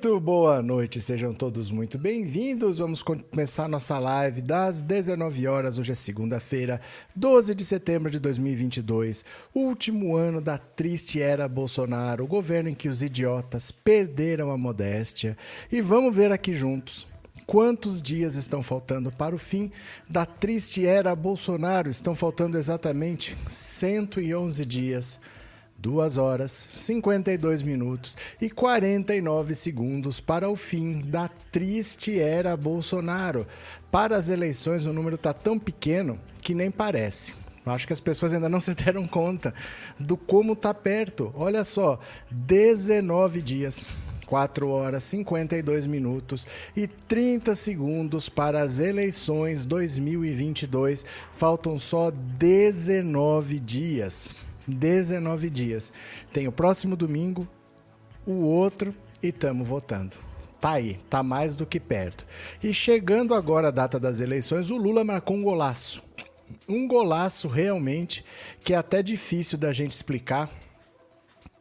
Muito boa noite, sejam todos muito bem-vindos. Vamos começar nossa live das 19 horas. Hoje é segunda-feira, 12 de setembro de 2022, último ano da triste era Bolsonaro, o governo em que os idiotas perderam a modéstia. E vamos ver aqui juntos quantos dias estão faltando para o fim da triste era Bolsonaro. Estão faltando exatamente 111 dias. 2 horas, 52 minutos e 49 segundos para o fim da triste era Bolsonaro. Para as eleições, o número está tão pequeno que nem parece. Acho que as pessoas ainda não se deram conta do como está perto. Olha só, 19 dias. 4 horas 52 minutos e 30 segundos para as eleições 2022. Faltam só 19 dias. 19 dias. Tem o próximo domingo, o outro e estamos votando. Tá aí, tá mais do que perto. E chegando agora a data das eleições, o Lula marcou um golaço. Um golaço realmente que é até difícil da gente explicar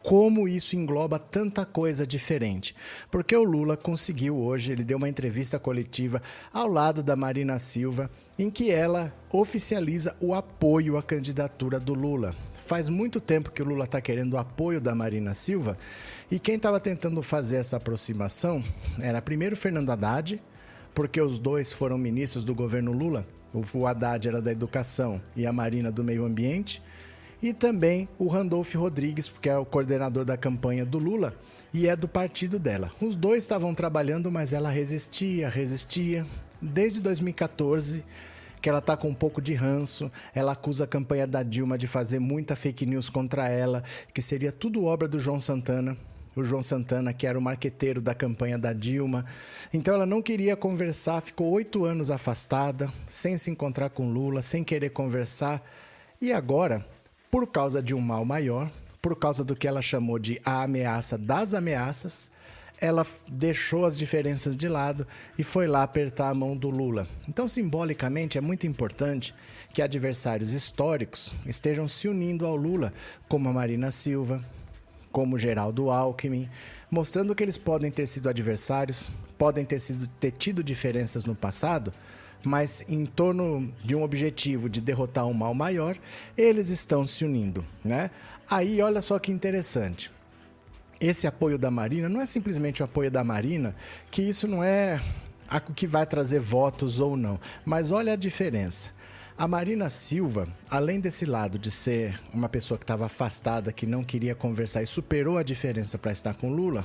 como isso engloba tanta coisa diferente. Porque o Lula conseguiu hoje, ele deu uma entrevista coletiva ao lado da Marina Silva, em que ela oficializa o apoio à candidatura do Lula. Faz muito tempo que o Lula está querendo o apoio da Marina Silva e quem estava tentando fazer essa aproximação era primeiro Fernando Haddad, porque os dois foram ministros do governo Lula. O Haddad era da educação e a Marina do meio ambiente. E também o Randolph Rodrigues, porque é o coordenador da campanha do Lula e é do partido dela. Os dois estavam trabalhando, mas ela resistia, resistia. Desde 2014 que ela tá com um pouco de ranço, ela acusa a campanha da Dilma de fazer muita fake news contra ela, que seria tudo obra do João Santana. O João Santana, que era o marqueteiro da campanha da Dilma. Então ela não queria conversar, ficou oito anos afastada, sem se encontrar com Lula, sem querer conversar. E agora, por causa de um mal maior, por causa do que ela chamou de a ameaça das ameaças, ela deixou as diferenças de lado e foi lá apertar a mão do Lula. Então, simbolicamente, é muito importante que adversários históricos estejam se unindo ao Lula, como a Marina Silva, como Geraldo Alckmin, mostrando que eles podem ter sido adversários, podem ter, sido, ter tido diferenças no passado, mas em torno de um objetivo de derrotar um mal maior, eles estão se unindo, né? Aí, olha só que interessante esse apoio da Marina não é simplesmente o apoio da Marina, que isso não é o que vai trazer votos ou não. Mas olha a diferença. A Marina Silva, além desse lado de ser uma pessoa que estava afastada, que não queria conversar e superou a diferença para estar com Lula,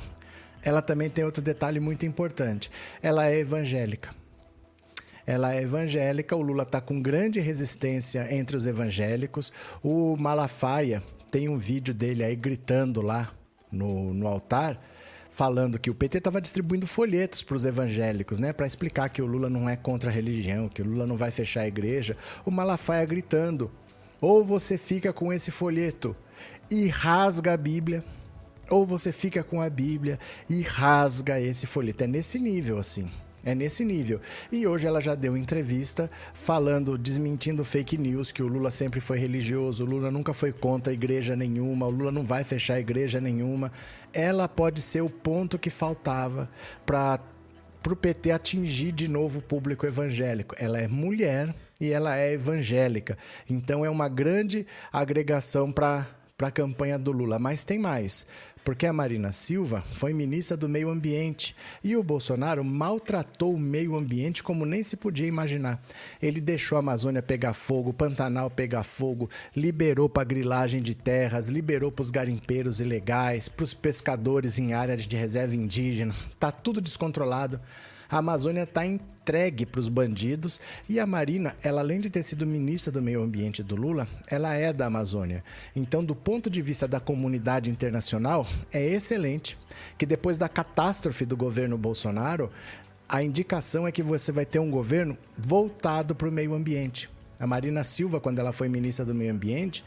ela também tem outro detalhe muito importante. Ela é evangélica. Ela é evangélica, o Lula está com grande resistência entre os evangélicos. O Malafaia tem um vídeo dele aí gritando lá no, no altar, falando que o PT estava distribuindo folhetos para os evangélicos, né, para explicar que o Lula não é contra a religião, que o Lula não vai fechar a igreja. O Malafaia gritando: ou você fica com esse folheto e rasga a Bíblia, ou você fica com a Bíblia e rasga esse folheto. É nesse nível assim. É nesse nível. E hoje ela já deu entrevista falando, desmentindo fake news, que o Lula sempre foi religioso, o Lula nunca foi contra a igreja nenhuma, o Lula não vai fechar igreja nenhuma. Ela pode ser o ponto que faltava para o PT atingir de novo o público evangélico. Ela é mulher e ela é evangélica. Então é uma grande agregação para a campanha do Lula. Mas tem mais porque a Marina Silva foi ministra do Meio Ambiente e o Bolsonaro maltratou o meio ambiente como nem se podia imaginar. Ele deixou a Amazônia pegar fogo, o Pantanal pegar fogo, liberou para grilagem de terras, liberou para os garimpeiros ilegais, para os pescadores em áreas de reserva indígena. Tá tudo descontrolado. A Amazônia está entregue para os bandidos e a Marina, ela além de ter sido ministra do Meio Ambiente do Lula, ela é da Amazônia. Então, do ponto de vista da comunidade internacional, é excelente que depois da catástrofe do governo Bolsonaro, a indicação é que você vai ter um governo voltado para o meio ambiente. A Marina Silva, quando ela foi ministra do Meio Ambiente,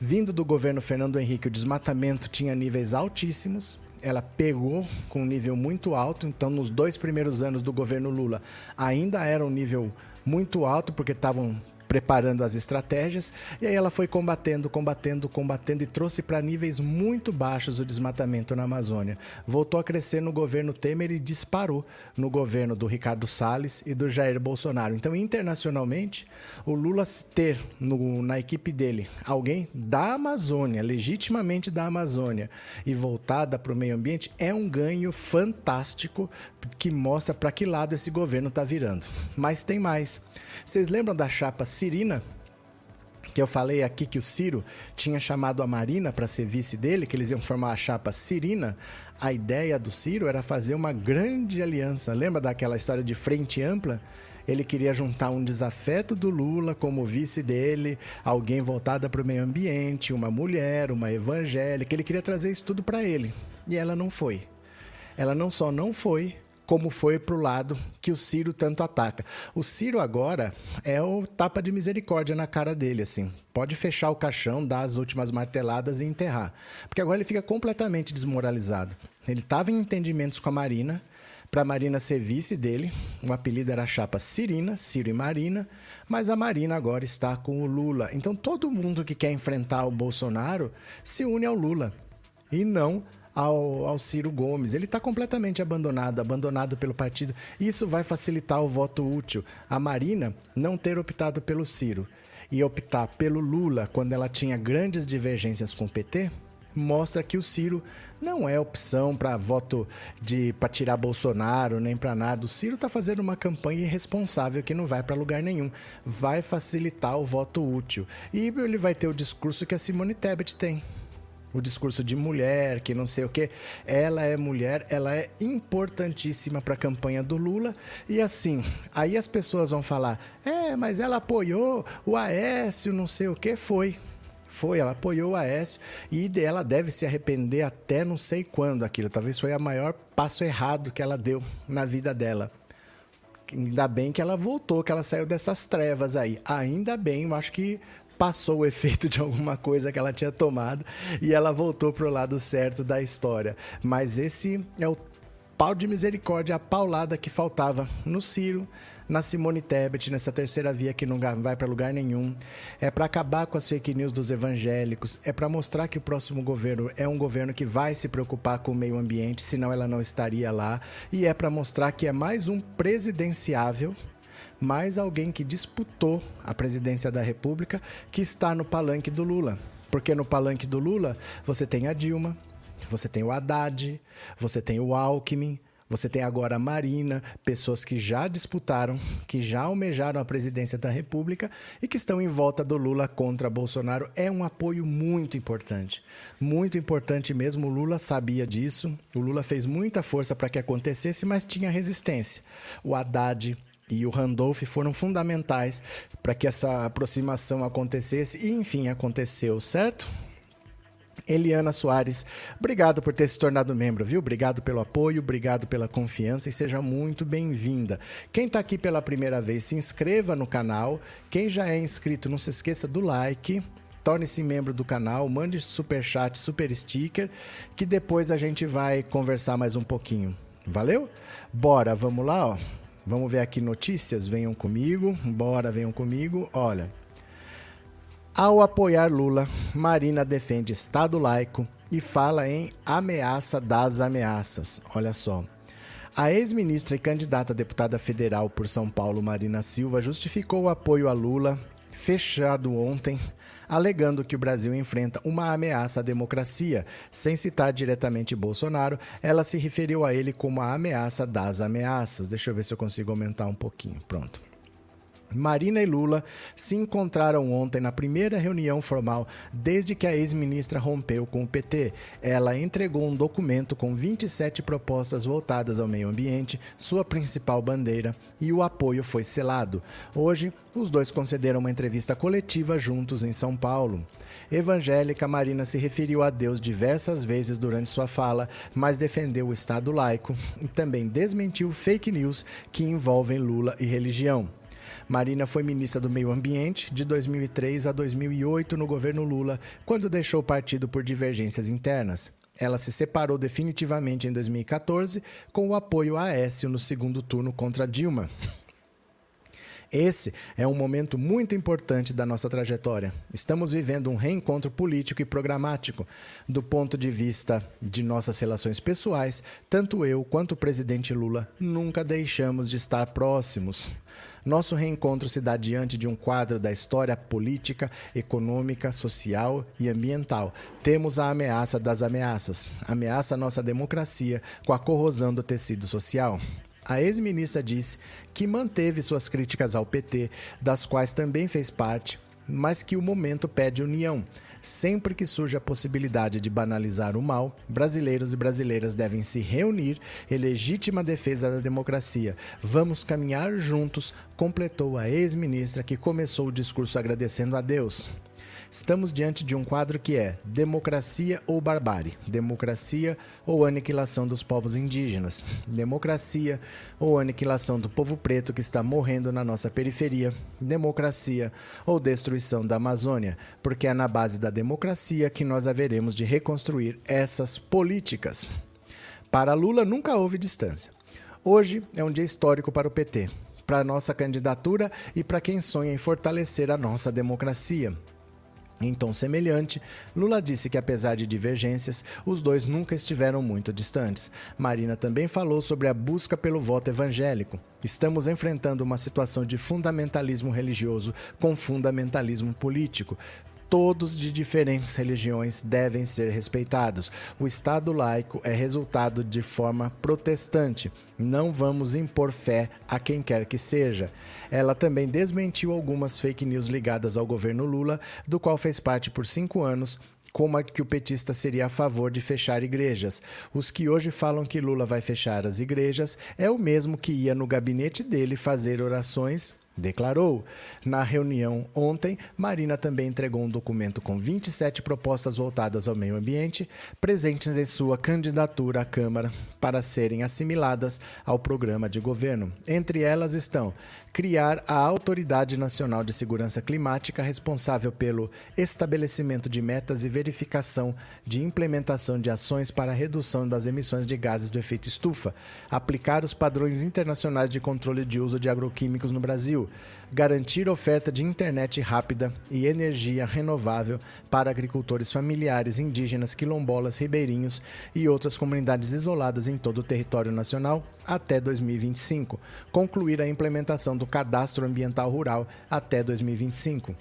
vindo do governo Fernando Henrique, o desmatamento tinha níveis altíssimos ela pegou com um nível muito alto, então nos dois primeiros anos do governo Lula ainda era um nível muito alto, porque estavam preparando as estratégias, e aí ela foi combatendo, combatendo, combatendo e trouxe para níveis muito baixos o desmatamento na Amazônia. Voltou a crescer no governo Temer e disparou no governo do Ricardo Salles e do Jair Bolsonaro. Então, internacionalmente, o Lula ter no, na equipe dele alguém da Amazônia, legitimamente da Amazônia, e voltada para o meio ambiente, é um ganho fantástico que mostra para que lado esse governo está virando. Mas tem mais. Vocês lembram da chapa Cirina? Que eu falei aqui que o Ciro tinha chamado a Marina para ser vice dele, que eles iam formar a chapa Cirina. A ideia do Ciro era fazer uma grande aliança. Lembra daquela história de frente ampla? Ele queria juntar um desafeto do Lula como vice dele, alguém voltada para o meio ambiente, uma mulher, uma evangélica. Ele queria trazer isso tudo para ele. E ela não foi. Ela não só não foi, como foi para o lado que o Ciro tanto ataca. O Ciro agora é o tapa de misericórdia na cara dele, assim. Pode fechar o caixão, dar as últimas marteladas e enterrar. Porque agora ele fica completamente desmoralizado. Ele estava em entendimentos com a Marina, para a Marina ser vice dele. O apelido era a chapa Cirina, Ciro e Marina, mas a Marina agora está com o Lula. Então todo mundo que quer enfrentar o Bolsonaro se une ao Lula e não ao, ao Ciro Gomes. Ele está completamente abandonado, abandonado pelo partido. Isso vai facilitar o voto útil. A Marina não ter optado pelo Ciro e optar pelo Lula quando ela tinha grandes divergências com o PT mostra que o Ciro não é opção para voto de para tirar Bolsonaro nem para nada. O Ciro está fazendo uma campanha irresponsável que não vai para lugar nenhum. Vai facilitar o voto útil. E ele vai ter o discurso que a Simone Tebet tem. O discurso de mulher, que não sei o que. Ela é mulher, ela é importantíssima para a campanha do Lula. E assim, aí as pessoas vão falar: é, mas ela apoiou o Aécio, não sei o que. Foi. Foi, ela apoiou o Aécio e ela deve se arrepender até não sei quando aquilo. Talvez foi o maior passo errado que ela deu na vida dela. Ainda bem que ela voltou, que ela saiu dessas trevas aí. Ainda bem, eu acho que passou o efeito de alguma coisa que ela tinha tomado e ela voltou para o lado certo da história. Mas esse é o pau de misericórdia, a paulada que faltava no Ciro, na Simone Tebet, nessa terceira via que não vai para lugar nenhum. É para acabar com as fake news dos evangélicos, é para mostrar que o próximo governo é um governo que vai se preocupar com o meio ambiente, senão ela não estaria lá, e é para mostrar que é mais um presidenciável mais alguém que disputou a presidência da República que está no palanque do Lula. Porque no palanque do Lula você tem a Dilma, você tem o Haddad, você tem o Alckmin, você tem agora a Marina, pessoas que já disputaram, que já almejaram a presidência da República e que estão em volta do Lula contra Bolsonaro. É um apoio muito importante. Muito importante mesmo. O Lula sabia disso. O Lula fez muita força para que acontecesse, mas tinha resistência. O Haddad e o Randolph foram fundamentais para que essa aproximação acontecesse e, enfim, aconteceu, certo? Eliana Soares, obrigado por ter se tornado membro, viu? Obrigado pelo apoio, obrigado pela confiança e seja muito bem-vinda. Quem está aqui pela primeira vez, se inscreva no canal. Quem já é inscrito, não se esqueça do like. Torne-se membro do canal, mande super chat, super sticker, que depois a gente vai conversar mais um pouquinho. Valeu? Bora, vamos lá, ó. Vamos ver aqui notícias, venham comigo. Bora, venham comigo. Olha, ao apoiar Lula, Marina defende Estado laico e fala em ameaça das ameaças. Olha só. A ex-ministra e candidata a deputada federal por São Paulo, Marina Silva, justificou o apoio a Lula, fechado ontem, alegando que o Brasil enfrenta uma ameaça à democracia. Sem citar diretamente Bolsonaro, ela se referiu a ele como a ameaça das ameaças. Deixa eu ver se eu consigo aumentar um pouquinho. Pronto. Marina e Lula se encontraram ontem na primeira reunião formal desde que a ex-ministra rompeu com o PT. Ela entregou um documento com 27 propostas voltadas ao meio ambiente, sua principal bandeira, e o apoio foi selado. Hoje, os dois concederam uma entrevista coletiva juntos em São Paulo. Evangélica, Marina se referiu a Deus diversas vezes durante sua fala, mas defendeu o Estado laico e também desmentiu fake news que envolvem Lula e religião. Marina foi ministra do Meio Ambiente de 2003 a 2008 no governo Lula, quando deixou o partido por divergências internas. Ela se separou definitivamente em 2014 com o apoio a Aécio no segundo turno contra Dilma. Esse é um momento muito importante da nossa trajetória. Estamos vivendo um reencontro político e programático. Do ponto de vista de nossas relações pessoais, tanto eu quanto o presidente Lula nunca deixamos de estar próximos. Nosso reencontro se dá diante de um quadro da história política, econômica, social e ambiental. Temos a ameaça das ameaças, ameaça à nossa democracia com a corrosão do tecido social. A ex-ministra disse que manteve suas críticas ao PT, das quais também fez parte, mas que o momento pede união. Sempre que surge a possibilidade de banalizar o mal, brasileiros e brasileiras devem se reunir em legítima defesa da democracia. Vamos caminhar juntos, completou a ex-ministra que começou o discurso agradecendo a Deus. Estamos diante de um quadro que é democracia ou barbárie, democracia ou aniquilação dos povos indígenas, democracia ou aniquilação do povo preto que está morrendo na nossa periferia, democracia ou destruição da Amazônia, porque é na base da democracia que nós haveremos de reconstruir essas políticas. Para Lula nunca houve distância. Hoje é um dia histórico para o PT, para a nossa candidatura e para quem sonha em fortalecer a nossa democracia. Em tom semelhante, Lula disse que, apesar de divergências, os dois nunca estiveram muito distantes. Marina também falou sobre a busca pelo voto evangélico. Estamos enfrentando uma situação de fundamentalismo religioso com fundamentalismo político todos de diferentes religiões devem ser respeitados. O Estado laico é resultado de forma protestante. Não vamos impor fé a quem quer que seja. Ela também desmentiu algumas fake news ligadas ao governo Lula, do qual fez parte por cinco anos como que o petista seria a favor de fechar igrejas. Os que hoje falam que Lula vai fechar as igrejas é o mesmo que ia no gabinete dele fazer orações declarou. Na reunião ontem, Marina também entregou um documento com 27 propostas voltadas ao meio ambiente, presentes em sua candidatura à Câmara para serem assimiladas ao programa de governo. Entre elas estão criar a Autoridade Nacional de Segurança Climática, responsável pelo estabelecimento de metas e verificação de implementação de ações para a redução das emissões de gases do efeito estufa, aplicar os padrões internacionais de controle de uso de agroquímicos no Brasil, garantir oferta de internet rápida e energia renovável para agricultores familiares, indígenas, quilombolas, ribeirinhos e outras comunidades isoladas em todo o território nacional até 2025, concluir a implementação do Cadastro Ambiental Rural até 2025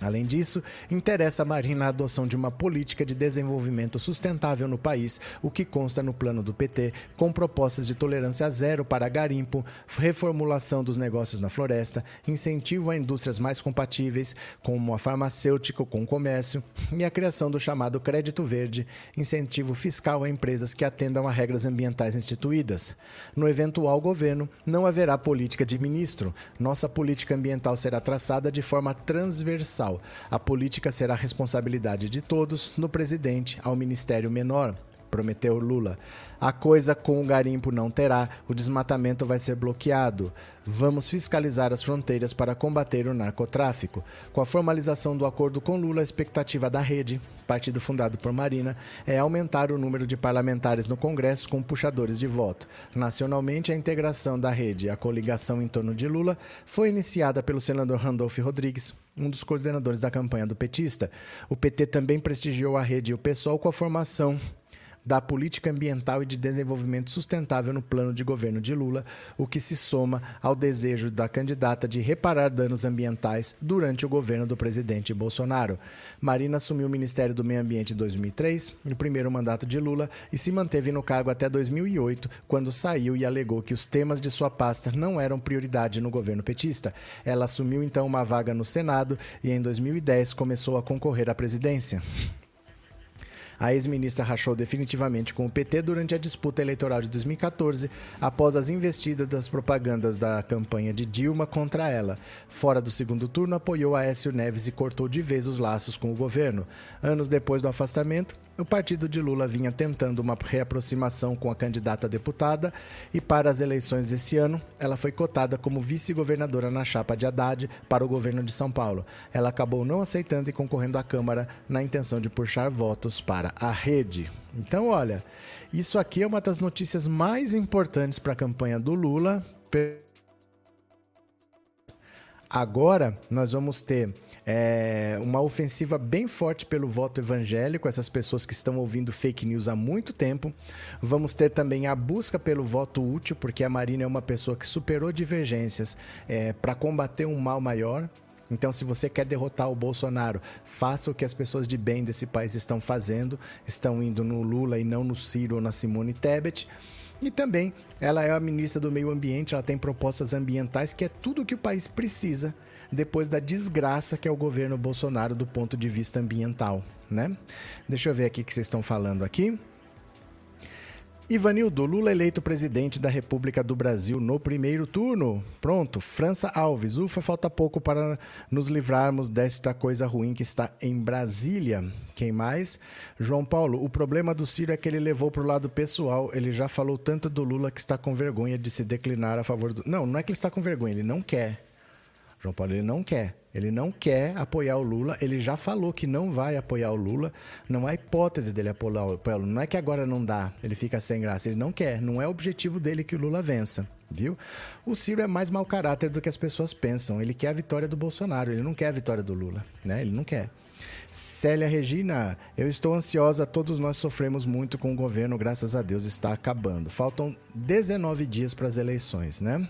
Além disso, interessa a Marina a adoção de uma política de desenvolvimento sustentável no país, o que consta no plano do PT, com propostas de tolerância zero para garimpo, reformulação dos negócios na floresta, incentivo a indústrias mais compatíveis, como a farmacêutica com o comércio, e a criação do chamado crédito verde, incentivo fiscal a empresas que atendam a regras ambientais instituídas. No eventual governo, não haverá política de ministro. Nossa política ambiental será traçada de forma transversal a política será responsabilidade de todos, no presidente ao ministério menor prometeu Lula. A coisa com o garimpo não terá, o desmatamento vai ser bloqueado. Vamos fiscalizar as fronteiras para combater o narcotráfico. Com a formalização do acordo com Lula, a expectativa da rede, partido fundado por Marina, é aumentar o número de parlamentares no Congresso com puxadores de voto. Nacionalmente, a integração da rede a coligação em torno de Lula foi iniciada pelo senador Randolph Rodrigues, um dos coordenadores da campanha do petista. O PT também prestigiou a rede e o PSOL com a formação da política ambiental e de desenvolvimento sustentável no plano de governo de Lula, o que se soma ao desejo da candidata de reparar danos ambientais durante o governo do presidente Bolsonaro. Marina assumiu o Ministério do Meio Ambiente em 2003, no primeiro mandato de Lula, e se manteve no cargo até 2008, quando saiu e alegou que os temas de sua pasta não eram prioridade no governo petista. Ela assumiu então uma vaga no Senado e em 2010 começou a concorrer à presidência. A ex-ministra rachou definitivamente com o PT durante a disputa eleitoral de 2014, após as investidas das propagandas da campanha de Dilma contra ela. Fora do segundo turno, apoiou Aécio Neves e cortou de vez os laços com o governo. Anos depois do afastamento, o partido de Lula vinha tentando uma reaproximação com a candidata deputada e, para as eleições desse ano, ela foi cotada como vice-governadora na chapa de Haddad para o governo de São Paulo. Ela acabou não aceitando e concorrendo à Câmara na intenção de puxar votos para a rede. Então, olha, isso aqui é uma das notícias mais importantes para a campanha do Lula Agora nós vamos ter é, uma ofensiva bem forte pelo voto evangélico, essas pessoas que estão ouvindo fake news há muito tempo. Vamos ter também a busca pelo voto útil, porque a Marina é uma pessoa que superou divergências é, para combater um mal maior. Então, se você quer derrotar o Bolsonaro, faça o que as pessoas de bem desse país estão fazendo, estão indo no Lula e não no Ciro ou na Simone Tebet. E também ela é a ministra do Meio Ambiente, ela tem propostas ambientais que é tudo o que o país precisa depois da desgraça que é o governo Bolsonaro do ponto de vista ambiental, né? Deixa eu ver aqui o que vocês estão falando aqui. Ivanildo, Lula eleito presidente da República do Brasil no primeiro turno. Pronto, França Alves. Ufa, falta pouco para nos livrarmos desta coisa ruim que está em Brasília. Quem mais? João Paulo, o problema do Ciro é que ele levou para o lado pessoal. Ele já falou tanto do Lula que está com vergonha de se declinar a favor do. Não, não é que ele está com vergonha, ele não quer. João Paulo ele não quer. Ele não quer apoiar o Lula. Ele já falou que não vai apoiar o Lula. Não há hipótese dele apoiar o Lula. Não é que agora não dá, ele fica sem graça. Ele não quer. Não é objetivo dele que o Lula vença. Viu? O Ciro é mais mau caráter do que as pessoas pensam. Ele quer a vitória do Bolsonaro. Ele não quer a vitória do Lula. Né? Ele não quer. Célia Regina, eu estou ansiosa, todos nós sofremos muito com o governo, graças a Deus está acabando. Faltam 19 dias para as eleições, né?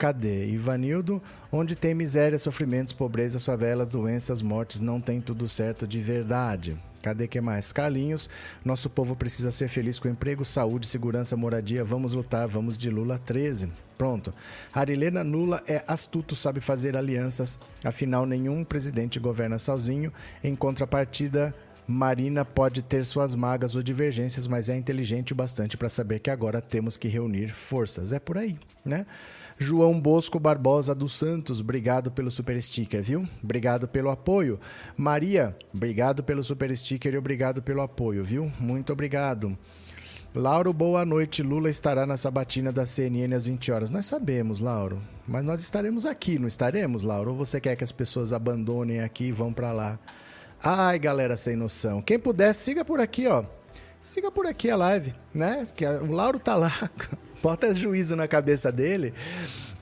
Cadê? Ivanildo, onde tem miséria, sofrimentos, pobreza, favelas, doenças, mortes, não tem tudo certo de verdade. Cadê que mais? Carlinhos, nosso povo precisa ser feliz com emprego, saúde, segurança, moradia. Vamos lutar, vamos de Lula 13. Pronto. Arilena Nula é astuto, sabe fazer alianças. Afinal, nenhum presidente governa sozinho. Em contrapartida, Marina pode ter suas magas ou divergências, mas é inteligente o bastante para saber que agora temos que reunir forças. É por aí, né? João Bosco Barbosa dos Santos, obrigado pelo super sticker, viu? Obrigado pelo apoio. Maria, obrigado pelo super sticker e obrigado pelo apoio, viu? Muito obrigado. Lauro, boa noite. Lula estará na sabatina da CNN às 20 horas. Nós sabemos, Lauro, mas nós estaremos aqui, não estaremos, Lauro? Ou você quer que as pessoas abandonem aqui e vão para lá? Ai, galera sem noção. Quem puder, siga por aqui, ó. Siga por aqui a live, né? Que o Lauro tá lá bota juízo na cabeça dele,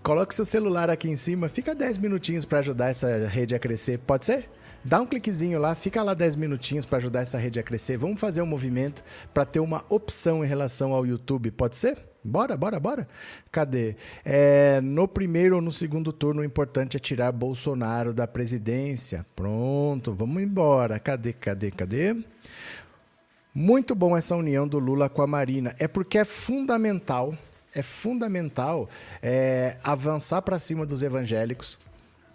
coloque seu celular aqui em cima, fica 10 minutinhos para ajudar essa rede a crescer. Pode ser? Dá um cliquezinho lá, fica lá 10 minutinhos para ajudar essa rede a crescer. Vamos fazer um movimento para ter uma opção em relação ao YouTube, pode ser? Bora, bora, bora. Cadê? É, no primeiro ou no segundo turno, o importante é tirar Bolsonaro da presidência. Pronto, vamos embora. Cadê, cadê, cadê? Muito bom essa união do Lula com a Marina. É porque é fundamental é fundamental é, avançar para cima dos evangélicos,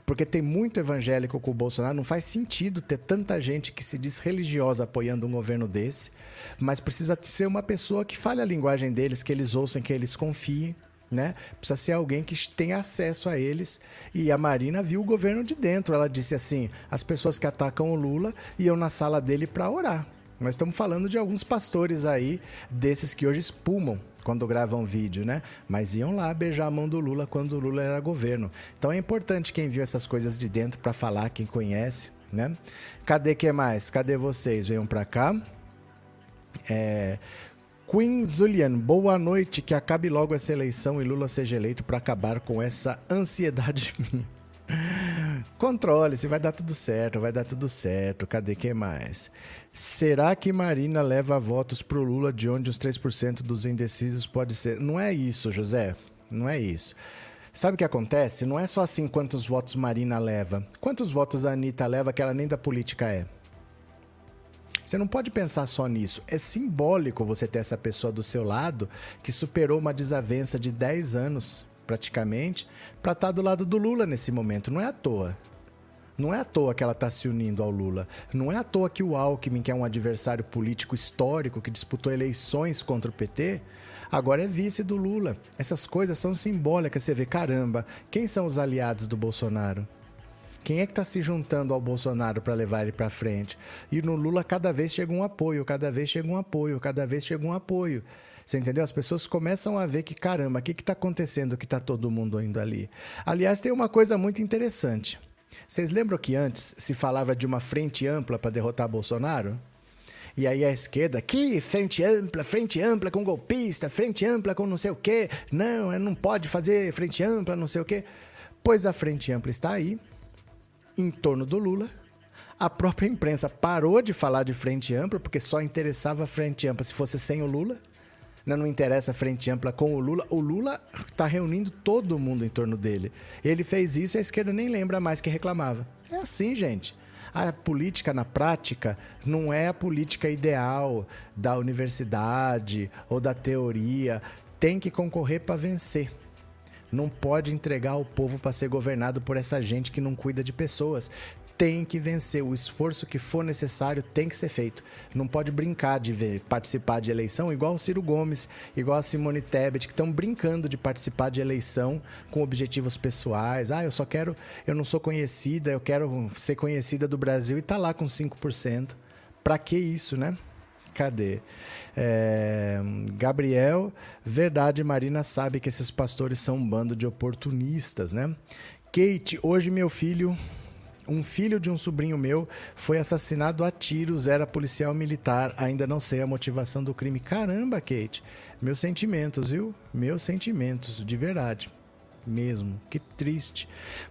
porque tem muito evangélico com o Bolsonaro. Não faz sentido ter tanta gente que se diz religiosa apoiando um governo desse, mas precisa ser uma pessoa que fale a linguagem deles, que eles ouçam, que eles confiem. Né? Precisa ser alguém que tenha acesso a eles. E a Marina viu o governo de dentro. Ela disse assim: as pessoas que atacam o Lula iam na sala dele para orar. Nós estamos falando de alguns pastores aí, desses que hoje espumam quando gravam vídeo, né? Mas iam lá beijar a mão do Lula quando o Lula era governo. Então é importante quem viu essas coisas de dentro para falar, quem conhece, né? Cadê que mais? Cadê vocês? Venham para cá. É... Queen Zulian, boa noite, que acabe logo essa eleição e Lula seja eleito para acabar com essa ansiedade minha. Controle-se, vai dar tudo certo, vai dar tudo certo. Cadê que mais? Será que Marina leva votos para o Lula de onde os 3% dos indecisos pode ser? Não é isso, José. Não é isso. Sabe o que acontece? Não é só assim quantos votos Marina leva. Quantos votos a Anitta leva que ela nem da política é? Você não pode pensar só nisso. É simbólico você ter essa pessoa do seu lado que superou uma desavença de 10 anos, praticamente, para estar tá do lado do Lula nesse momento. Não é à toa. Não é à toa que ela está se unindo ao Lula. Não é à toa que o Alckmin, que é um adversário político histórico que disputou eleições contra o PT, agora é vice do Lula. Essas coisas são simbólicas. Você vê, caramba, quem são os aliados do Bolsonaro? Quem é que está se juntando ao Bolsonaro para levar ele para frente? E no Lula cada vez chega um apoio, cada vez chega um apoio, cada vez chega um apoio. Você entendeu? As pessoas começam a ver que, caramba, o que está acontecendo que está todo mundo indo ali? Aliás, tem uma coisa muito interessante. Vocês lembram que antes se falava de uma frente ampla para derrotar Bolsonaro? E aí a esquerda, que frente ampla, frente ampla com golpista, frente ampla com não sei o quê. Não, não pode fazer frente ampla, não sei o quê. Pois a Frente Ampla está aí, em torno do Lula. A própria imprensa parou de falar de Frente Ampla, porque só interessava Frente Ampla se fosse sem o Lula. Não, não interessa a Frente Ampla com o Lula. O Lula está reunindo todo mundo em torno dele. Ele fez isso e a esquerda nem lembra mais que reclamava. É assim, gente. A política na prática não é a política ideal da universidade ou da teoria. Tem que concorrer para vencer. Não pode entregar o povo para ser governado por essa gente que não cuida de pessoas tem que vencer. O esforço que for necessário tem que ser feito. Não pode brincar de ver, participar de eleição igual o Ciro Gomes, igual a Simone Tebet, que estão brincando de participar de eleição com objetivos pessoais. Ah, eu só quero, eu não sou conhecida, eu quero ser conhecida do Brasil e tá lá com 5%. Para que isso, né? Cadê? É, Gabriel, verdade, Marina sabe que esses pastores são um bando de oportunistas, né? Kate, hoje meu filho um filho de um sobrinho meu foi assassinado a tiros, era policial militar. Ainda não sei a motivação do crime. Caramba, Kate. Meus sentimentos, viu? Meus sentimentos, de verdade. Mesmo. Que triste.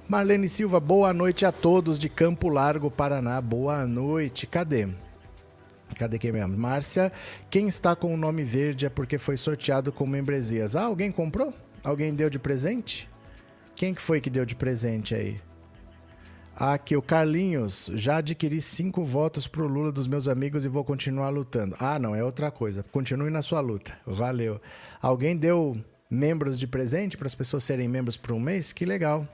Marlene Silva, boa noite a todos de Campo Largo, Paraná. Boa noite. Cadê? Cadê quem mesmo? Márcia, quem está com o nome verde é porque foi sorteado com membresias. Ah, alguém comprou? Alguém deu de presente? Quem que foi que deu de presente aí? Aqui, o Carlinhos. Já adquiri cinco votos pro Lula dos meus amigos e vou continuar lutando. Ah, não, é outra coisa. Continue na sua luta. Valeu. Alguém deu membros de presente para as pessoas serem membros por um mês? Que legal.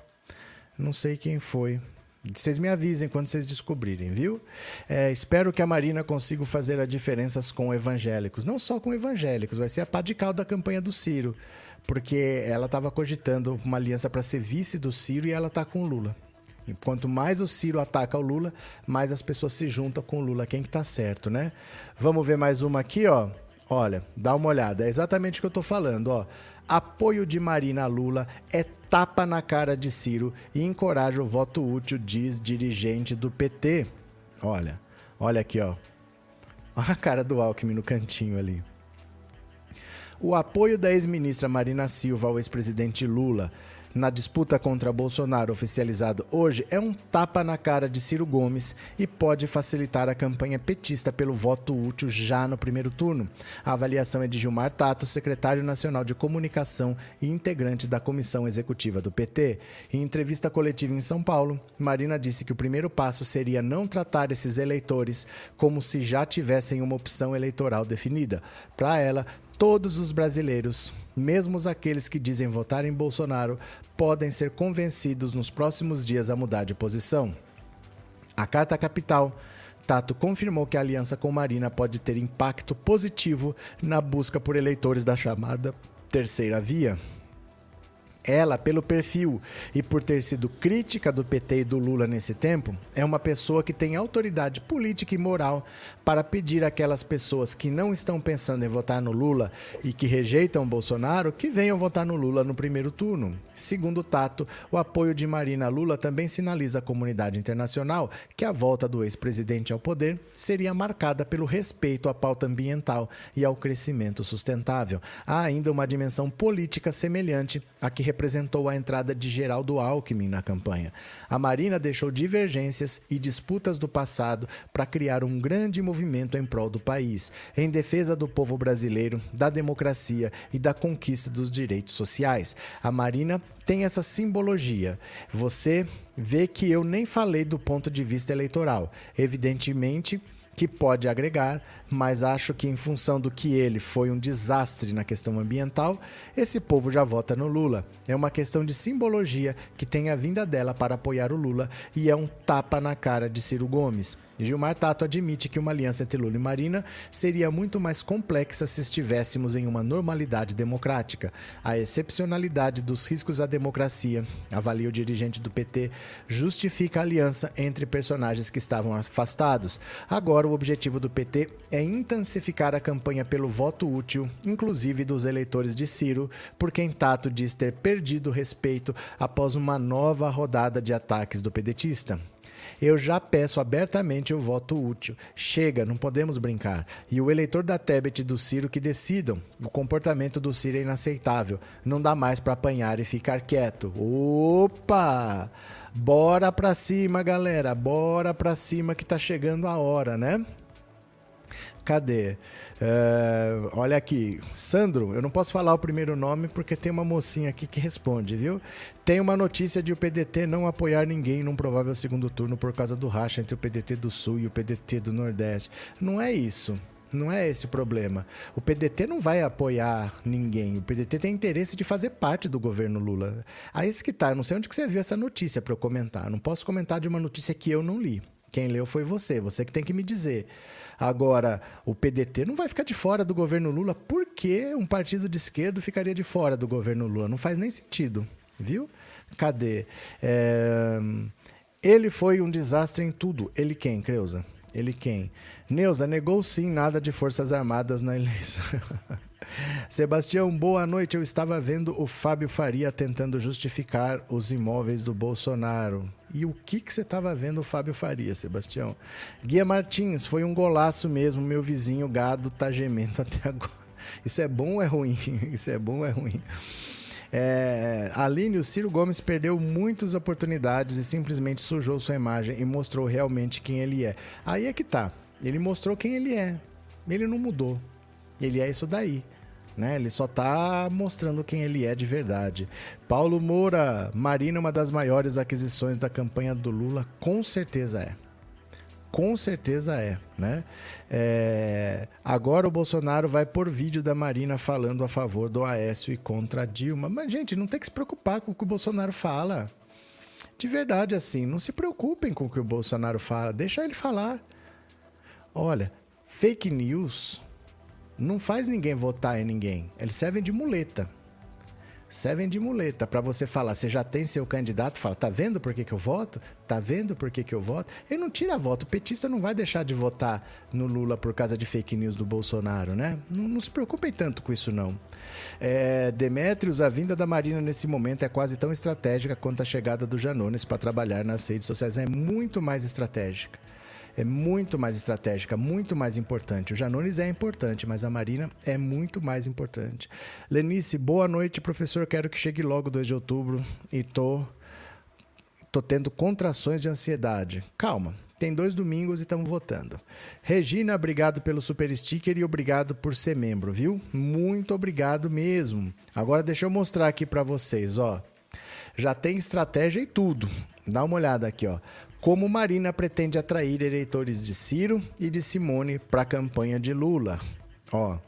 Não sei quem foi. Vocês me avisem quando vocês descobrirem, viu? É, espero que a Marina consiga fazer as diferenças com evangélicos. Não só com evangélicos, vai ser a pá de cal da campanha do Ciro. Porque ela estava cogitando uma aliança para ser vice do Ciro e ela está com o Lula. E quanto mais o Ciro ataca o Lula, mais as pessoas se juntam com o Lula. Quem que tá certo, né? Vamos ver mais uma aqui, ó. Olha, dá uma olhada. É exatamente o que eu tô falando, ó. Apoio de Marina Lula é tapa na cara de Ciro e encoraja o voto útil, diz dirigente do PT. Olha, olha aqui, ó. Olha a cara do Alckmin no cantinho ali. O apoio da ex-ministra Marina Silva ao ex-presidente Lula na disputa contra Bolsonaro oficializado hoje é um tapa na cara de Ciro Gomes e pode facilitar a campanha petista pelo voto útil já no primeiro turno. A avaliação é de Gilmar Tato, secretário nacional de comunicação e integrante da comissão executiva do PT. Em entrevista coletiva em São Paulo, Marina disse que o primeiro passo seria não tratar esses eleitores como se já tivessem uma opção eleitoral definida. Para ela, todos os brasileiros, mesmo aqueles que dizem votar em Bolsonaro, podem ser convencidos nos próximos dias a mudar de posição. A Carta Capital Tato confirmou que a aliança com Marina pode ter impacto positivo na busca por eleitores da chamada terceira via. Ela, pelo perfil e por ter sido crítica do PT e do Lula nesse tempo, é uma pessoa que tem autoridade política e moral para pedir àquelas pessoas que não estão pensando em votar no Lula e que rejeitam Bolsonaro que venham votar no Lula no primeiro turno. Segundo Tato, o apoio de Marina Lula também sinaliza à comunidade internacional que a volta do ex-presidente ao poder seria marcada pelo respeito à pauta ambiental e ao crescimento sustentável. Há ainda uma dimensão política semelhante à que representou a entrada de Geraldo Alckmin na campanha. A Marina deixou divergências e disputas do passado para criar um grande movimento em prol do país, em defesa do povo brasileiro, da democracia e da conquista dos direitos sociais. A Marina tem essa simbologia. Você vê que eu nem falei do ponto de vista eleitoral. Evidentemente, que pode agregar, mas acho que em função do que ele foi um desastre na questão ambiental, esse povo já vota no Lula. É uma questão de simbologia que tem a vinda dela para apoiar o Lula e é um tapa na cara de Ciro Gomes. Gilmar Tato admite que uma aliança entre Lula e Marina seria muito mais complexa se estivéssemos em uma normalidade democrática. A excepcionalidade dos riscos à democracia, avalia o dirigente do PT, justifica a aliança entre personagens que estavam afastados. Agora, o objetivo do PT é intensificar a campanha pelo voto útil, inclusive dos eleitores de Ciro, por quem Tato diz ter perdido respeito após uma nova rodada de ataques do pedetista. Eu já peço abertamente o voto útil. Chega, não podemos brincar. E o eleitor da Tebet e do Ciro que decidam. O comportamento do Ciro é inaceitável. Não dá mais para apanhar e ficar quieto. Opa! Bora pra cima, galera. Bora pra cima que tá chegando a hora, né? Cadê? Uh, olha aqui, Sandro, eu não posso falar o primeiro nome porque tem uma mocinha aqui que responde, viu? Tem uma notícia de o PDT não apoiar ninguém num provável segundo turno por causa do racha entre o PDT do Sul e o PDT do Nordeste. Não é isso. Não é esse o problema. O PDT não vai apoiar ninguém. O PDT tem interesse de fazer parte do governo Lula. Aí esse que tá. Não sei onde que você viu essa notícia para eu comentar. Não posso comentar de uma notícia que eu não li. Quem leu foi você. Você que tem que me dizer. Agora, o PDT não vai ficar de fora do governo Lula. Por que um partido de esquerda ficaria de fora do governo Lula? Não faz nem sentido, viu? Cadê? É... Ele foi um desastre em tudo. Ele quem, Creuza? Ele quem? Neuza negou sim nada de Forças Armadas na eleição. Sebastião, boa noite. Eu estava vendo o Fábio Faria tentando justificar os imóveis do Bolsonaro. E o que, que você estava vendo o Fábio Faria, Sebastião? Guia Martins, foi um golaço mesmo. Meu vizinho gado tá gemendo até agora. Isso é bom ou é ruim? Isso é bom ou é ruim? É, Aline, o Ciro Gomes perdeu muitas oportunidades e simplesmente sujou sua imagem e mostrou realmente quem ele é. Aí é que tá. Ele mostrou quem ele é. Ele não mudou. Ele é isso daí. Né? Ele só está mostrando quem ele é de verdade. Paulo Moura, Marina, uma das maiores aquisições da campanha do Lula, com certeza é. Com certeza é, né? É... Agora o Bolsonaro vai por vídeo da Marina falando a favor do Aécio e contra Dilma. Mas, gente, não tem que se preocupar com o que o Bolsonaro fala. De verdade, assim, não se preocupem com o que o Bolsonaro fala. Deixa ele falar. Olha, fake news não faz ninguém votar em ninguém. Eles servem de muleta. Servem de muleta para você falar, você já tem seu candidato, fala, tá vendo por que, que eu voto? Tá vendo por que, que eu voto? Ele não tira voto, o petista não vai deixar de votar no Lula por causa de fake news do Bolsonaro, né? Não, não se preocupem tanto com isso, não. É, Demetrios, a vinda da Marina nesse momento é quase tão estratégica quanto a chegada do Janones para trabalhar nas redes sociais. É muito mais estratégica é muito mais estratégica, muito mais importante. O Janones é importante, mas a Marina é muito mais importante. Lenice, boa noite, professor. Quero que chegue logo 2 de outubro e tô, tô tendo contrações de ansiedade. Calma, tem dois domingos e estamos votando. Regina, obrigado pelo super sticker e obrigado por ser membro, viu? Muito obrigado mesmo. Agora deixa eu mostrar aqui para vocês, ó. Já tem estratégia e tudo. Dá uma olhada aqui, ó como Marina pretende atrair eleitores de Ciro e de Simone para a campanha de Lula. Ó,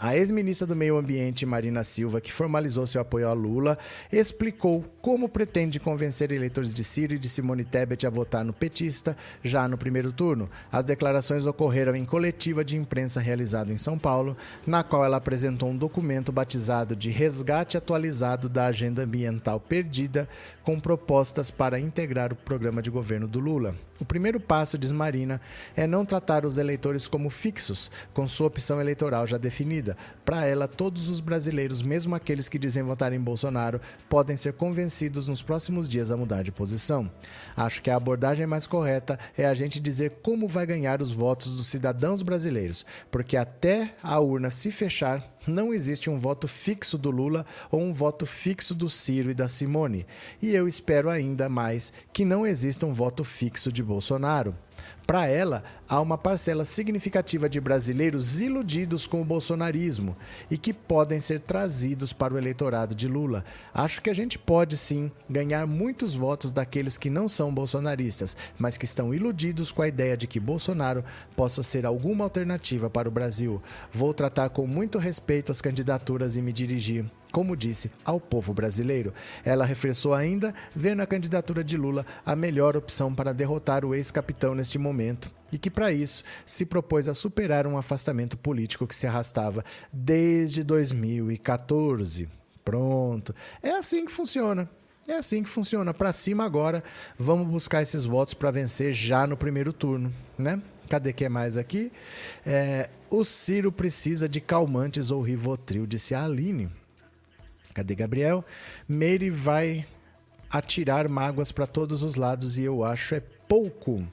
a ex-ministra do Meio Ambiente, Marina Silva, que formalizou seu apoio a Lula, explicou como pretende convencer eleitores de Ciro e de Simone Tebet a votar no petista já no primeiro turno. As declarações ocorreram em coletiva de imprensa realizada em São Paulo, na qual ela apresentou um documento batizado de Resgate Atualizado da Agenda Ambiental Perdida, com propostas para integrar o programa de governo do Lula. O primeiro passo, diz Marina, é não tratar os eleitores como fixos, com sua opção eleitoral já definida. Para ela, todos os brasileiros, mesmo aqueles que dizem votar em Bolsonaro, podem ser convencidos nos próximos dias a mudar de posição. Acho que a abordagem mais correta é a gente dizer como vai ganhar os votos dos cidadãos brasileiros, porque até a urna se fechar, não existe um voto fixo do Lula ou um voto fixo do Ciro e da Simone. E eu espero ainda mais que não exista um voto fixo de Bolsonaro. Para ela, há uma parcela significativa de brasileiros iludidos com o bolsonarismo e que podem ser trazidos para o eleitorado de Lula. Acho que a gente pode sim ganhar muitos votos daqueles que não são bolsonaristas, mas que estão iludidos com a ideia de que Bolsonaro possa ser alguma alternativa para o Brasil. Vou tratar com muito respeito as candidaturas e me dirigir como disse, ao povo brasileiro. Ela reforçou ainda ver na candidatura de Lula a melhor opção para derrotar o ex-capitão neste momento e que, para isso, se propôs a superar um afastamento político que se arrastava desde 2014. Pronto. É assim que funciona. É assim que funciona. Para cima agora, vamos buscar esses votos para vencer já no primeiro turno, né? Cadê que é mais aqui? É, o Ciro precisa de calmantes ou Rivotril, disse a Aline. Cadê Gabriel? Meire vai atirar mágoas para todos os lados e eu acho é pouco.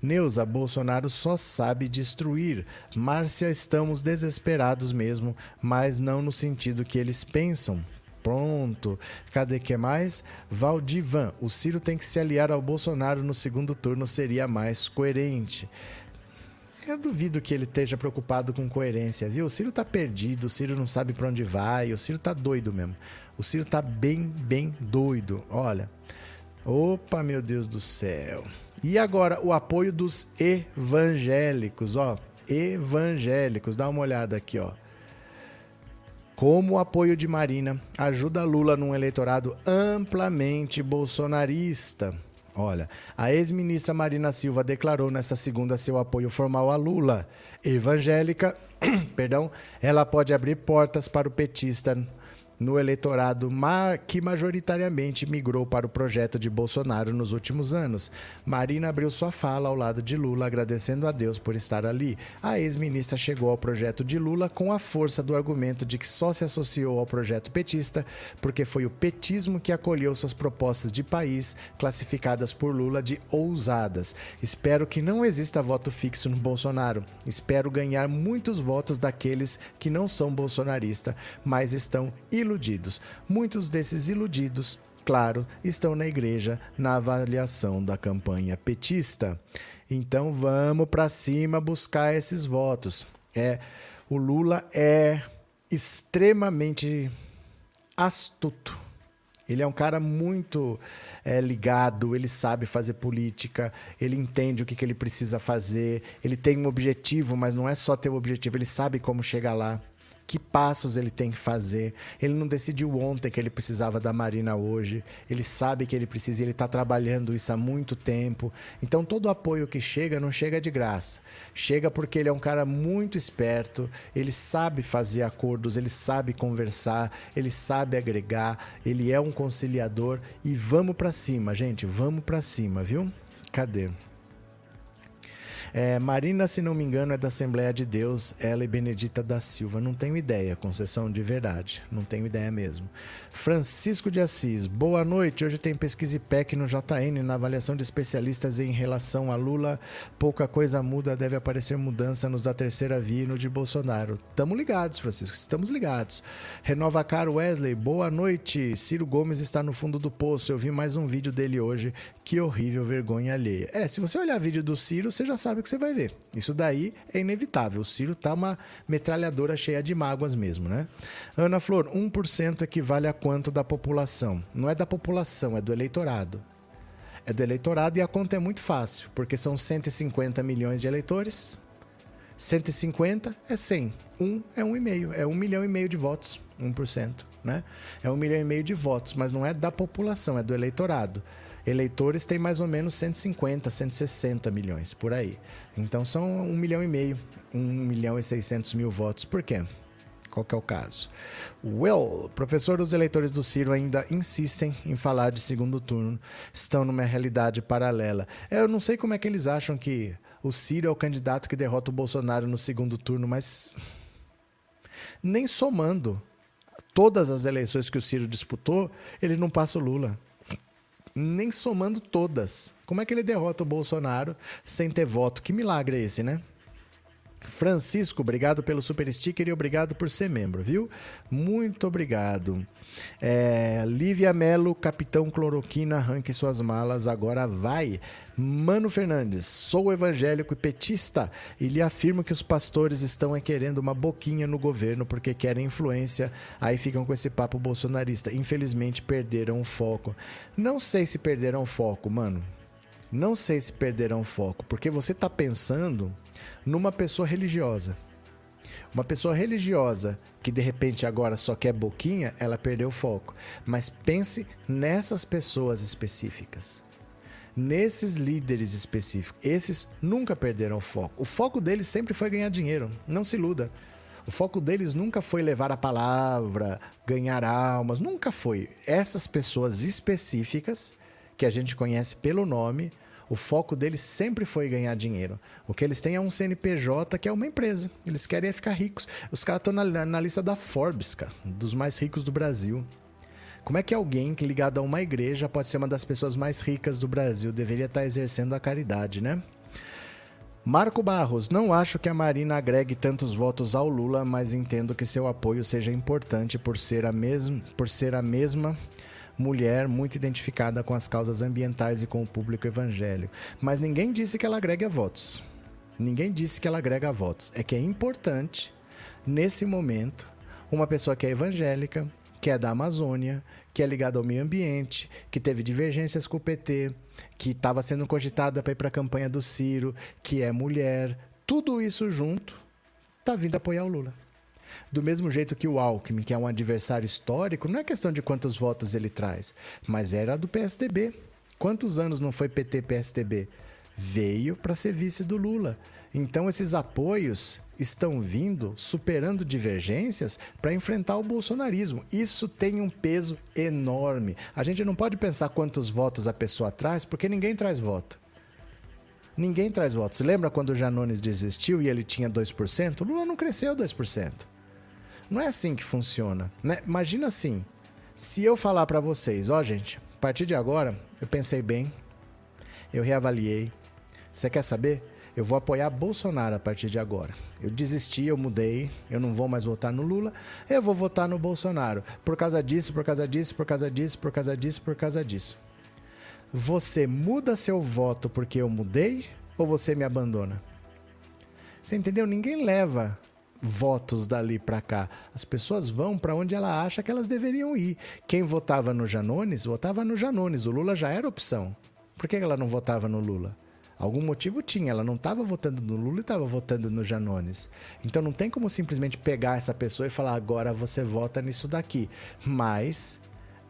Neuza, Bolsonaro só sabe destruir. Márcia, estamos desesperados mesmo, mas não no sentido que eles pensam. Pronto. Cadê que mais? Valdivan, o Ciro tem que se aliar ao Bolsonaro no segundo turno, seria mais coerente. Eu duvido que ele esteja preocupado com coerência, viu? O Ciro tá perdido, o Ciro não sabe para onde vai, o Ciro tá doido mesmo. O Ciro tá bem, bem doido. Olha. Opa, meu Deus do céu. E agora o apoio dos evangélicos, ó, evangélicos. Dá uma olhada aqui, ó. Como o apoio de Marina ajuda Lula num eleitorado amplamente bolsonarista. Olha, a ex-ministra Marina Silva declarou nesta segunda seu apoio formal a Lula. Evangélica, perdão, ela pode abrir portas para o petista no eleitorado que majoritariamente migrou para o projeto de Bolsonaro nos últimos anos. Marina abriu sua fala ao lado de Lula, agradecendo a Deus por estar ali. A ex-ministra chegou ao projeto de Lula com a força do argumento de que só se associou ao projeto petista porque foi o petismo que acolheu suas propostas de país, classificadas por Lula de ousadas. Espero que não exista voto fixo no Bolsonaro. Espero ganhar muitos votos daqueles que não são bolsonaristas, mas estão. Muitos desses iludidos, claro, estão na igreja na avaliação da campanha petista. Então vamos para cima buscar esses votos. É, o Lula é extremamente astuto. Ele é um cara muito é, ligado, ele sabe fazer política, ele entende o que, que ele precisa fazer, ele tem um objetivo, mas não é só ter o um objetivo, ele sabe como chegar lá que passos ele tem que fazer. Ele não decidiu ontem que ele precisava da Marina hoje. Ele sabe que ele precisa e ele está trabalhando isso há muito tempo. Então todo apoio que chega não chega de graça. Chega porque ele é um cara muito esperto. Ele sabe fazer acordos, ele sabe conversar, ele sabe agregar. Ele é um conciliador e vamos para cima, gente. Vamos para cima, viu? Cadê? É, Marina, se não me engano, é da Assembleia de Deus, ela e Benedita da Silva. Não tenho ideia, concessão de verdade. Não tenho ideia mesmo. Francisco de Assis, boa noite. Hoje tem pesquisa IPEC no JN na avaliação de especialistas em relação a Lula. Pouca coisa muda, deve aparecer mudança nos da terceira via e no de Bolsonaro. Estamos ligados, Francisco, estamos ligados. Renova Caro Wesley, boa noite. Ciro Gomes está no fundo do poço. Eu vi mais um vídeo dele hoje. Que horrível vergonha alheia. É, se você olhar vídeo do Ciro, você já sabe que você vai ver. Isso daí é inevitável. O Ciro tá uma metralhadora cheia de mágoas mesmo, né? Ana Flor, 1% equivale a quanto da população? Não é da população, é do eleitorado. É do eleitorado e a conta é muito fácil, porque são 150 milhões de eleitores. 150 é 100. 1 é 1,5. É 1 milhão e meio de votos. 1%. Né? É 1 milhão e meio de votos, mas não é da população, é do eleitorado. Eleitores têm mais ou menos 150, 160 milhões, por aí. Então são 1 milhão e meio, 1 milhão e 600 mil votos. Por quê? Qual que é o caso? Well, professor, os eleitores do Ciro ainda insistem em falar de segundo turno. Estão numa realidade paralela. É, eu não sei como é que eles acham que o Ciro é o candidato que derrota o Bolsonaro no segundo turno, mas nem somando todas as eleições que o Ciro disputou, ele não passa o Lula. Nem somando todas. Como é que ele derrota o Bolsonaro sem ter voto? Que milagre é esse, né? Francisco, obrigado pelo super sticker e obrigado por ser membro, viu? Muito obrigado. É, Lívia Melo, Capitão Cloroquina, arranque suas malas, agora vai. Mano Fernandes, sou evangélico e petista e lhe afirmo que os pastores estão querendo uma boquinha no governo porque querem influência, aí ficam com esse papo bolsonarista. Infelizmente perderam o foco. Não sei se perderam o foco, mano. Não sei se perderam o foco, porque você está pensando numa pessoa religiosa. Uma pessoa religiosa que de repente agora só quer boquinha, ela perdeu o foco. Mas pense nessas pessoas específicas. Nesses líderes específicos. Esses nunca perderam o foco. O foco deles sempre foi ganhar dinheiro. Não se iluda. O foco deles nunca foi levar a palavra, ganhar almas. Nunca foi. Essas pessoas específicas, que a gente conhece pelo nome, o foco deles sempre foi ganhar dinheiro. O que eles têm é um CNPJ que é uma empresa. Eles querem é ficar ricos. Os caras estão na, na, lista da Forbes, cara, dos mais ricos do Brasil. Como é que alguém ligado a uma igreja pode ser uma das pessoas mais ricas do Brasil? Deveria estar exercendo a caridade, né? Marco Barros, não acho que a Marina agregue tantos votos ao Lula, mas entendo que seu apoio seja importante por ser a, mesma, por ser a mesma mulher muito identificada com as causas ambientais e com o público evangélico. Mas ninguém disse que ela agrega votos. Ninguém disse que ela agrega votos. É que é importante, nesse momento, uma pessoa que é evangélica, que é da Amazônia, que é ligada ao meio ambiente, que teve divergências com o PT, que estava sendo cogitada para ir para a campanha do Ciro, que é mulher, tudo isso junto, está vindo apoiar o Lula. Do mesmo jeito que o Alckmin, que é um adversário histórico, não é questão de quantos votos ele traz, mas era do PSDB. Quantos anos não foi PT-PSDB? Veio para ser vice do Lula. Então esses apoios estão vindo superando divergências para enfrentar o bolsonarismo. Isso tem um peso enorme. A gente não pode pensar quantos votos a pessoa traz, porque ninguém traz voto. Ninguém traz votos. Lembra quando o Janones desistiu e ele tinha 2%? O Lula não cresceu 2%. Não é assim que funciona. Né? Imagina assim: se eu falar para vocês, ó, oh, gente, a partir de agora, eu pensei bem, eu reavaliei. Você quer saber? Eu vou apoiar Bolsonaro a partir de agora. Eu desisti, eu mudei, eu não vou mais votar no Lula, eu vou votar no Bolsonaro. Por causa disso, por causa disso, por causa disso, por causa disso, por causa disso. Você muda seu voto porque eu mudei ou você me abandona? Você entendeu? Ninguém leva votos dali para cá. As pessoas vão para onde ela acha que elas deveriam ir. Quem votava no Janones, votava no Janones. O Lula já era opção. Por que ela não votava no Lula? Algum motivo tinha, ela não estava votando no Lula e estava votando no Janones. Então não tem como simplesmente pegar essa pessoa e falar agora você vota nisso daqui. Mas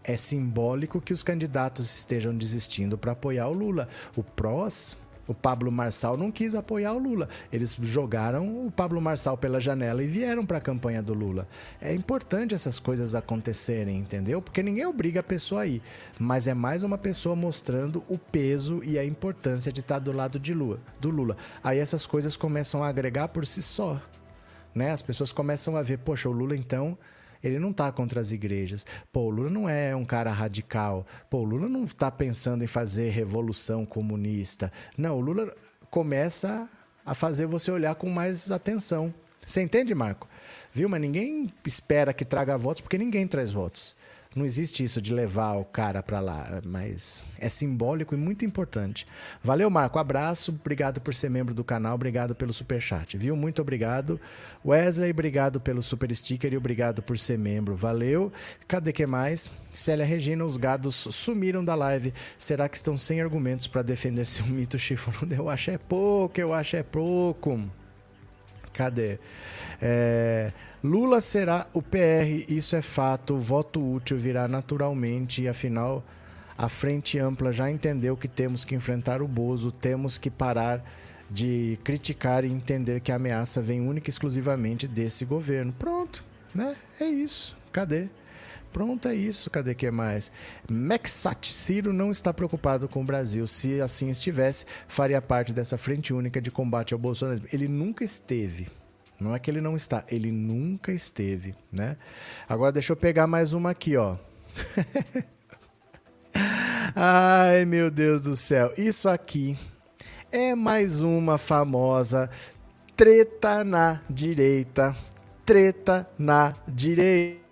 é simbólico que os candidatos estejam desistindo para apoiar o Lula. O PROS o Pablo Marçal não quis apoiar o Lula. Eles jogaram o Pablo Marçal pela janela e vieram para a campanha do Lula. É importante essas coisas acontecerem, entendeu? Porque ninguém obriga a pessoa a ir, mas é mais uma pessoa mostrando o peso e a importância de estar do lado de Lula, do Lula. Aí essas coisas começam a agregar por si só, né? As pessoas começam a ver, poxa, o Lula então ele não está contra as igrejas. Pô, o Lula não é um cara radical. Pô, o Lula não está pensando em fazer revolução comunista. Não, o Lula começa a fazer você olhar com mais atenção. Você entende, Marco? Viu? Mas ninguém espera que traga votos, porque ninguém traz votos. Não existe isso de levar o cara para lá, mas é simbólico e muito importante. Valeu, Marco. Abraço. Obrigado por ser membro do canal. Obrigado pelo super chat, viu? Muito obrigado. Wesley, obrigado pelo super sticker e obrigado por ser membro. Valeu. Cadê que mais? Célia Regina, os gados sumiram da live. Será que estão sem argumentos para defender seu mito chifrudo? Eu acho é pouco, eu acho é pouco. Cadê? É... Lula será o PR, isso é fato. Voto útil virá naturalmente e, afinal, a frente ampla já entendeu que temos que enfrentar o Bozo, temos que parar de criticar e entender que a ameaça vem única e exclusivamente desse governo. Pronto, né? É isso. Cadê? Pronto, é isso. Cadê que mais? Mexat Ciro não está preocupado com o Brasil. Se assim estivesse, faria parte dessa frente única de combate ao Bolsonaro. Ele nunca esteve. Não é que ele não está, ele nunca esteve, né? Agora deixa eu pegar mais uma aqui, ó. Ai, meu Deus do céu. Isso aqui é mais uma famosa treta na direita. Treta na direita.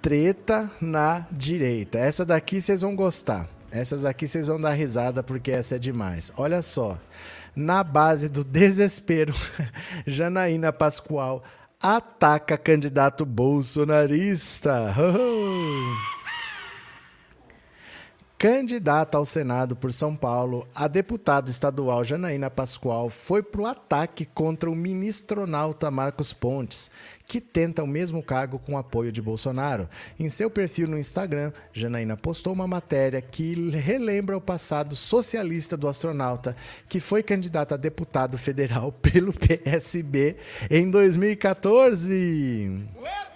Treta na direita. Essa daqui vocês vão gostar. Essas aqui vocês vão dar risada porque essa é demais. Olha só. Na base do desespero, Janaína Pascoal ataca candidato bolsonarista. Oh! Candidata ao Senado por São Paulo, a deputada estadual Janaína Pascoal foi para o ataque contra o ministronauta Marcos Pontes, que tenta o mesmo cargo com apoio de Bolsonaro. Em seu perfil no Instagram, Janaína postou uma matéria que relembra o passado socialista do astronauta, que foi candidato a deputado federal pelo PSB em 2014. Ué!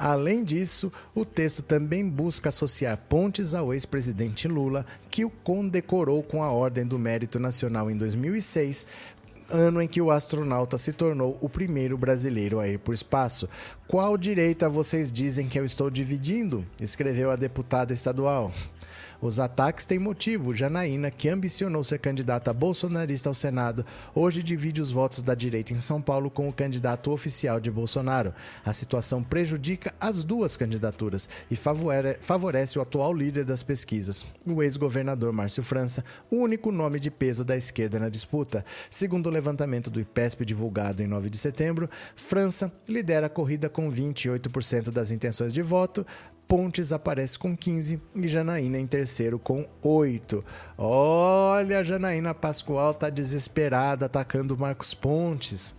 Além disso, o texto também busca associar Pontes ao ex-presidente Lula, que o condecorou com a Ordem do Mérito Nacional em 2006, ano em que o astronauta se tornou o primeiro brasileiro a ir para o espaço. Qual direita vocês dizem que eu estou dividindo? escreveu a deputada estadual. Os ataques têm motivo. Janaína, que ambicionou ser candidata bolsonarista ao Senado, hoje divide os votos da direita em São Paulo com o candidato oficial de Bolsonaro. A situação prejudica as duas candidaturas e favorece o atual líder das pesquisas, o ex-governador Márcio França, o único nome de peso da esquerda na disputa. Segundo o levantamento do IPESP divulgado em 9 de setembro, França lidera a corrida com 28% das intenções de voto, Pontes aparece com 15 e Janaína em terceiro com 8. Olha, a Janaína Pascoal tá desesperada atacando o Marcos Pontes.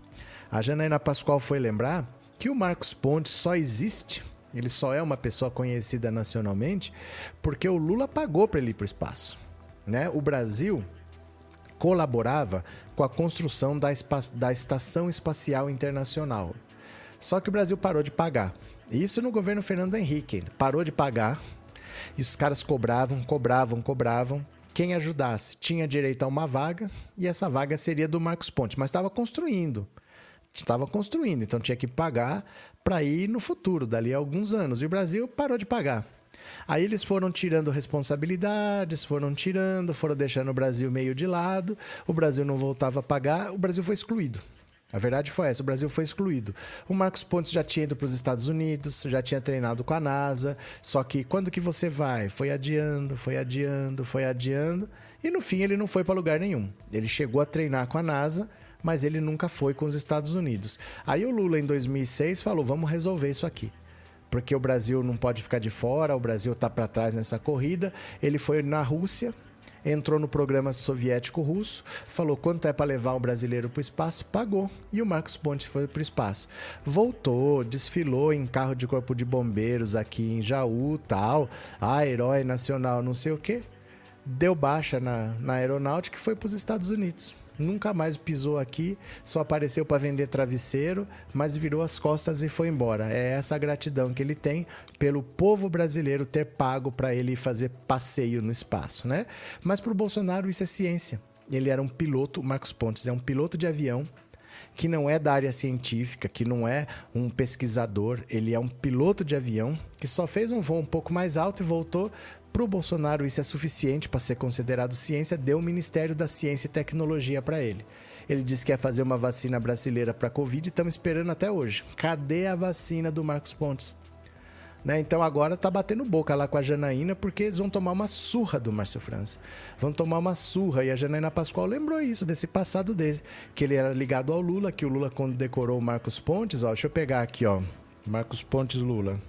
A Janaína Pascoal foi lembrar que o Marcos Pontes só existe, ele só é uma pessoa conhecida nacionalmente, porque o Lula pagou para ele ir para o espaço. Né? O Brasil colaborava com a construção da, da Estação Espacial Internacional. Só que o Brasil parou de pagar. Isso no governo Fernando Henrique. Parou de pagar. E os caras cobravam, cobravam, cobravam. Quem ajudasse tinha direito a uma vaga e essa vaga seria do Marcos Ponte, mas estava construindo. Estava construindo, então tinha que pagar para ir no futuro, dali a alguns anos. E o Brasil parou de pagar. Aí eles foram tirando responsabilidades, foram tirando, foram deixando o Brasil meio de lado. O Brasil não voltava a pagar, o Brasil foi excluído. A verdade foi essa, o Brasil foi excluído. O Marcos Pontes já tinha ido para os Estados Unidos, já tinha treinado com a NASA, só que quando que você vai? Foi adiando, foi adiando, foi adiando, e no fim ele não foi para lugar nenhum. Ele chegou a treinar com a NASA, mas ele nunca foi com os Estados Unidos. Aí o Lula em 2006 falou: "Vamos resolver isso aqui" porque o Brasil não pode ficar de fora, o Brasil está para trás nessa corrida. Ele foi na Rússia, entrou no programa soviético russo, falou quanto é para levar o brasileiro para o espaço, pagou. E o Marcos Ponte foi para o espaço. Voltou, desfilou em carro de corpo de bombeiros aqui em Jaú, tal. Ah, herói nacional, não sei o quê. Deu baixa na, na aeronáutica e foi para os Estados Unidos nunca mais pisou aqui, só apareceu para vender travesseiro, mas virou as costas e foi embora. É essa gratidão que ele tem pelo povo brasileiro ter pago para ele fazer passeio no espaço, né? Mas para o Bolsonaro isso é ciência. Ele era um piloto, Marcos Pontes é um piloto de avião que não é da área científica, que não é um pesquisador, ele é um piloto de avião que só fez um voo um pouco mais alto e voltou para o Bolsonaro, isso é suficiente para ser considerado ciência, deu o Ministério da Ciência e Tecnologia para ele. Ele disse que ia fazer uma vacina brasileira para a Covid e estamos esperando até hoje. Cadê a vacina do Marcos Pontes? Né? Então agora tá batendo boca lá com a Janaína, porque eles vão tomar uma surra do Márcio França. Vão tomar uma surra. E a Janaína Pascoal lembrou isso, desse passado dele. Que ele era ligado ao Lula, que o Lula, quando decorou o Marcos Pontes, ó, deixa eu pegar aqui, ó. Marcos Pontes Lula.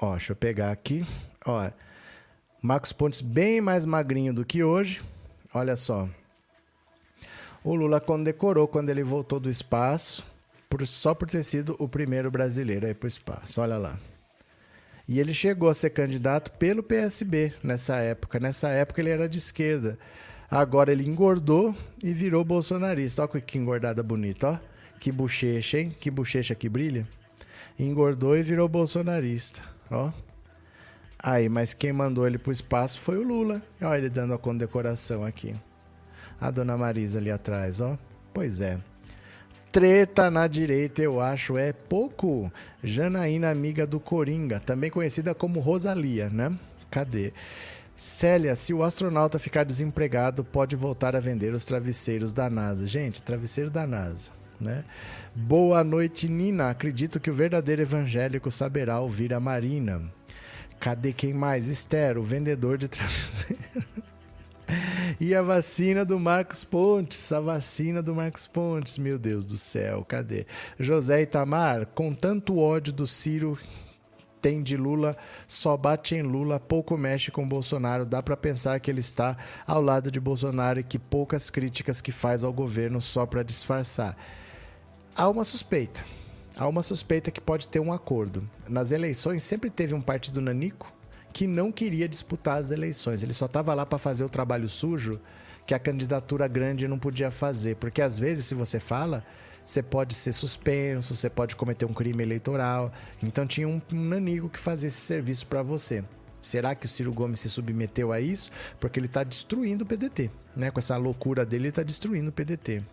Ó, deixa eu pegar aqui. Ó, Marcos Pontes bem mais magrinho do que hoje. Olha só. O Lula condecorou quando ele voltou do espaço, por, só por ter sido o primeiro brasileiro a ir para o espaço. Olha lá. E ele chegou a ser candidato pelo PSB nessa época. Nessa época ele era de esquerda. Agora ele engordou e virou bolsonarista. Olha que engordada bonita, ó. Que bochecha, hein? Que bochecha que brilha. Engordou e virou bolsonarista. Ó. Aí, mas quem mandou ele pro espaço foi o Lula. Olha ele dando a condecoração aqui. A dona Marisa ali atrás, ó. Pois é. Treta na direita, eu acho, é pouco. Janaína, amiga do Coringa, também conhecida como Rosalia, né? Cadê? Célia, se o astronauta ficar desempregado, pode voltar a vender os travesseiros da NASA. Gente, travesseiro da NASA, né? Boa noite, Nina. Acredito que o verdadeiro evangélico saberá ouvir a Marina. Cadê quem mais? Esther, o vendedor de e a vacina do Marcos Pontes, a vacina do Marcos Pontes, meu Deus do céu, cadê? José Itamar, com tanto ódio do Ciro tem de Lula, só bate em Lula, pouco mexe com Bolsonaro. Dá para pensar que ele está ao lado de Bolsonaro e que poucas críticas que faz ao governo só para disfarçar há uma suspeita. Há uma suspeita que pode ter um acordo. Nas eleições sempre teve um partido nanico que não queria disputar as eleições. Ele só estava lá para fazer o trabalho sujo que a candidatura grande não podia fazer. Porque às vezes, se você fala, você pode ser suspenso, você pode cometer um crime eleitoral. Então tinha um, nanigo que fazia esse serviço para você. Será que o Ciro Gomes se submeteu a isso? Porque ele está destruindo o PDT. Né? Com essa loucura dele, ele está destruindo o PDT.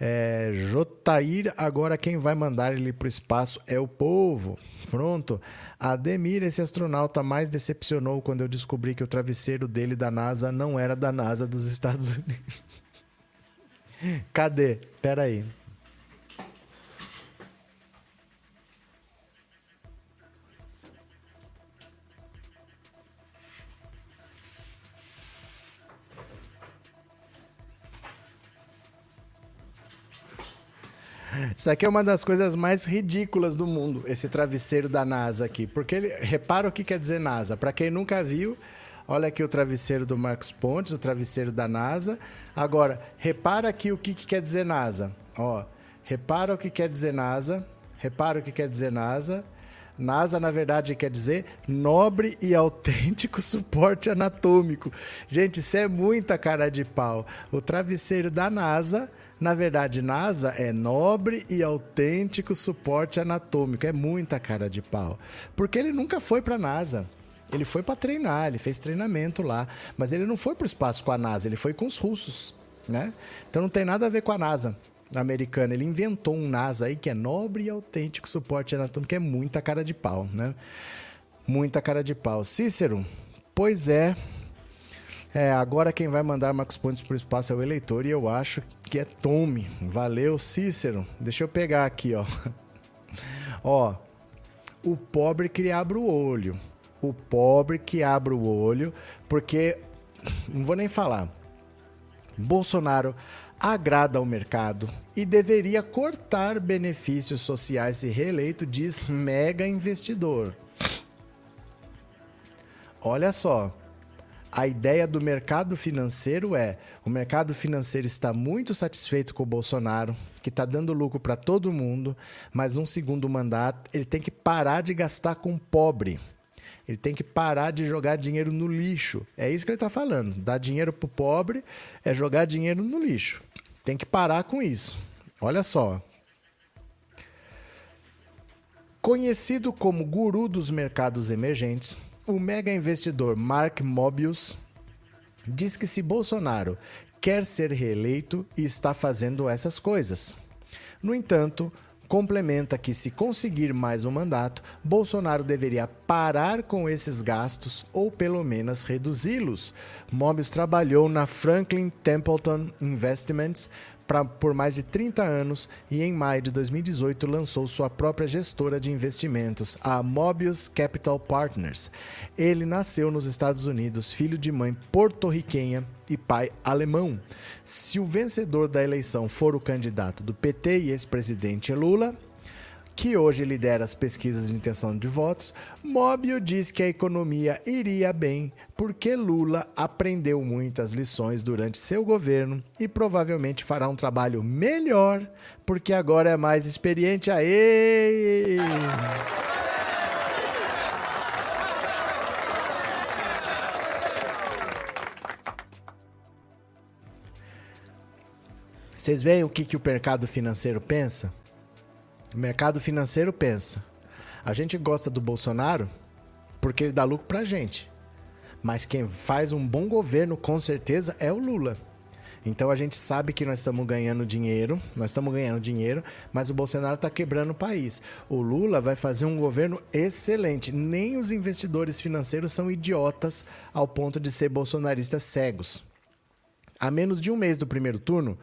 É, Jotair, agora quem vai mandar ele para o espaço é o povo. Pronto. Ademir, esse astronauta mais decepcionou quando eu descobri que o travesseiro dele da NASA não era da NASA dos Estados Unidos. Cadê? Pera aí. Isso aqui é uma das coisas mais ridículas do mundo, esse travesseiro da NASA aqui. Porque ele, repara o que quer dizer NASA. Para quem nunca viu, olha aqui o travesseiro do Marcos Pontes, o travesseiro da NASA. Agora, repara aqui o que, que quer dizer NASA. Ó, repara o que quer dizer NASA. Repara o que quer dizer NASA. NASA, na verdade, quer dizer nobre e autêntico suporte anatômico. Gente, isso é muita cara de pau. O travesseiro da NASA na verdade, NASA é nobre e autêntico suporte anatômico. É muita cara de pau. Porque ele nunca foi para NASA. Ele foi para treinar, ele fez treinamento lá, mas ele não foi para o espaço com a NASA, ele foi com os russos, né? Então não tem nada a ver com a NASA americana. Ele inventou um NASA aí que é nobre e autêntico suporte anatômico, é muita cara de pau, né? Muita cara de pau. Cícero, pois é, é, agora quem vai mandar Marcos Pontes para o espaço é o eleitor e eu acho que é Tome. Valeu, Cícero. Deixa eu pegar aqui, ó. ó, o pobre que abre o olho. O pobre que abre o olho, porque não vou nem falar. Bolsonaro agrada ao mercado e deveria cortar benefícios sociais se reeleito, diz mega investidor. Olha só, a ideia do mercado financeiro é: o mercado financeiro está muito satisfeito com o Bolsonaro, que está dando lucro para todo mundo, mas num segundo mandato ele tem que parar de gastar com pobre. Ele tem que parar de jogar dinheiro no lixo. É isso que ele está falando. Dar dinheiro para o pobre é jogar dinheiro no lixo. Tem que parar com isso. Olha só. Conhecido como guru dos mercados emergentes, o mega investidor Mark Mobius diz que se Bolsonaro quer ser reeleito e está fazendo essas coisas. No entanto, complementa que se conseguir mais um mandato, Bolsonaro deveria parar com esses gastos ou pelo menos reduzi-los. Mobius trabalhou na Franklin Templeton Investments, pra, por mais de 30 anos e em maio de 2018 lançou sua própria gestora de investimentos, a Mobius Capital Partners. Ele nasceu nos Estados Unidos, filho de mãe porto-riquenha e pai alemão. Se o vencedor da eleição for o candidato do PT e ex-presidente Lula, que hoje lidera as pesquisas de intenção de votos, Móbio diz que a economia iria bem porque Lula aprendeu muitas lições durante seu governo e provavelmente fará um trabalho melhor porque agora é mais experiente. Aê! Vocês veem o que, que o mercado financeiro pensa? O mercado financeiro pensa: a gente gosta do Bolsonaro porque ele dá lucro pra gente. Mas quem faz um bom governo, com certeza, é o Lula. Então a gente sabe que nós estamos ganhando dinheiro, nós estamos ganhando dinheiro, mas o Bolsonaro está quebrando o país. O Lula vai fazer um governo excelente. Nem os investidores financeiros são idiotas ao ponto de ser bolsonaristas cegos. A menos de um mês do primeiro turno,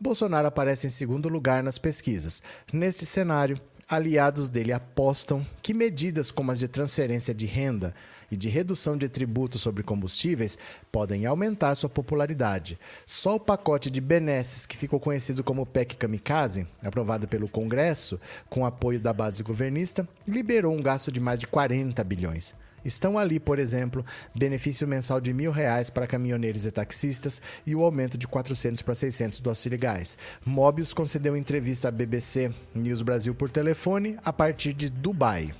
Bolsonaro aparece em segundo lugar nas pesquisas. Neste cenário, aliados dele apostam que medidas como as de transferência de renda e de redução de tributos sobre combustíveis podem aumentar sua popularidade. Só o pacote de benesses que ficou conhecido como PEC Kamikaze, aprovado pelo Congresso com apoio da base governista, liberou um gasto de mais de 40 bilhões. Estão ali, por exemplo, benefício mensal de mil reais para caminhoneiros e taxistas e o aumento de 400 para 600 do auxílio gás. Mobius concedeu entrevista à BBC News Brasil por telefone a partir de Dubai.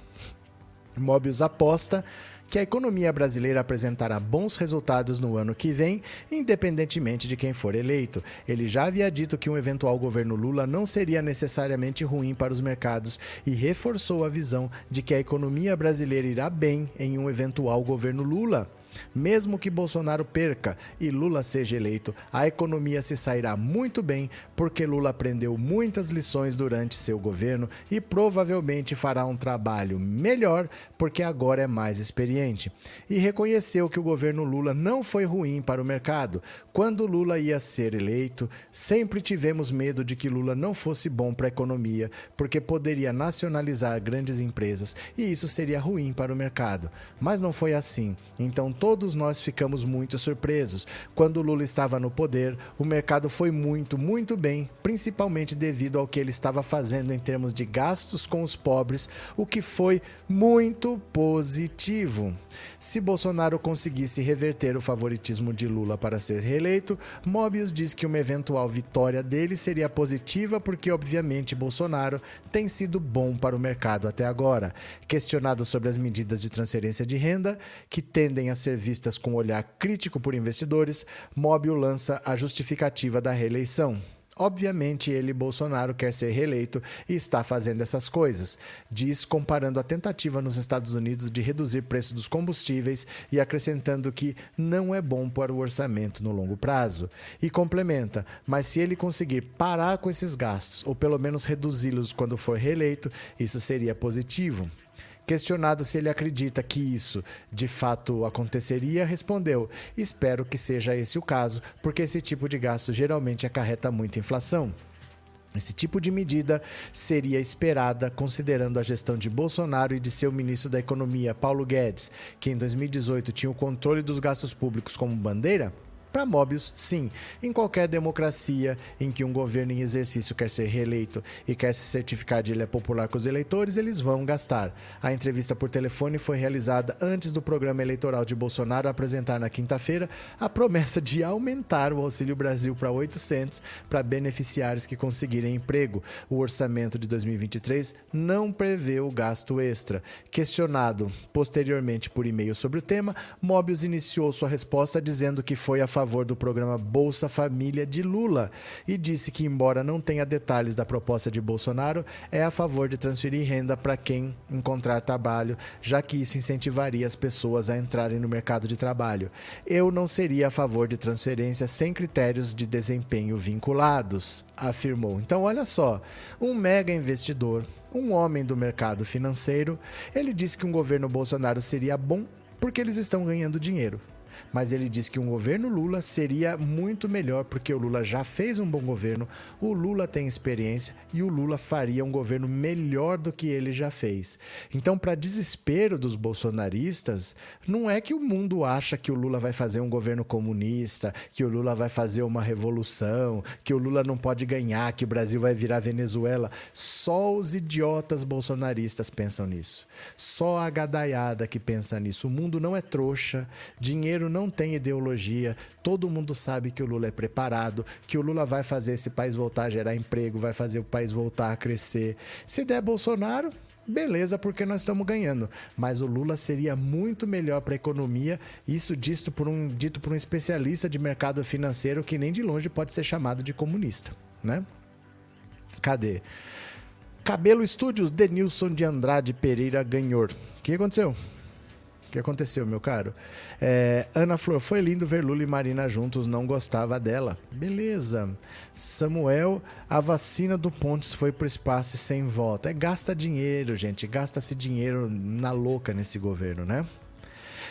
Mobius aposta que a economia brasileira apresentará bons resultados no ano que vem, independentemente de quem for eleito. Ele já havia dito que um eventual governo Lula não seria necessariamente ruim para os mercados e reforçou a visão de que a economia brasileira irá bem em um eventual governo Lula. Mesmo que Bolsonaro perca e Lula seja eleito, a economia se sairá muito bem porque Lula aprendeu muitas lições durante seu governo e provavelmente fará um trabalho melhor porque agora é mais experiente. E reconheceu que o governo Lula não foi ruim para o mercado. Quando Lula ia ser eleito, sempre tivemos medo de que Lula não fosse bom para a economia, porque poderia nacionalizar grandes empresas e isso seria ruim para o mercado. Mas não foi assim. Então todos nós ficamos muito surpresos. Quando Lula estava no poder, o mercado foi muito, muito bem, principalmente devido ao que ele estava fazendo em termos de gastos com os pobres, o que foi muito positivo. Se Bolsonaro conseguisse reverter o favoritismo de Lula para ser reeleito, Mobius diz que uma eventual vitória dele seria positiva porque, obviamente, Bolsonaro tem sido bom para o mercado até agora. Questionado sobre as medidas de transferência de renda, que tendem a ser ser vistas com olhar crítico por investidores, Móbil lança a justificativa da reeleição. Obviamente, ele, Bolsonaro, quer ser reeleito e está fazendo essas coisas. Diz comparando a tentativa nos Estados Unidos de reduzir o preço dos combustíveis e acrescentando que não é bom para o orçamento no longo prazo. E complementa: mas se ele conseguir parar com esses gastos, ou pelo menos reduzi-los quando for reeleito, isso seria positivo. Questionado se ele acredita que isso de fato aconteceria, respondeu: Espero que seja esse o caso, porque esse tipo de gasto geralmente acarreta muita inflação. Esse tipo de medida seria esperada considerando a gestão de Bolsonaro e de seu ministro da Economia, Paulo Guedes, que em 2018 tinha o controle dos gastos públicos como bandeira? Para Mobius, sim. Em qualquer democracia em que um governo em exercício quer ser reeleito e quer se certificar de ele é popular com os eleitores, eles vão gastar. A entrevista por telefone foi realizada antes do programa eleitoral de Bolsonaro apresentar na quinta-feira a promessa de aumentar o Auxílio Brasil para 800 para beneficiários que conseguirem emprego. O orçamento de 2023 não prevê o gasto extra. Questionado posteriormente por e-mail sobre o tema, Mobius iniciou sua resposta dizendo que foi a favor favor do programa Bolsa Família de Lula e disse que, embora não tenha detalhes da proposta de Bolsonaro, é a favor de transferir renda para quem encontrar trabalho, já que isso incentivaria as pessoas a entrarem no mercado de trabalho. Eu não seria a favor de transferência sem critérios de desempenho vinculados, afirmou. Então, olha só, um mega investidor um homem do mercado financeiro, ele disse que um governo Bolsonaro seria bom porque eles estão ganhando dinheiro mas ele disse que um governo Lula seria muito melhor, porque o Lula já fez um bom governo, o Lula tem experiência e o Lula faria um governo melhor do que ele já fez. Então, para desespero dos bolsonaristas, não é que o mundo acha que o Lula vai fazer um governo comunista, que o Lula vai fazer uma revolução, que o Lula não pode ganhar, que o Brasil vai virar Venezuela. Só os idiotas bolsonaristas pensam nisso. Só a gadaiada que pensa nisso. O mundo não é trouxa, dinheiro Não tem ideologia. Todo mundo sabe que o Lula é preparado, que o Lula vai fazer esse país voltar a gerar emprego, vai fazer o país voltar a crescer. Se der Bolsonaro, beleza, porque nós estamos ganhando. Mas o Lula seria muito melhor para a economia, isso dito por, um, dito por um especialista de mercado financeiro que nem de longe pode ser chamado de comunista, né? Cadê? Cabelo Studios, Denilson de Andrade Pereira ganhou. O que aconteceu? Que aconteceu, meu caro? É, Ana Flor, foi lindo ver Lula e Marina juntos, não gostava dela. Beleza. Samuel, a vacina do Pontes foi pro espaço e sem volta. É gasta dinheiro, gente. Gasta-se dinheiro na louca nesse governo, né?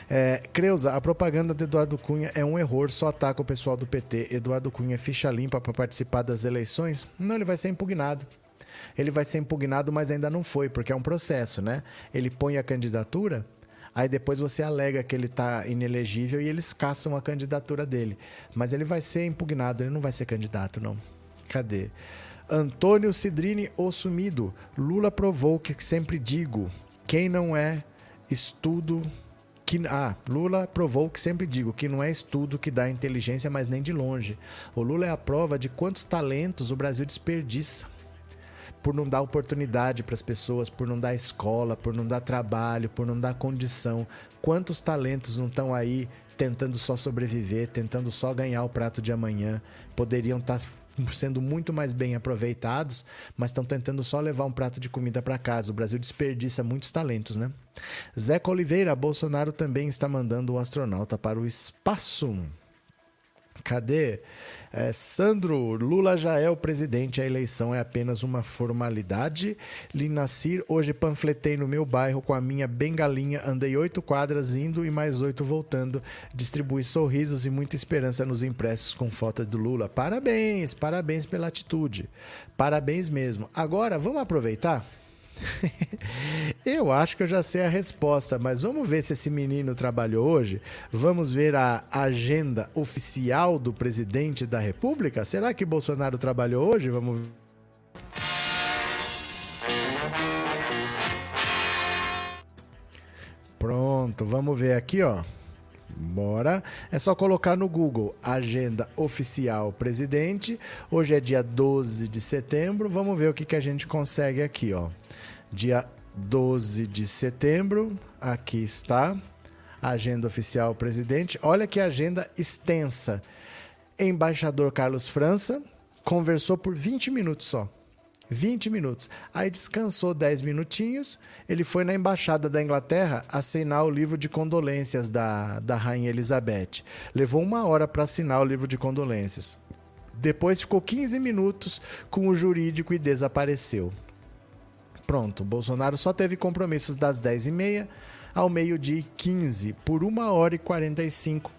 É, Creuza, a propaganda de Eduardo Cunha é um erro, só ataca o pessoal do PT. Eduardo Cunha é ficha limpa para participar das eleições? Não, ele vai ser impugnado. Ele vai ser impugnado, mas ainda não foi, porque é um processo, né? Ele põe a candidatura, Aí depois você alega que ele está inelegível e eles caçam a candidatura dele. Mas ele vai ser impugnado, ele não vai ser candidato, não. Cadê? Antônio Cidrini, o sumido. Lula provou que sempre digo: quem não é estudo. Que, ah, Lula provou que sempre digo que não é estudo que dá inteligência, mas nem de longe. O Lula é a prova de quantos talentos o Brasil desperdiça por não dar oportunidade para as pessoas, por não dar escola, por não dar trabalho, por não dar condição. Quantos talentos não estão aí tentando só sobreviver, tentando só ganhar o prato de amanhã, poderiam estar tá sendo muito mais bem aproveitados, mas estão tentando só levar um prato de comida para casa. O Brasil desperdiça muitos talentos, né? Zeca Oliveira, Bolsonaro também está mandando o astronauta para o espaço. Cadê? É, Sandro, Lula já é o presidente, a eleição é apenas uma formalidade. Linacir, hoje panfletei no meu bairro com a minha bengalinha, andei oito quadras indo e mais oito voltando. Distribui sorrisos e muita esperança nos impressos com foto do Lula. Parabéns, parabéns pela atitude. Parabéns mesmo. Agora, vamos aproveitar? eu acho que eu já sei a resposta, mas vamos ver se esse menino trabalhou hoje. Vamos ver a agenda oficial do presidente da República. Será que Bolsonaro trabalhou hoje? Vamos. Pronto, vamos ver aqui, ó. Bora. É só colocar no Google Agenda Oficial Presidente. Hoje é dia 12 de setembro. Vamos ver o que, que a gente consegue aqui, ó. Dia 12 de setembro, aqui está. Agenda Oficial Presidente. Olha que agenda extensa. Embaixador Carlos França conversou por 20 minutos só. 20 minutos. Aí descansou 10 minutinhos. Ele foi na embaixada da Inglaterra assinar o livro de condolências da, da Rainha Elizabeth. Levou uma hora para assinar o livro de condolências. Depois ficou 15 minutos com o jurídico e desapareceu. Pronto, Bolsonaro só teve compromissos das 10h30 ao meio-dia e 15, por 1 hora e 45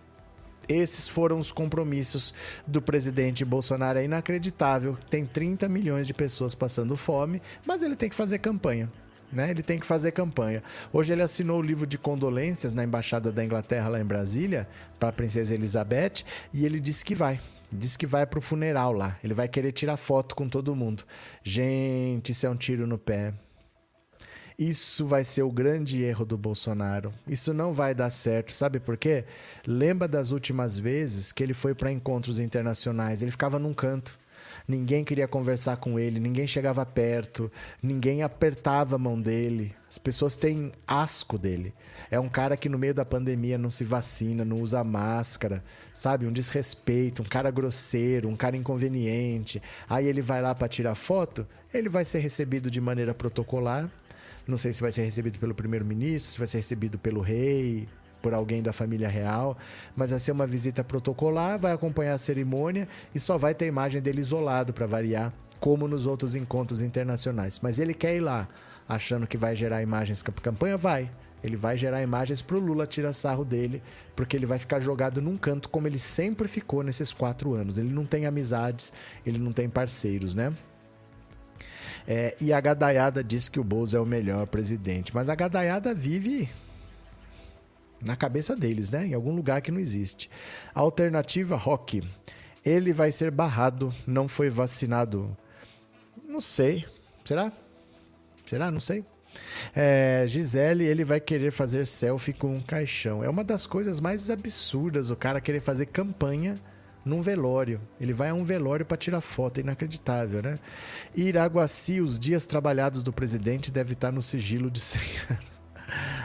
esses foram os compromissos do presidente Bolsonaro. É inacreditável. Tem 30 milhões de pessoas passando fome, mas ele tem que fazer campanha. Né? Ele tem que fazer campanha. Hoje ele assinou o livro de condolências na embaixada da Inglaterra lá em Brasília para a princesa Elizabeth e ele disse que vai. Disse que vai para o funeral lá. Ele vai querer tirar foto com todo mundo. Gente, isso é um tiro no pé. Isso vai ser o grande erro do Bolsonaro. Isso não vai dar certo. Sabe por quê? Lembra das últimas vezes que ele foi para encontros internacionais? Ele ficava num canto. Ninguém queria conversar com ele, ninguém chegava perto, ninguém apertava a mão dele. As pessoas têm asco dele. É um cara que no meio da pandemia não se vacina, não usa máscara, sabe? Um desrespeito, um cara grosseiro, um cara inconveniente. Aí ele vai lá para tirar foto, ele vai ser recebido de maneira protocolar, não sei se vai ser recebido pelo primeiro-ministro, se vai ser recebido pelo rei, por alguém da família real, mas vai ser uma visita protocolar, vai acompanhar a cerimônia e só vai ter imagem dele isolado para variar, como nos outros encontros internacionais. Mas ele quer ir lá, achando que vai gerar imagens para campanha, vai. Ele vai gerar imagens para o Lula tirar sarro dele, porque ele vai ficar jogado num canto como ele sempre ficou nesses quatro anos. Ele não tem amizades, ele não tem parceiros, né? É, e a gadaiada diz que o Bozo é o melhor presidente. Mas a gadaiada vive na cabeça deles, né? Em algum lugar que não existe. Alternativa Rock. Ele vai ser barrado, não foi vacinado. Não sei. Será? Será? Não sei. É, Gisele, ele vai querer fazer selfie com um caixão. É uma das coisas mais absurdas o cara querer fazer campanha num velório. Ele vai a um velório para tirar foto, é inacreditável, né? Iraguaci, os dias trabalhados do presidente deve estar no sigilo de 100 anos.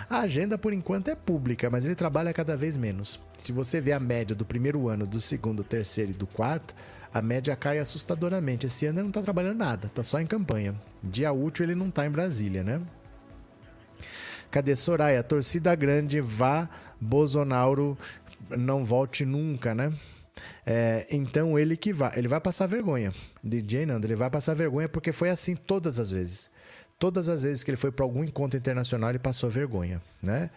A agenda, por enquanto, é pública, mas ele trabalha cada vez menos. Se você vê a média do primeiro ano, do segundo, terceiro e do quarto, a média cai assustadoramente. Esse ano ele não está trabalhando nada, está só em campanha. Dia útil ele não está em Brasília, né? Cadê Soraya? Torcida grande, vá, Bolsonaro não volte nunca, né? É, então ele que vai, ele vai passar vergonha. DJ Nando, ele vai passar vergonha porque foi assim todas as vezes. Todas as vezes que ele foi para algum encontro internacional, ele passou vergonha, né?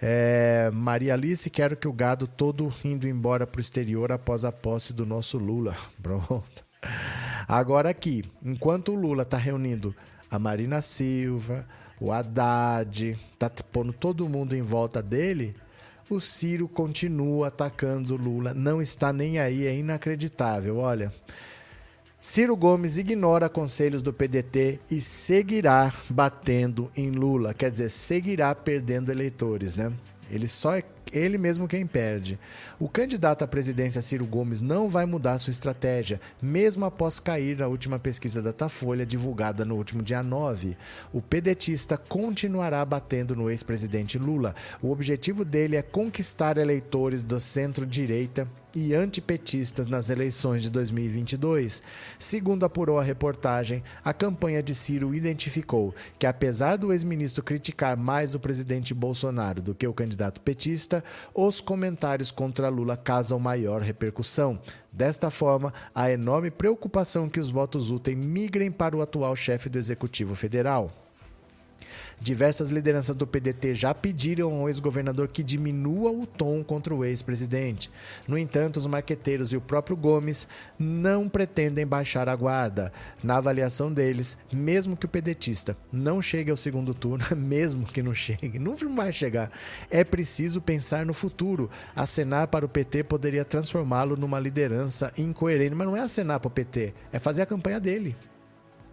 É, Maria Alice, quero que o gado todo indo embora para o exterior após a posse do nosso Lula. Pronto. Agora aqui, enquanto o Lula está reunindo a Marina Silva, o Haddad, tá pondo todo mundo em volta dele, o Ciro continua atacando Lula, não está nem aí, é inacreditável. Olha, Ciro Gomes ignora conselhos do PDT e seguirá batendo em Lula, quer dizer, seguirá perdendo eleitores, né? Ele só é ele mesmo quem perde. O candidato à presidência Ciro Gomes não vai mudar sua estratégia, mesmo após cair na última pesquisa da Datafolha divulgada no último dia 9. O pedetista continuará batendo no ex-presidente Lula. O objetivo dele é conquistar eleitores do centro-direita e antipetistas nas eleições de 2022. Segundo apurou a reportagem, a campanha de Ciro identificou que, apesar do ex-ministro criticar mais o presidente Bolsonaro do que o candidato petista, os comentários contra Lula causam maior repercussão. Desta forma, a enorme preocupação que os votos úteis migrem para o atual chefe do Executivo Federal. Diversas lideranças do PDT já pediram ao ex-governador que diminua o tom contra o ex-presidente. No entanto, os marqueteiros e o próprio Gomes não pretendem baixar a guarda. Na avaliação deles, mesmo que o pedetista não chegue ao segundo turno, mesmo que não chegue, não vai chegar, é preciso pensar no futuro. Acenar para o PT poderia transformá-lo numa liderança incoerente, mas não é acenar para o PT, é fazer a campanha dele.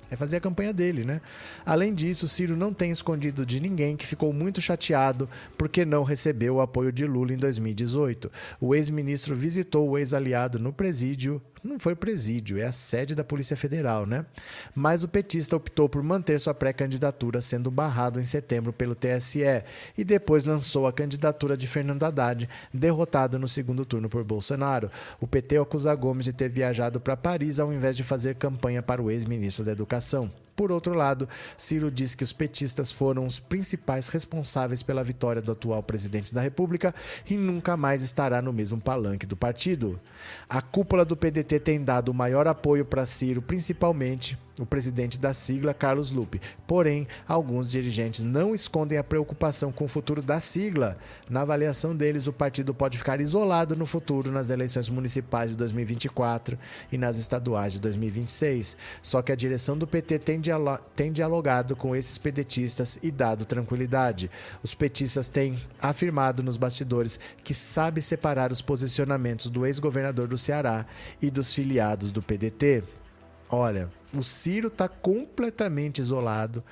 É fazer a campanha dele, né? Além disso, Ciro não tem escondido de ninguém que ficou muito chateado porque não recebeu o apoio de Lula em 2018. O ex-ministro visitou o ex-aliado no presídio não foi presídio, é a sede da Polícia Federal, né? Mas o petista optou por manter sua pré-candidatura, sendo barrado em setembro pelo TSE, e depois lançou a candidatura de Fernando Haddad, derrotado no segundo turno por Bolsonaro. O PT acusa Gomes de ter viajado para Paris ao invés de fazer campanha para o ex-ministro da Educação. Por outro lado, Ciro diz que os petistas foram os principais responsáveis pela vitória do atual presidente da República e nunca mais estará no mesmo palanque do partido. A cúpula do PDT tem dado maior apoio para Ciro, principalmente o presidente da sigla, Carlos Lupe. Porém, alguns dirigentes não escondem a preocupação com o futuro da sigla. Na avaliação deles, o partido pode ficar isolado no futuro nas eleições municipais de 2024 e nas estaduais de 2026. Só que a direção do PT tem, tem dialogado com esses pedetistas e dado tranquilidade. Os petistas têm afirmado nos bastidores que sabe separar os posicionamentos do ex-governador do Ceará e dos filiados do PDT. Olha, o Ciro está completamente isolado.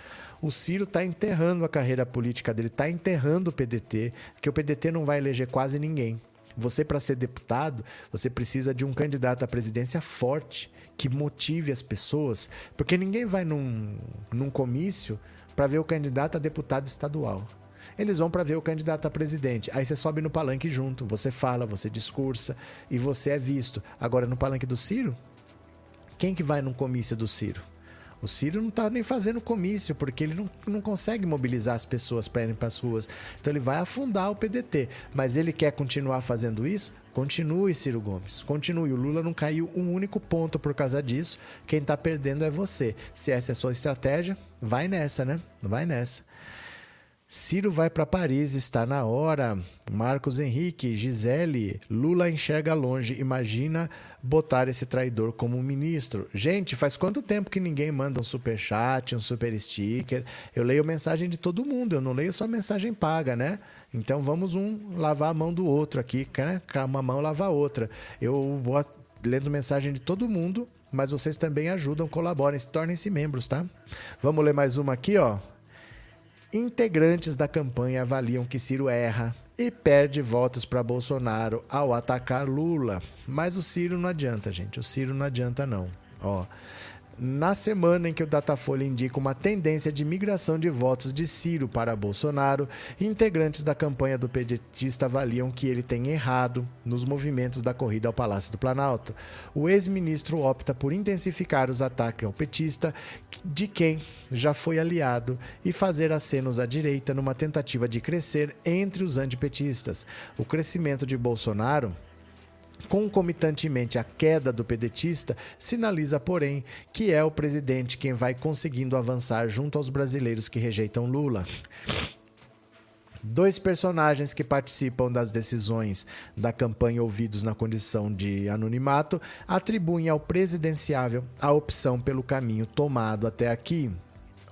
O Ciro está enterrando a carreira política dele, está enterrando o PDT, que o PDT não vai eleger quase ninguém. Você, para ser deputado, você precisa de um candidato à presidência forte, que motive as pessoas, porque ninguém vai num, num comício para ver o candidato a deputado estadual. Eles vão para ver o candidato a presidente. Aí você sobe no palanque junto, você fala, você discursa e você é visto. Agora, no palanque do Ciro, quem que vai no comício do Ciro? O Ciro não está nem fazendo comício, porque ele não, não consegue mobilizar as pessoas para irem para as ruas. Então ele vai afundar o PDT. Mas ele quer continuar fazendo isso? Continue, Ciro Gomes. Continue. O Lula não caiu um único ponto por causa disso. Quem está perdendo é você. Se essa é a sua estratégia, vai nessa, né? Vai nessa. Ciro vai para Paris, está na hora. Marcos Henrique, Gisele, Lula enxerga longe. Imagina botar esse traidor como ministro. Gente, faz quanto tempo que ninguém manda um super chat, um super sticker? Eu leio mensagem de todo mundo, eu não leio só mensagem paga, né? Então vamos um lavar a mão do outro aqui, né? Uma mão lavar a outra. Eu vou lendo mensagem de todo mundo, mas vocês também ajudam, colaborem, se tornem-se membros, tá? Vamos ler mais uma aqui, ó. Integrantes da campanha avaliam que Ciro erra e perde votos para Bolsonaro ao atacar Lula. Mas o Ciro não adianta, gente. O Ciro não adianta, não. Ó, na semana em que o Datafolha indica uma tendência de migração de votos de Ciro para Bolsonaro, integrantes da campanha do pedetista avaliam que ele tem errado nos movimentos da corrida ao Palácio do Planalto. O ex-ministro opta por intensificar os ataques ao petista, de quem já foi aliado, e fazer acenos à direita numa tentativa de crescer entre os antipetistas. O crescimento de Bolsonaro Concomitantemente, a queda do pedetista sinaliza, porém, que é o presidente quem vai conseguindo avançar junto aos brasileiros que rejeitam Lula. Dois personagens que participam das decisões da campanha ouvidos na condição de anonimato atribuem ao presidenciável a opção pelo caminho tomado até aqui.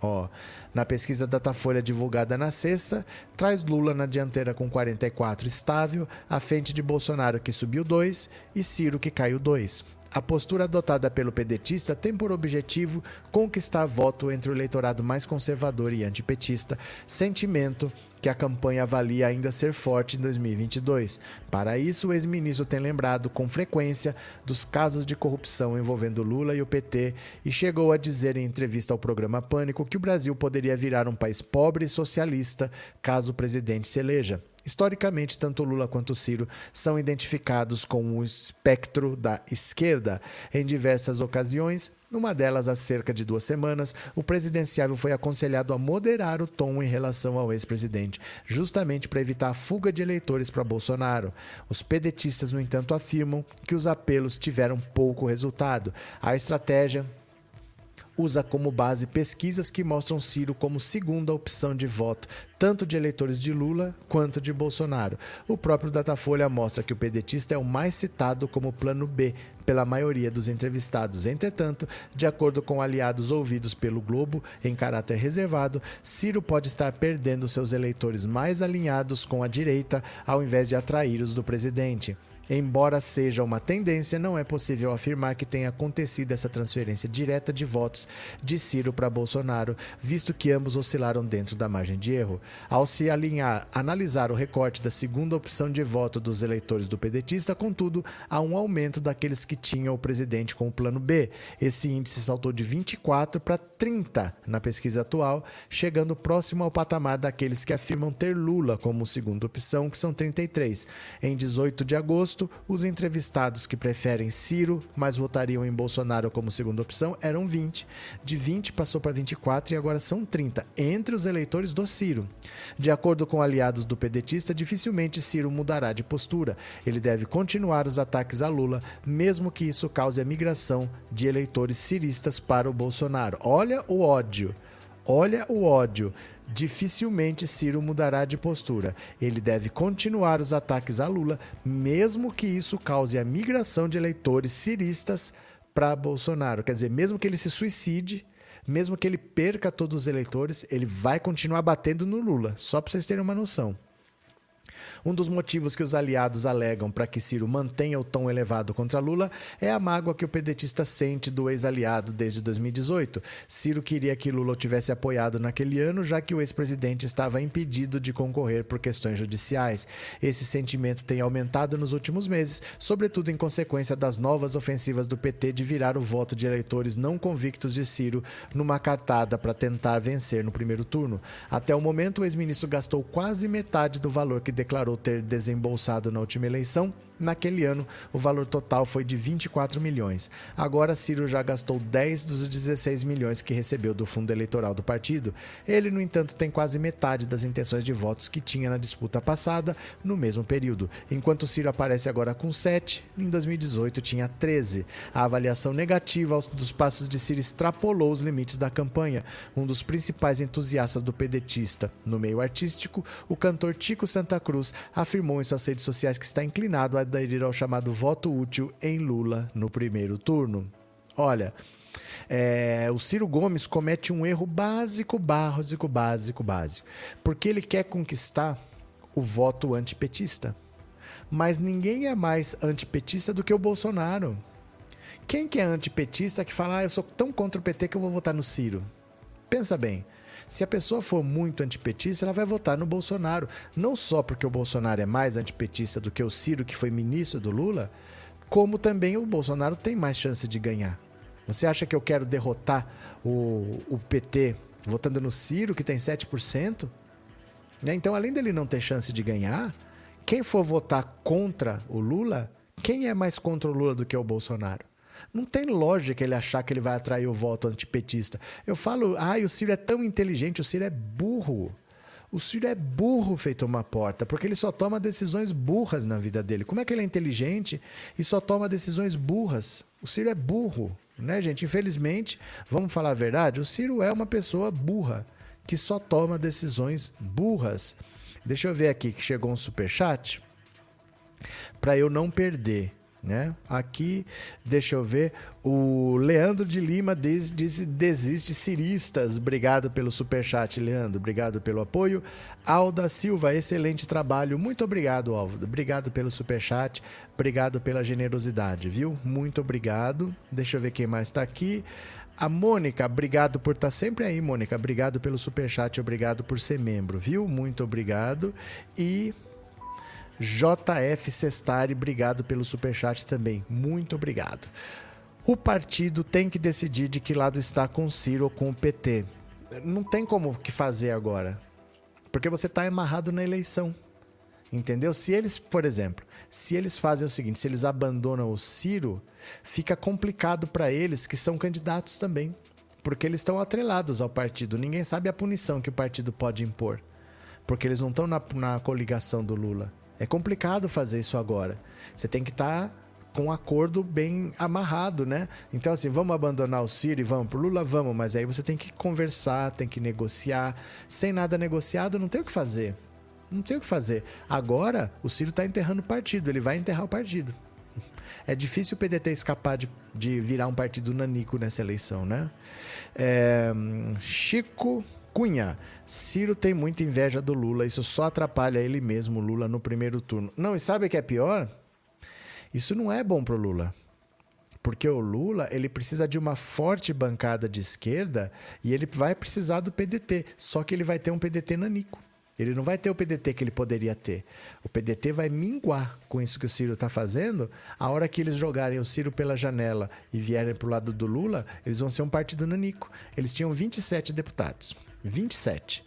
Ó, na pesquisa Datafolha divulgada na sexta, traz Lula na dianteira com 44 estável, à frente de Bolsonaro que subiu 2 e Ciro que caiu 2. A postura adotada pelo pedetista tem por objetivo conquistar voto entre o eleitorado mais conservador e antipetista, sentimento que a campanha avalia ainda ser forte em 2022. Para isso, o ex-ministro tem lembrado com frequência dos casos de corrupção envolvendo Lula e o PT e chegou a dizer em entrevista ao programa Pânico que o Brasil poderia virar um país pobre e socialista caso o presidente se eleja. Historicamente, tanto Lula quanto Ciro são identificados com o espectro da esquerda. Em diversas ocasiões, numa delas há cerca de duas semanas, o presidenciável foi aconselhado a moderar o tom em relação ao ex-presidente, justamente para evitar a fuga de eleitores para Bolsonaro. Os pedetistas, no entanto, afirmam que os apelos tiveram pouco resultado. A estratégia usa como base pesquisas que mostram Ciro como segunda opção de voto, tanto de eleitores de Lula quanto de Bolsonaro. O próprio Datafolha mostra que o pedetista é o mais citado como plano B pela maioria dos entrevistados. Entretanto, de acordo com aliados ouvidos pelo Globo em caráter reservado, Ciro pode estar perdendo seus eleitores mais alinhados com a direita ao invés de atrair os do presidente. Embora seja uma tendência, não é possível afirmar que tenha acontecido essa transferência direta de votos de Ciro para Bolsonaro, visto que ambos oscilaram dentro da margem de erro. Ao se alinhar, analisar o recorte da segunda opção de voto dos eleitores do pedetista, contudo, há um aumento daqueles que tinham o presidente com o plano B. Esse índice saltou de 24 para 30 na pesquisa atual, chegando próximo ao patamar daqueles que afirmam ter Lula como segunda opção, que são 33. Em 18 de agosto, os entrevistados que preferem Ciro, mas votariam em Bolsonaro como segunda opção, eram 20. De 20 passou para 24 e agora são 30, entre os eleitores do Ciro. De acordo com aliados do pedetista, dificilmente Ciro mudará de postura. Ele deve continuar os ataques a Lula, mesmo que isso cause a migração de eleitores ciristas para o Bolsonaro. Olha o ódio. Olha o ódio. Dificilmente Ciro mudará de postura. Ele deve continuar os ataques a Lula, mesmo que isso cause a migração de eleitores ciristas para Bolsonaro. Quer dizer, mesmo que ele se suicide, mesmo que ele perca todos os eleitores, ele vai continuar batendo no Lula. Só para vocês terem uma noção. Um dos motivos que os aliados alegam para que Ciro mantenha o tom elevado contra Lula é a mágoa que o pedetista sente do ex-aliado desde 2018. Ciro queria que Lula o tivesse apoiado naquele ano, já que o ex-presidente estava impedido de concorrer por questões judiciais. Esse sentimento tem aumentado nos últimos meses, sobretudo em consequência das novas ofensivas do PT de virar o voto de eleitores não convictos de Ciro numa cartada para tentar vencer no primeiro turno. Até o momento, o ex-ministro gastou quase metade do valor que declarou declarou ter desembolsado na última eleição Naquele ano, o valor total foi de 24 milhões. Agora, Ciro já gastou 10 dos 16 milhões que recebeu do fundo eleitoral do partido. Ele, no entanto, tem quase metade das intenções de votos que tinha na disputa passada, no mesmo período. Enquanto Ciro aparece agora com 7, em 2018 tinha 13. A avaliação negativa dos passos de Ciro extrapolou os limites da campanha. Um dos principais entusiastas do pedetista no meio artístico, o cantor Tico Santa Cruz, afirmou em suas redes sociais que está inclinado a aderir ao chamado voto útil em Lula no primeiro turno. Olha, é, o Ciro Gomes comete um erro básico, básico, básico, básico. Porque ele quer conquistar o voto antipetista. Mas ninguém é mais antipetista do que o Bolsonaro. Quem que é antipetista que fala, ah, eu sou tão contra o PT que eu vou votar no Ciro? Pensa bem. Se a pessoa for muito antipetista, ela vai votar no Bolsonaro. Não só porque o Bolsonaro é mais antipetista do que o Ciro, que foi ministro do Lula, como também o Bolsonaro tem mais chance de ganhar. Você acha que eu quero derrotar o, o PT votando no Ciro, que tem 7%? Né? Então, além dele não ter chance de ganhar, quem for votar contra o Lula, quem é mais contra o Lula do que o Bolsonaro? Não tem lógica ele achar que ele vai atrair o voto antipetista. Eu falo, ai, o Ciro é tão inteligente, o Ciro é burro. O Ciro é burro feito uma porta, porque ele só toma decisões burras na vida dele. Como é que ele é inteligente e só toma decisões burras? O Ciro é burro, né, gente? Infelizmente, vamos falar a verdade, o Ciro é uma pessoa burra, que só toma decisões burras. Deixa eu ver aqui que chegou um super chat para eu não perder Né? Aqui, deixa eu ver, o Leandro de Lima diz, diz desiste ciristas. Obrigado pelo superchat, Leandro. Obrigado pelo apoio. Alda Silva, excelente trabalho. Muito obrigado, Aldo. Obrigado pelo superchat. Obrigado pela generosidade, viu? Muito obrigado. Deixa eu ver quem mais está aqui. A Mônica, obrigado por estar tá sempre aí, Mônica. Obrigado pelo superchat, obrigado por ser membro, viu? Muito obrigado. E JF Sestari, obrigado pelo superchat também. Muito obrigado. O partido tem que decidir de que lado está com o Ciro ou com o PT. Não tem como que fazer agora. Porque você está amarrado na eleição. Entendeu? Se eles, por exemplo, se eles fazem o seguinte, se eles abandonam o Ciro, fica complicado para eles que são candidatos também. Porque eles estão atrelados ao partido. Ninguém sabe a punição que o partido pode impor. Porque eles não estão na, na coligação do Lula. É complicado fazer isso agora. Você tem que estar tá com um acordo bem amarrado, né? Então, assim, vamos abandonar o Ciro e vamos pro Lula? Vamos, mas aí você tem que conversar, tem que negociar. Sem nada negociado, não tem o que fazer. Não tem o que fazer. Agora, o Ciro está enterrando o partido, ele vai enterrar o partido. É difícil o PDT escapar de, de virar um partido nanico nessa eleição, né? É, Chico Cunha, Ciro tem muita inveja do Lula, isso só atrapalha ele mesmo, Lula, no primeiro turno. Não, e sabe o que é pior? Isso não é bom pro Lula. Porque o Lula, ele precisa de uma forte bancada de esquerda e ele vai precisar do PDT, só que ele vai ter um PDT nanico. Ele não vai ter o PDT que ele poderia ter. O PDT vai minguar com isso que o Ciro está fazendo. A hora que eles jogarem o Ciro pela janela e vierem para o lado do Lula, eles vão ser um partido nanico. Eles tinham 27 deputados. 27.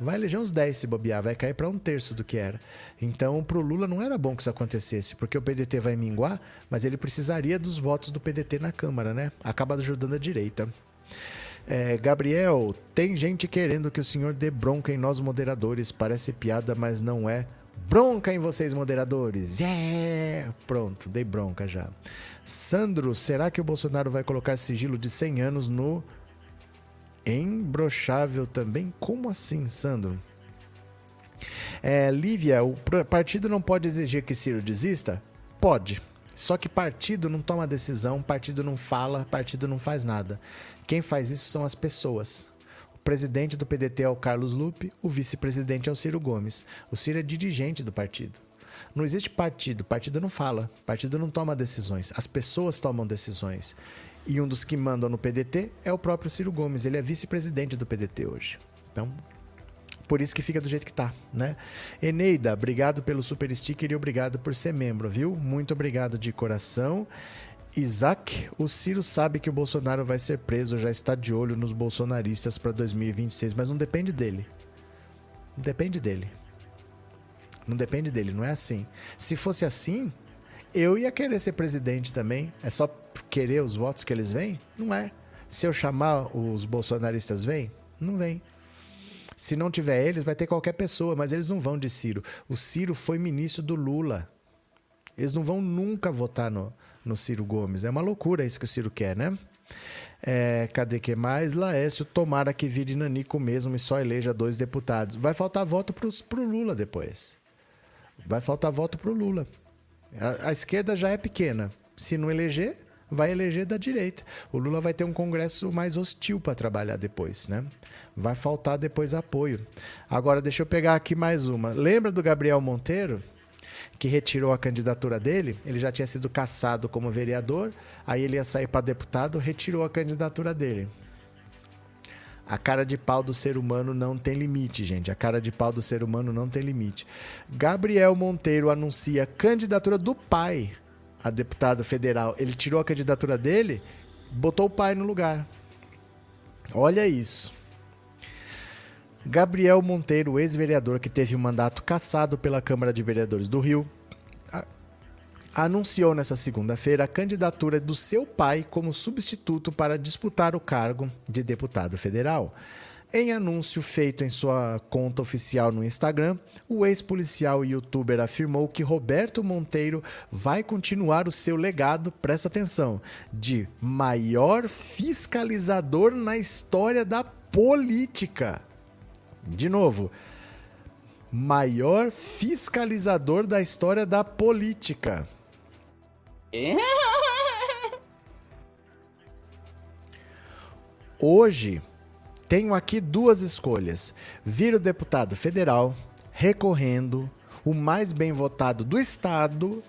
Vai eleger uns 10 se bobear, vai cair para um terço do que era. Então, para o Lula não era bom que isso acontecesse, porque o PDT vai minguar, mas ele precisaria dos votos do PDT na Câmara, né? Acaba ajudando a direita. É, Gabriel, tem gente querendo que o senhor dê bronca em nós moderadores. Parece piada, mas não é. Bronca em vocês, moderadores! Yeah! Pronto, dei bronca já. Sandro, será que o Bolsonaro vai colocar sigilo de 100 anos no Embrochável também? Como assim, Sandro? É, Lívia, o partido não pode exigir que Ciro desista? Pode. Só que partido não toma decisão, partido não fala, partido não faz nada. Quem faz isso são as pessoas. O presidente do PDT é o Carlos Lupe, o vice-presidente é o Ciro Gomes. O Ciro é dirigente do partido. Não existe partido, partido não fala, partido não toma decisões, as pessoas tomam decisões. E um dos que mandam no PDT é o próprio Ciro Gomes, ele é vice-presidente do PDT hoje. Então, por isso que fica do jeito que tá, né? Eneida, obrigado pelo super sticker e obrigado por ser membro, viu? Muito obrigado de coração. Isaac, o Ciro sabe que o Bolsonaro vai ser preso, já está de olho nos bolsonaristas para 2026, mas não depende dele. Não depende dele. Não depende dele, não é assim. Se fosse assim, eu ia querer ser presidente também. É só querer os votos que eles vêm? Não é. Se eu chamar os bolsonaristas, vêm? Não vem. Se não tiver eles, vai ter qualquer pessoa, mas eles não vão de Ciro. O Ciro foi ministro do Lula. Eles não vão nunca votar no, no Ciro Gomes. É uma loucura isso que o Ciro quer, né? É, cadê que mais? Laércio, tomara que vire Nanico mesmo e só eleja dois deputados. Vai faltar voto para o Lula depois. Vai faltar voto para o Lula. A, a esquerda já é pequena. Se não eleger, vai eleger da direita. O Lula vai ter um congresso mais hostil para trabalhar depois, né? Vai faltar depois apoio. Agora deixa eu pegar aqui mais uma. Lembra do Gabriel Monteiro? Que retirou a candidatura dele, ele já tinha sido caçado como vereador, aí ele ia sair para deputado, retirou a candidatura dele. A cara de pau do ser humano não tem limite, gente. A cara de pau do ser humano não tem limite. Gabriel Monteiro anuncia candidatura do pai a deputado federal. Ele tirou a candidatura dele, botou o pai no lugar. Olha isso. Gabriel Monteiro, ex-vereador que teve o um mandato cassado pela Câmara de Vereadores do Rio, anunciou nessa segunda-feira a candidatura do seu pai como substituto para disputar o cargo de deputado federal. Em anúncio feito em sua conta oficial no Instagram, o ex-policial e youtuber afirmou que Roberto Monteiro vai continuar o seu legado, presta atenção, de maior fiscalizador na história da política. De novo, maior fiscalizador da história da política. Hoje, tenho aqui duas escolhas: vir o deputado federal recorrendo, o mais bem votado do Estado,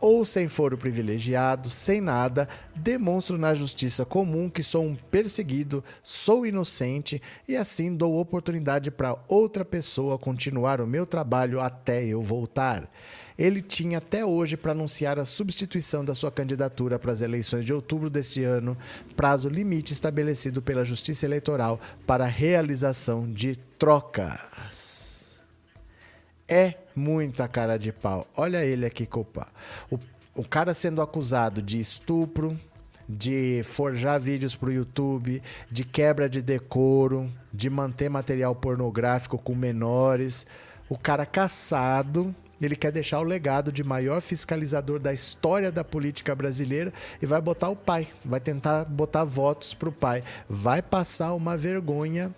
ou sem foro privilegiado, sem nada, demonstro na justiça comum que sou um perseguido, sou inocente e assim dou oportunidade para outra pessoa continuar o meu trabalho até eu voltar ele tinha até hoje para anunciar a substituição da sua candidatura para as eleições de outubro deste ano, prazo limite estabelecido pela Justiça Eleitoral para realização de trocas. É muita cara de pau. Olha ele aqui, culpa. O, o cara sendo acusado de estupro, de forjar vídeos para o YouTube, de quebra de decoro, de manter material pornográfico com menores. O cara caçado ele quer deixar o legado de maior fiscalizador da história da política brasileira e vai botar o pai, vai tentar botar votos para o pai. Vai passar uma vergonha,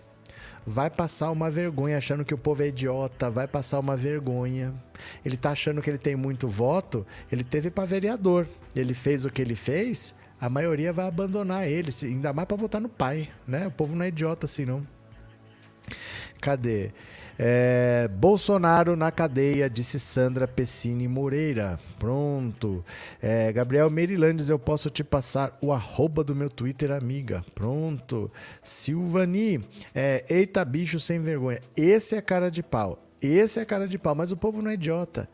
vai passar uma vergonha achando que o povo é idiota, vai passar uma vergonha. Ele tá achando que ele tem muito voto, ele teve para vereador. Ele fez o que ele fez, a maioria vai abandonar ele, ainda mais para votar no pai, né? O povo não é idiota assim não. Cadê? É, Bolsonaro na cadeia, disse Sandra Pessini Moreira. Pronto. É, Gabriel Merilandes, eu posso te passar o arroba do meu Twitter, amiga. Pronto. Silvani, é, eita bicho sem vergonha. Esse é cara de pau. Esse é cara de pau, mas o povo não é idiota.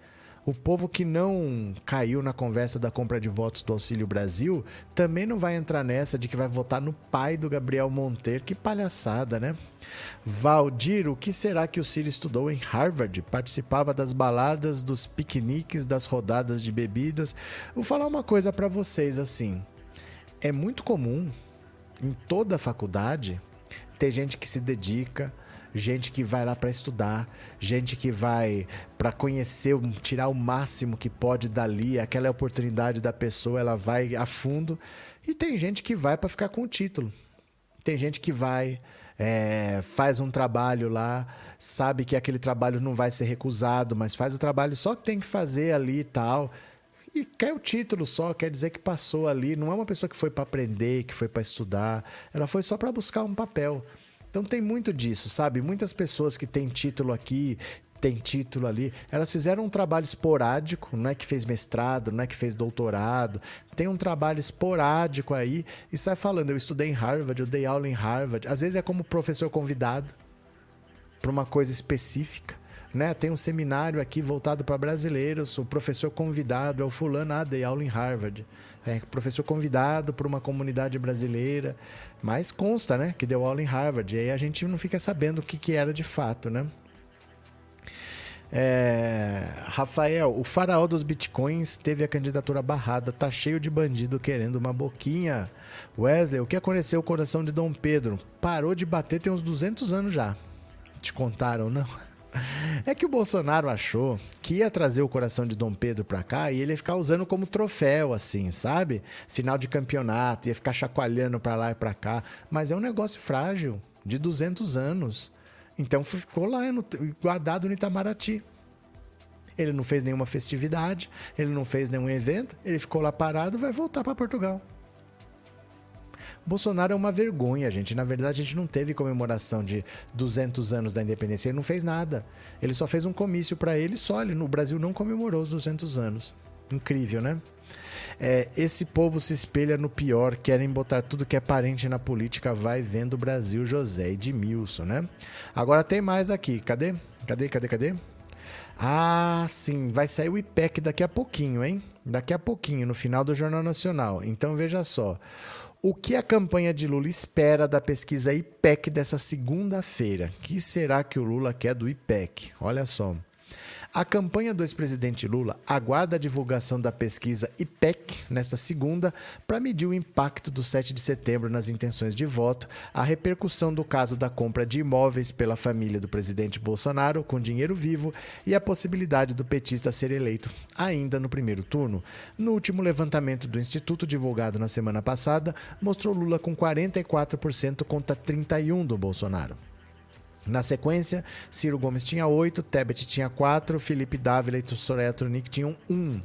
O povo que não caiu na conversa da compra de votos do Auxílio Brasil também não vai entrar nessa de que vai votar no pai do Gabriel Monteiro. Que palhaçada, né? Valdir, o que será que o Ciro estudou em Harvard? Participava das baladas, dos piqueniques, das rodadas de bebidas. Vou falar uma coisa para vocês assim. É muito comum em toda a faculdade ter gente que se dedica, gente que vai lá para estudar, gente que vai para conhecer, tirar o máximo que pode dali, aquela é oportunidade da pessoa, ela vai a fundo. E tem gente que vai para ficar com o título. Tem gente que vai, é, faz um trabalho lá, sabe que aquele trabalho não vai ser recusado, mas faz o trabalho só que tem que fazer ali e tal. E quer o título só, quer dizer que passou ali. Não é uma pessoa que foi para aprender, que foi para estudar. Ela foi só para buscar um papel. Então tem muito disso, sabe? Muitas pessoas que têm título aqui, tem título ali, elas fizeram um trabalho esporádico, não é que fez mestrado, não é que fez doutorado, tem um trabalho esporádico aí e sai falando, eu estudei em Harvard, eu dei aula em Harvard. Às vezes é como professor convidado para uma coisa específica. Né? Tem um seminário aqui voltado para brasileiros, o professor convidado é o fulano, ah, dei aula em Harvard é, professor convidado por uma comunidade brasileira, mas consta, né, que deu aula em Harvard. E aí a gente não fica sabendo o que, que era de fato, né? É, Rafael, o faraó dos bitcoins teve a candidatura barrada, tá cheio de bandido querendo uma boquinha. Wesley, o que aconteceu com o coração de Dom Pedro? Parou de bater tem uns 200 anos já. Te contaram, não? É que o Bolsonaro achou que ia trazer o coração de Dom Pedro pra cá e ele ia ficar usando como troféu, assim, sabe? Final de campeonato, ia ficar chacoalhando pra lá e pra cá. Mas é um negócio frágil, de 200 anos. Então ficou lá guardado no Itamaraty. Ele não fez nenhuma festividade, ele não fez nenhum evento, ele ficou lá parado vai voltar para Portugal. Bolsonaro é uma vergonha, gente. Na verdade, a gente não teve comemoração de 200 anos da independência. Ele não fez nada. Ele só fez um comício para ele só. Ele, no Brasil não comemorou os 200 anos. Incrível, né? É, esse povo se espelha no pior, querem botar tudo que é parente na política, vai vendo o Brasil, José Edmilson, né? Agora tem mais aqui, cadê? Cadê, cadê, cadê? Ah, sim, vai sair o IPEC daqui a pouquinho, hein? Daqui a pouquinho, no final do Jornal Nacional. Então veja só. O que a campanha de Lula espera da pesquisa IPEC dessa segunda-feira? que será que o Lula quer do IPEC? Olha só. A campanha do ex-presidente Lula aguarda a divulgação da pesquisa IPEC nesta segunda para medir o impacto do 7 de setembro nas intenções de voto, a repercussão do caso da compra de imóveis pela família do presidente Bolsonaro com dinheiro vivo e a possibilidade do petista ser eleito ainda no primeiro turno. No último levantamento do Instituto divulgado na semana passada, mostrou Lula com 44% contra 31% do Bolsonaro. Na sequência, Ciro Gomes tinha 8, Tebet tinha 4, Felipe Dávila e Soraya Tronic tinham 1.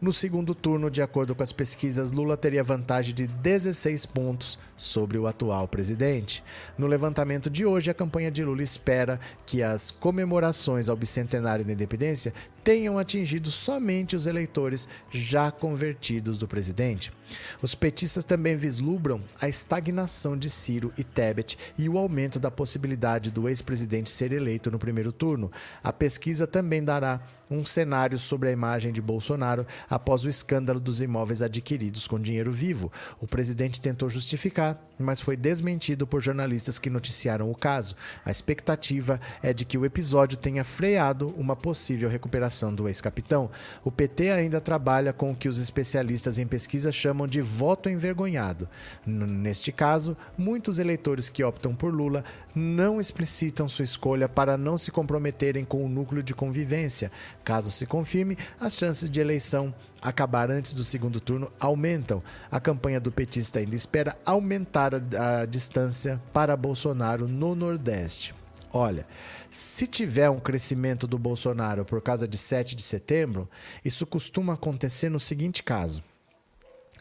No segundo turno, de acordo com as pesquisas, Lula teria vantagem de 16 pontos sobre o atual presidente. No levantamento de hoje, a campanha de Lula espera que as comemorações ao bicentenário da independência tenham atingido somente os eleitores já convertidos do presidente. Os petistas também vislumbram a estagnação de Ciro e Tebet e o aumento da possibilidade do ex-presidente ser eleito no primeiro turno. A pesquisa também dará um cenário sobre a imagem de Bolsonaro após o escândalo dos imóveis adquiridos com dinheiro vivo. O presidente tentou justificar, mas foi desmentido por jornalistas que noticiaram o caso. A expectativa é de que o episódio tenha freado uma possível recuperação do ex-capitão. O PT ainda trabalha com o que os especialistas em pesquisa chamam de voto envergonhado. Neste caso, muitos eleitores que optam por Lula não explicitam sua escolha para não se comprometerem com o núcleo de convivência. Caso se confirme, as chances de eleição acabar antes do segundo turno aumentam. A campanha do petista ainda espera aumentar a, a distância para Bolsonaro no Nordeste. Olha, se tiver um crescimento do Bolsonaro por causa de 7 de setembro, isso costuma acontecer no seguinte caso.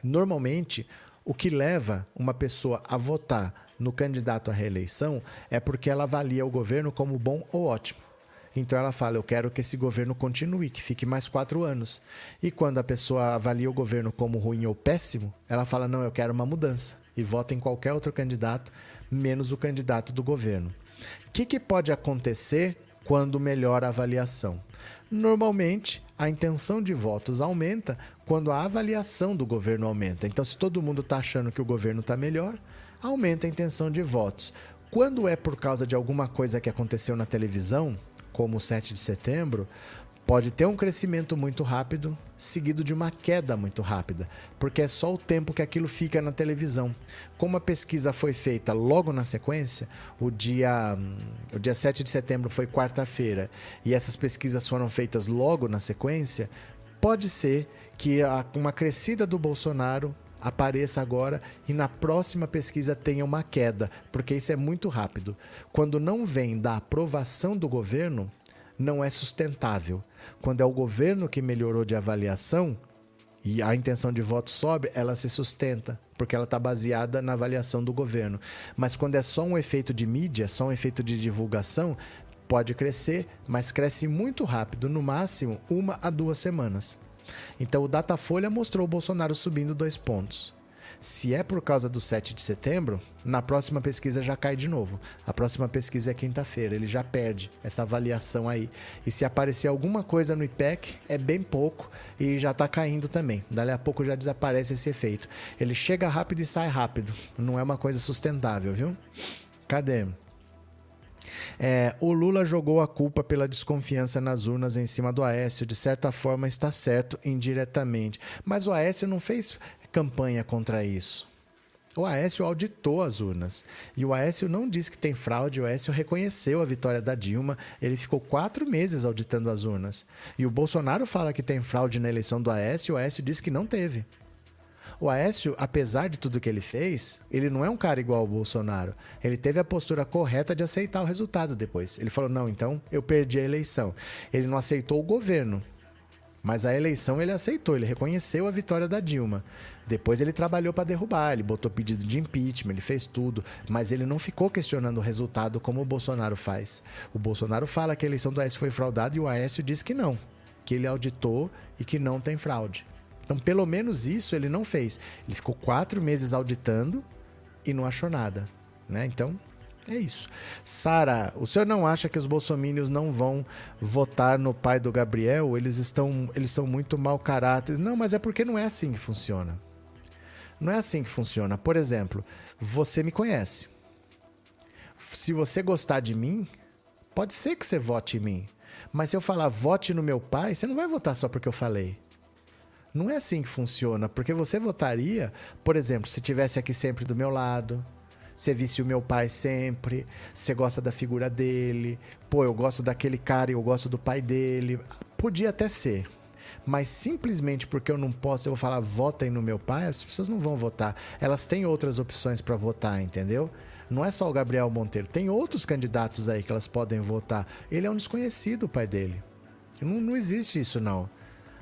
Normalmente, o que leva uma pessoa a votar no candidato à reeleição é porque ela avalia o governo como bom ou ótimo. Então ela fala: Eu quero que esse governo continue, que fique mais quatro anos. E quando a pessoa avalia o governo como ruim ou péssimo, ela fala: Não, eu quero uma mudança. E vota em qualquer outro candidato, menos o candidato do governo. O que, que pode acontecer quando melhora a avaliação? Normalmente, a intenção de votos aumenta quando a avaliação do governo aumenta. Então, se todo mundo está achando que o governo está melhor, aumenta a intenção de votos. Quando é por causa de alguma coisa que aconteceu na televisão, como o 7 de setembro, pode ter um crescimento muito rápido, seguido de uma queda muito rápida, porque é só o tempo que aquilo fica na televisão. Como a pesquisa foi feita logo na sequência, o dia, o dia 7 de setembro foi quarta-feira, e essas pesquisas foram feitas logo na sequência, pode ser que uma crescida do Bolsonaro apareça agora e na próxima pesquisa tenha uma queda, porque isso é muito rápido. Quando não vem da aprovação do governo, não é sustentável. Quando é o governo que melhorou de avaliação e a intenção de voto sobe, ela se sustenta, porque ela está baseada na avaliação do governo. Mas quando é só um efeito de mídia, só um efeito de divulgação, pode crescer, mas cresce muito rápido, no máximo uma a duas semanas. Então o Datafolha mostrou o Bolsonaro subindo dois pontos. Se é por causa do 7 de setembro, na próxima pesquisa já cai de novo. A próxima pesquisa é quinta-feira, ele já perde essa avaliação aí. E se aparecer alguma coisa no IPEC, é bem pouco e já está caindo também. Dali a pouco já desaparece esse efeito. Ele chega rápido e sai rápido. Não é uma coisa sustentável, viu? Cadê? É, o Lula jogou a culpa pela desconfiança nas urnas em cima do Aécio. De certa forma, está certo indiretamente. Mas o Aécio não fez campanha contra isso. O Aécio auditou as urnas. E o Aécio não disse que tem fraude, o Aécio reconheceu a vitória da Dilma. Ele ficou quatro meses auditando as urnas. E o Bolsonaro fala que tem fraude na eleição do Aécio, o Aécio disse que não teve. O Aécio, apesar de tudo que ele fez, ele não é um cara igual ao Bolsonaro. Ele teve a postura correta de aceitar o resultado depois. Ele falou: não, então eu perdi a eleição. Ele não aceitou o governo. Mas a eleição ele aceitou, ele reconheceu a vitória da Dilma. Depois ele trabalhou para derrubar, ele botou pedido de impeachment, ele fez tudo, mas ele não ficou questionando o resultado como o Bolsonaro faz. O Bolsonaro fala que a eleição do Aécio foi fraudada e o Aécio diz que não, que ele auditou e que não tem fraude. Então, pelo menos isso ele não fez. Ele ficou quatro meses auditando e não achou nada. Né? Então, é isso. Sara, o senhor não acha que os bolsomínios não vão votar no pai do Gabriel? Eles estão, eles são muito mau caráter. Não, mas é porque não é assim que funciona. Não é assim que funciona. Por exemplo, você me conhece. Se você gostar de mim, pode ser que você vote em mim. Mas se eu falar vote no meu pai, você não vai votar só porque eu falei. Não é assim que funciona, porque você votaria, por exemplo, se tivesse aqui sempre do meu lado, você visse o meu pai sempre, você gosta da figura dele, pô, eu gosto daquele cara e eu gosto do pai dele. Podia até ser. Mas simplesmente porque eu não posso, eu vou falar votem no meu pai, as pessoas não vão votar. Elas têm outras opções para votar, entendeu? Não é só o Gabriel Monteiro, tem outros candidatos aí que elas podem votar. Ele é um desconhecido, o pai dele. Não, não existe isso, não.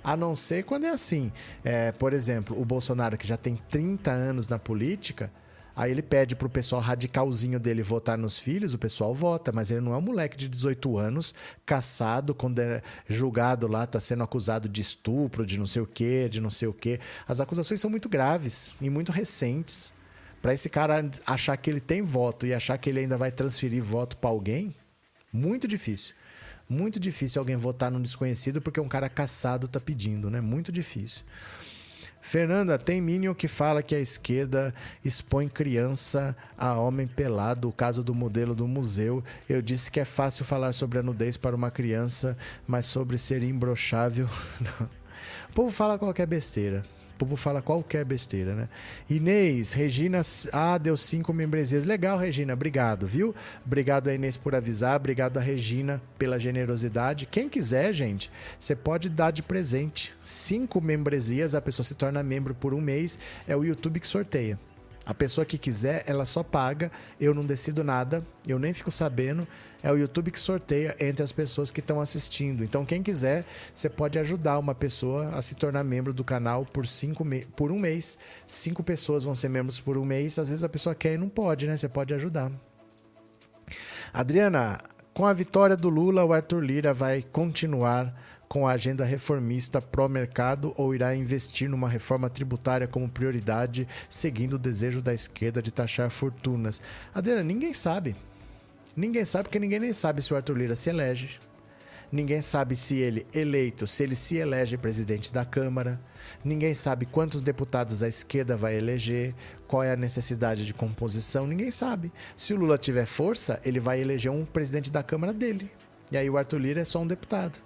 A não ser quando é assim. É, por exemplo, o Bolsonaro, que já tem 30 anos na política, aí ele pede pro pessoal radicalzinho dele votar nos filhos, o pessoal vota, mas ele não é um moleque de 18 anos, caçado, é julgado lá, tá sendo acusado de estupro, de não sei o quê, de não sei o quê. As acusações são muito graves e muito recentes. Para esse cara achar que ele tem voto e achar que ele ainda vai transferir voto para alguém, muito difícil. Muito difícil alguém votar num desconhecido porque um cara caçado tá pedindo, né? Muito difícil. Fernanda, tem Minion que fala que a esquerda expõe criança a homem pelado, o caso do modelo do museu. Eu disse que é fácil falar sobre a nudez para uma criança, mas sobre ser imbrochável. Não. O povo fala qualquer besteira povo fala qualquer besteira, né? Inês, Regina, ah, deu cinco membresias. Legal, Regina, obrigado, viu? Obrigado a Inês por avisar, obrigado a Regina pela generosidade. Quem quiser, gente, você pode dar de presente. Cinco membresias, a pessoa se torna membro por um mês, é o YouTube que sorteia. A pessoa que quiser, ela só paga, eu não decido nada, eu nem fico sabendo é o YouTube que sorteia entre as pessoas que estão assistindo. Então, quem quiser, você pode ajudar uma pessoa a se tornar membro do canal por, cinco por um mês. Cinco pessoas vão ser membros por um mês. Às vezes a pessoa quer e não pode, né? Você pode ajudar. Adriana, com a vitória do Lula, o Arthur Lira vai continuar com a agenda reformista pró-mercado ou irá investir numa reforma tributária como prioridade, seguindo o desejo da esquerda de taxar fortunas? Adriana, ninguém sabe. Ninguém sabe, porque ninguém nem sabe se o Arthur Lira se elege. Ninguém sabe se ele, eleito, se ele se elege presidente da Câmara. Ninguém sabe quantos deputados a esquerda vai eleger, qual é a necessidade de composição. Ninguém sabe. Se o Lula tiver força, ele vai eleger um presidente da Câmara dele. E aí o Arthur Lira é só um deputado.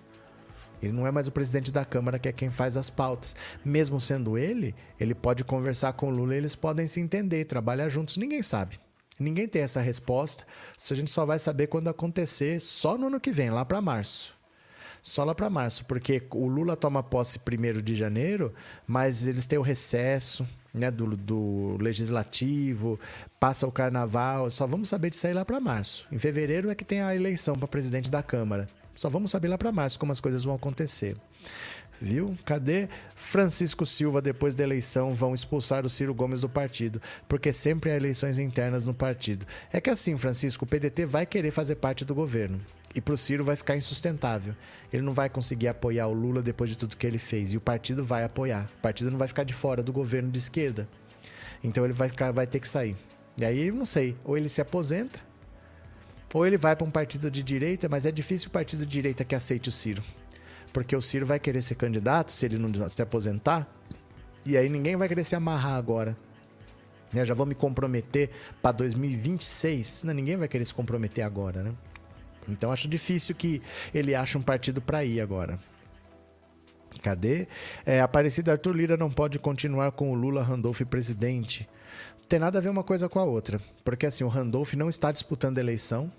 Ele não é mais o presidente da Câmara, que é quem faz as pautas. Mesmo sendo ele, ele pode conversar com o Lula e eles podem se entender, trabalhar juntos. Ninguém sabe. Ninguém tem essa resposta. A gente só vai saber quando acontecer, só no ano que vem, lá para março. Só lá para março, porque o Lula toma posse primeiro de janeiro, mas eles têm o recesso né, do, do legislativo, passa o carnaval. Só vamos saber de sair lá para março. Em fevereiro é que tem a eleição para presidente da Câmara. Só vamos saber lá para março como as coisas vão acontecer. Viu? Cadê Francisco Silva depois da eleição vão expulsar o Ciro Gomes do partido? Porque sempre há eleições internas no partido. É que assim, Francisco, o PDT vai querer fazer parte do governo. E pro Ciro vai ficar insustentável. Ele não vai conseguir apoiar o Lula depois de tudo que ele fez. E o partido vai apoiar. O partido não vai ficar de fora do governo de esquerda. Então ele vai, ficar, vai ter que sair. E aí, não sei, ou ele se aposenta, ou ele vai para um partido de direita, mas é difícil o partido de direita que aceite o Ciro. Porque o Ciro vai querer ser candidato se ele não se aposentar. E aí ninguém vai querer se amarrar agora. Né, já vou me comprometer para 2026. Não, ninguém vai querer se comprometer agora, né? Então acho difícil que ele ache um partido para ir agora. Cadê? É, Aparecido Arthur Lira não pode continuar com o Lula Randolph presidente. Tem nada a ver uma coisa com a outra. Porque assim, o Randolph não está disputando a eleição.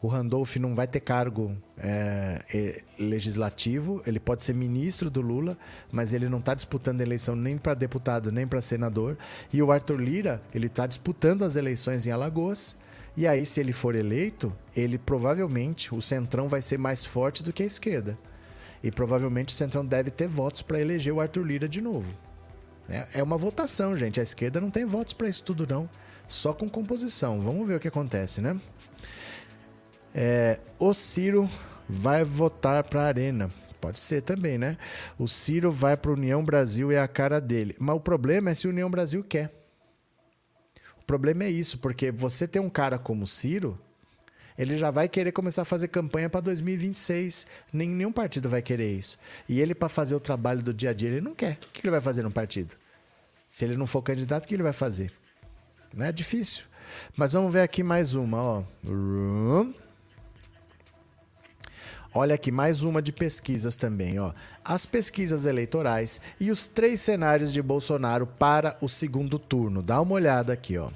O Randolph não vai ter cargo é, legislativo, ele pode ser ministro do Lula, mas ele não está disputando eleição nem para deputado nem para senador. E o Arthur Lira, ele está disputando as eleições em Alagoas. E aí, se ele for eleito, ele provavelmente, o Centrão vai ser mais forte do que a esquerda. E provavelmente o Centrão deve ter votos para eleger o Arthur Lira de novo. É, é uma votação, gente. A esquerda não tem votos para isso tudo, não. Só com composição. Vamos ver o que acontece, né? É, o Ciro vai votar para a Arena. Pode ser também, né? O Ciro vai para União Brasil e é a cara dele. Mas o problema é se a União Brasil quer. O problema é isso, porque você tem um cara como o Ciro, ele já vai querer começar a fazer campanha para 2026. Nem, nenhum partido vai querer isso. E ele, para fazer o trabalho do dia a dia, ele não quer. O que ele vai fazer no partido? Se ele não for candidato, o que ele vai fazer? Não é difícil. Mas vamos ver aqui mais uma, ó. Olha aqui, mais uma de pesquisas também, ó. As pesquisas eleitorais e os três cenários de Bolsonaro para o segundo turno. Dá uma olhada aqui, ó.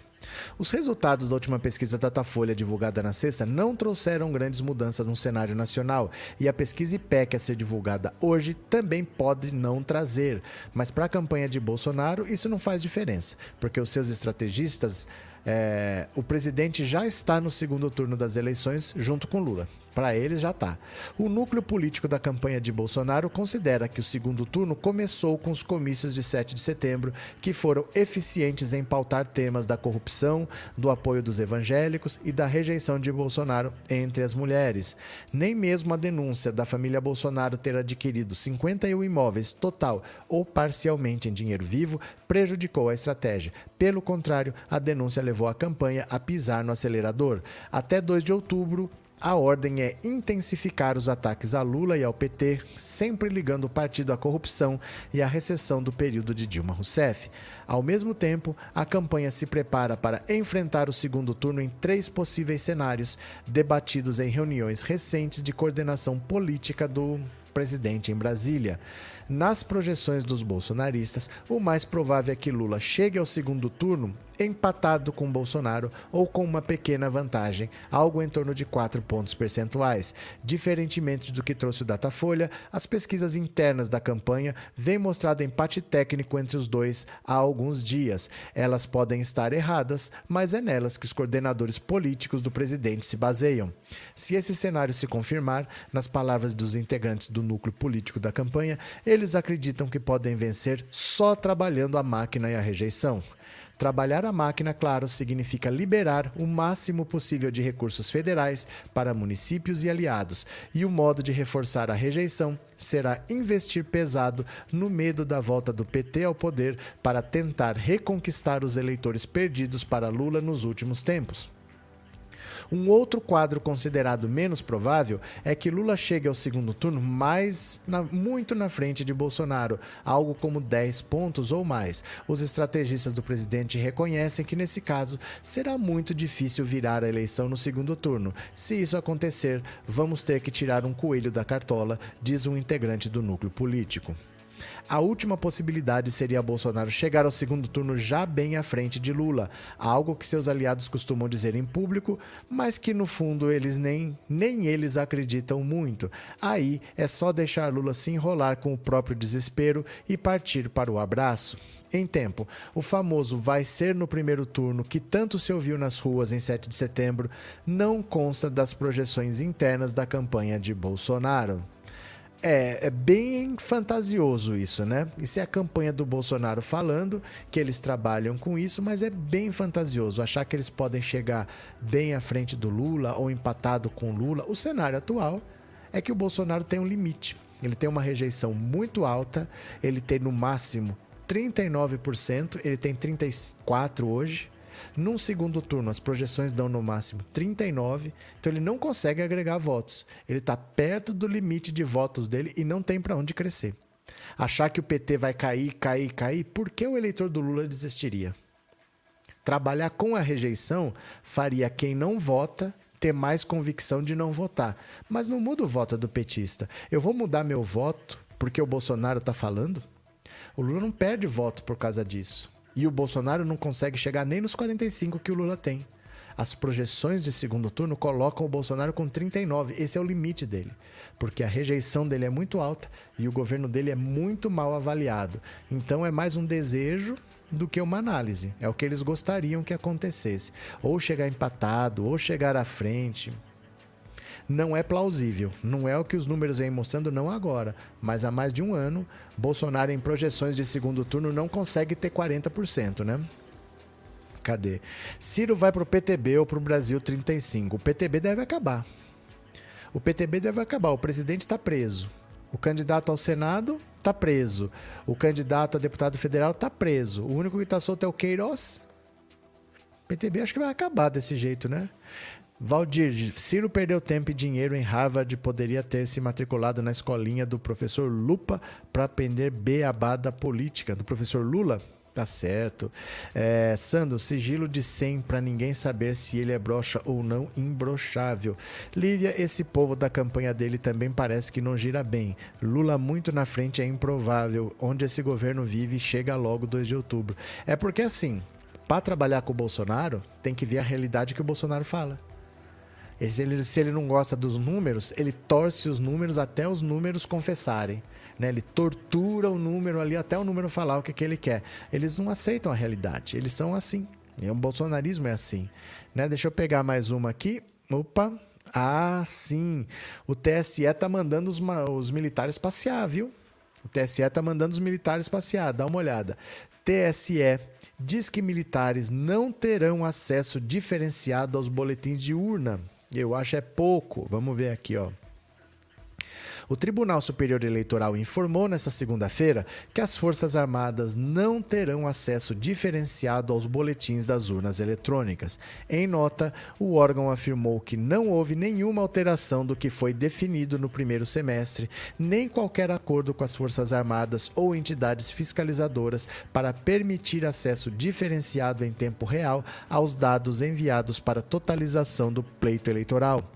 Os resultados da última pesquisa Datafolha divulgada na sexta não trouxeram grandes mudanças no cenário nacional e a pesquisa IPEC a ser divulgada hoje também pode não trazer. Mas para a campanha de Bolsonaro isso não faz diferença, porque os seus estrategistas é, o presidente já está no segundo turno das eleições junto com Lula. Para eles já tá. O núcleo político da campanha de Bolsonaro considera que o segundo turno começou com os comícios de 7 de setembro, que foram eficientes em pautar temas da corrupção, do apoio dos evangélicos e da rejeição de Bolsonaro entre as mulheres. Nem mesmo a denúncia da família Bolsonaro ter adquirido 51 imóveis total ou parcialmente em dinheiro vivo prejudicou a estratégia. Pelo contrário, a denúncia levou a campanha a pisar no acelerador. Até 2 de outubro, a ordem é intensificar os ataques a Lula e ao PT, sempre ligando o partido à corrupção e à recessão do período de Dilma Rousseff. Ao mesmo tempo, a campanha se prepara para enfrentar o segundo turno em três possíveis cenários, debatidos em reuniões recentes de coordenação política do presidente em Brasília. Nas projeções dos bolsonaristas, o mais provável é que Lula chegue ao segundo turno empatado com Bolsonaro ou com uma pequena vantagem, algo em torno de 4 pontos percentuais. Diferentemente do que trouxe o Datafolha, as pesquisas internas da campanha vêm mostrado empate técnico entre os dois há alguns dias. Elas podem estar erradas, mas é nelas que os coordenadores políticos do presidente se baseiam. Se esse cenário se confirmar, nas palavras dos integrantes do núcleo político da campanha, eles acreditam que podem vencer só trabalhando a máquina e a rejeição. Trabalhar a máquina, claro, significa liberar o máximo possível de recursos federais para municípios e aliados, e o modo de reforçar a rejeição será investir pesado no medo da volta do PT ao poder para tentar reconquistar os eleitores perdidos para Lula nos últimos tempos. Um outro quadro considerado menos provável é que Lula chegue ao segundo turno mais na, muito na frente de Bolsonaro, algo como 10 pontos ou mais. Os estrategistas do presidente reconhecem que nesse caso será muito difícil virar a eleição no segundo turno. Se isso acontecer, vamos ter que tirar um coelho da cartola, diz um integrante do núcleo político. A última possibilidade seria Bolsonaro chegar ao segundo turno já bem à frente de Lula, algo que seus aliados costumam dizer em público, mas que no fundo eles nem, nem eles acreditam muito. Aí é só deixar Lula se enrolar com o próprio desespero e partir para o abraço. Em tempo, o famoso vai ser no primeiro turno que tanto se ouviu nas ruas em 7 de setembro não consta das projeções internas da campanha de Bolsonaro. É, é bem fantasioso isso, né? Isso é a campanha do Bolsonaro falando que eles trabalham com isso, mas é bem fantasioso. Achar que eles podem chegar bem à frente do Lula ou empatado com o Lula. O cenário atual é que o Bolsonaro tem um limite. Ele tem uma rejeição muito alta, ele tem no máximo 39%, ele tem 34% hoje. Num segundo turno, as projeções dão no máximo 39, então ele não consegue agregar votos. Ele está perto do limite de votos dele e não tem para onde crescer. Achar que o PT vai cair, cair, cair, por que o eleitor do Lula desistiria? Trabalhar com a rejeição faria quem não vota ter mais convicção de não votar. Mas não muda o voto do petista. Eu vou mudar meu voto porque o Bolsonaro está falando? O Lula não perde voto por causa disso. E o Bolsonaro não consegue chegar nem nos 45 que o Lula tem. As projeções de segundo turno colocam o Bolsonaro com 39. Esse é o limite dele. Porque a rejeição dele é muito alta e o governo dele é muito mal avaliado. Então é mais um desejo do que uma análise. É o que eles gostariam que acontecesse. Ou chegar empatado, ou chegar à frente não é plausível. Não é o que os números vêm mostrando, não agora, mas há mais de um ano, Bolsonaro, em projeções de segundo turno, não consegue ter 40%, né? Cadê? Ciro vai para o PTB ou para o Brasil 35. O PTB deve acabar. O PTB deve acabar. O presidente está preso. O candidato ao Senado está preso. O candidato a deputado federal está preso. O único que está solto é o Queiroz. PTB acho que vai acabar desse jeito, né? Valdir, Ciro perdeu tempo e dinheiro em Harvard poderia ter se matriculado na escolinha do professor Lupa para aprender beabá da política. Do professor Lula? Tá certo. É, Sandro, sigilo de 100 para ninguém saber se ele é brocha ou não imbrochável. Lívia, esse povo da campanha dele também parece que não gira bem. Lula muito na frente é improvável. Onde esse governo vive chega logo 2 de outubro. É porque assim, para trabalhar com o Bolsonaro, tem que ver a realidade que o Bolsonaro fala. Se ele, se ele não gosta dos números, ele torce os números até os números confessarem. Né? Ele tortura o número ali até o número falar o que, que ele quer. Eles não aceitam a realidade. Eles são assim. E o bolsonarismo é assim. Né? Deixa eu pegar mais uma aqui. Opa, Ah, sim. O TSE tá mandando os, os militares passear, viu? O TSE tá mandando os militares passear, dá uma olhada. TSE diz que militares não terão acesso diferenciado aos boletins de urna. Eu acho é pouco. Vamos ver aqui, ó. O Tribunal Superior Eleitoral informou nesta segunda-feira que as Forças Armadas não terão acesso diferenciado aos boletins das urnas eletrônicas. Em nota, o órgão afirmou que não houve nenhuma alteração do que foi definido no primeiro semestre, nem qualquer acordo com as Forças Armadas ou entidades fiscalizadoras para permitir acesso diferenciado em tempo real aos dados enviados para totalização do pleito eleitoral.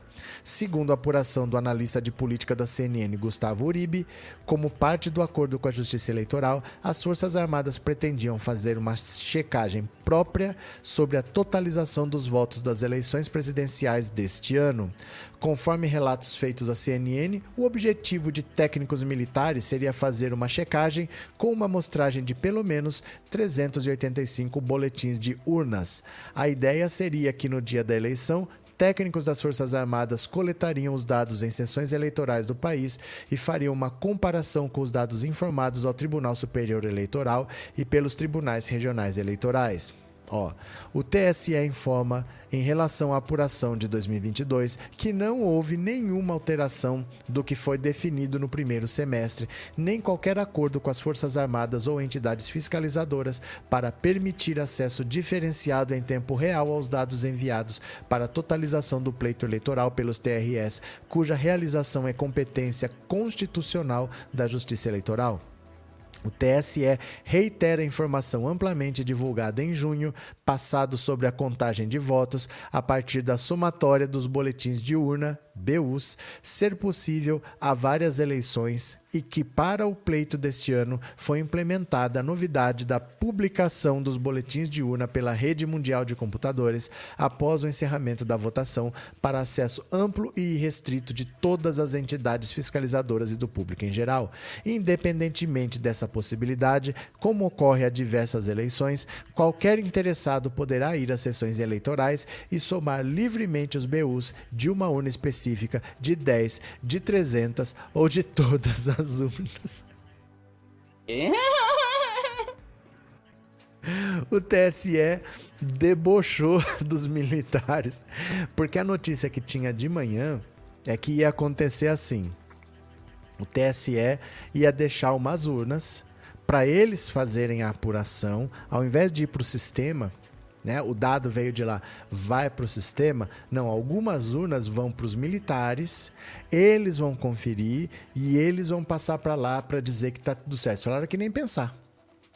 Segundo a apuração do analista de política da CNN, Gustavo Uribe, como parte do acordo com a Justiça Eleitoral, as Forças Armadas pretendiam fazer uma checagem própria sobre a totalização dos votos das eleições presidenciais deste ano. Conforme relatos feitos à CNN, o objetivo de técnicos militares seria fazer uma checagem com uma amostragem de pelo menos 385 boletins de urnas. A ideia seria que no dia da eleição técnicos das Forças Armadas coletariam os dados em sessões eleitorais do país e fariam uma comparação com os dados informados ao Tribunal Superior Eleitoral e pelos tribunais regionais eleitorais. Ó, o TSE informa, em relação à apuração de 2022, que não houve nenhuma alteração do que foi definido no primeiro semestre, nem qualquer acordo com as Forças Armadas ou entidades fiscalizadoras para permitir acesso diferenciado em tempo real aos dados enviados para a totalização do pleito eleitoral pelos TRS, cuja realização é competência constitucional da Justiça Eleitoral. O TSE reitera a informação amplamente divulgada em junho passado sobre a contagem de votos a partir da somatória dos boletins de urna, BUs, ser possível a várias eleições e que, para o pleito deste ano, foi implementada a novidade da publicação dos boletins de urna pela Rede Mundial de Computadores após o encerramento da votação para acesso amplo e irrestrito de todas as entidades fiscalizadoras e do público em geral. Independentemente dessa possibilidade, como ocorre a diversas eleições, qualquer interessado poderá ir às sessões eleitorais e somar livremente os BUs de uma urna específica de 10, de 300 ou de todas as as urnas. o TSE debochou dos militares, porque a notícia que tinha de manhã é que ia acontecer assim: o TSE ia deixar umas urnas para eles fazerem a apuração, ao invés de ir para o sistema, né? O dado veio de lá, vai para o sistema. Não, algumas urnas vão para os militares, eles vão conferir e eles vão passar para lá para dizer que está tudo certo. Falaram que nem pensar.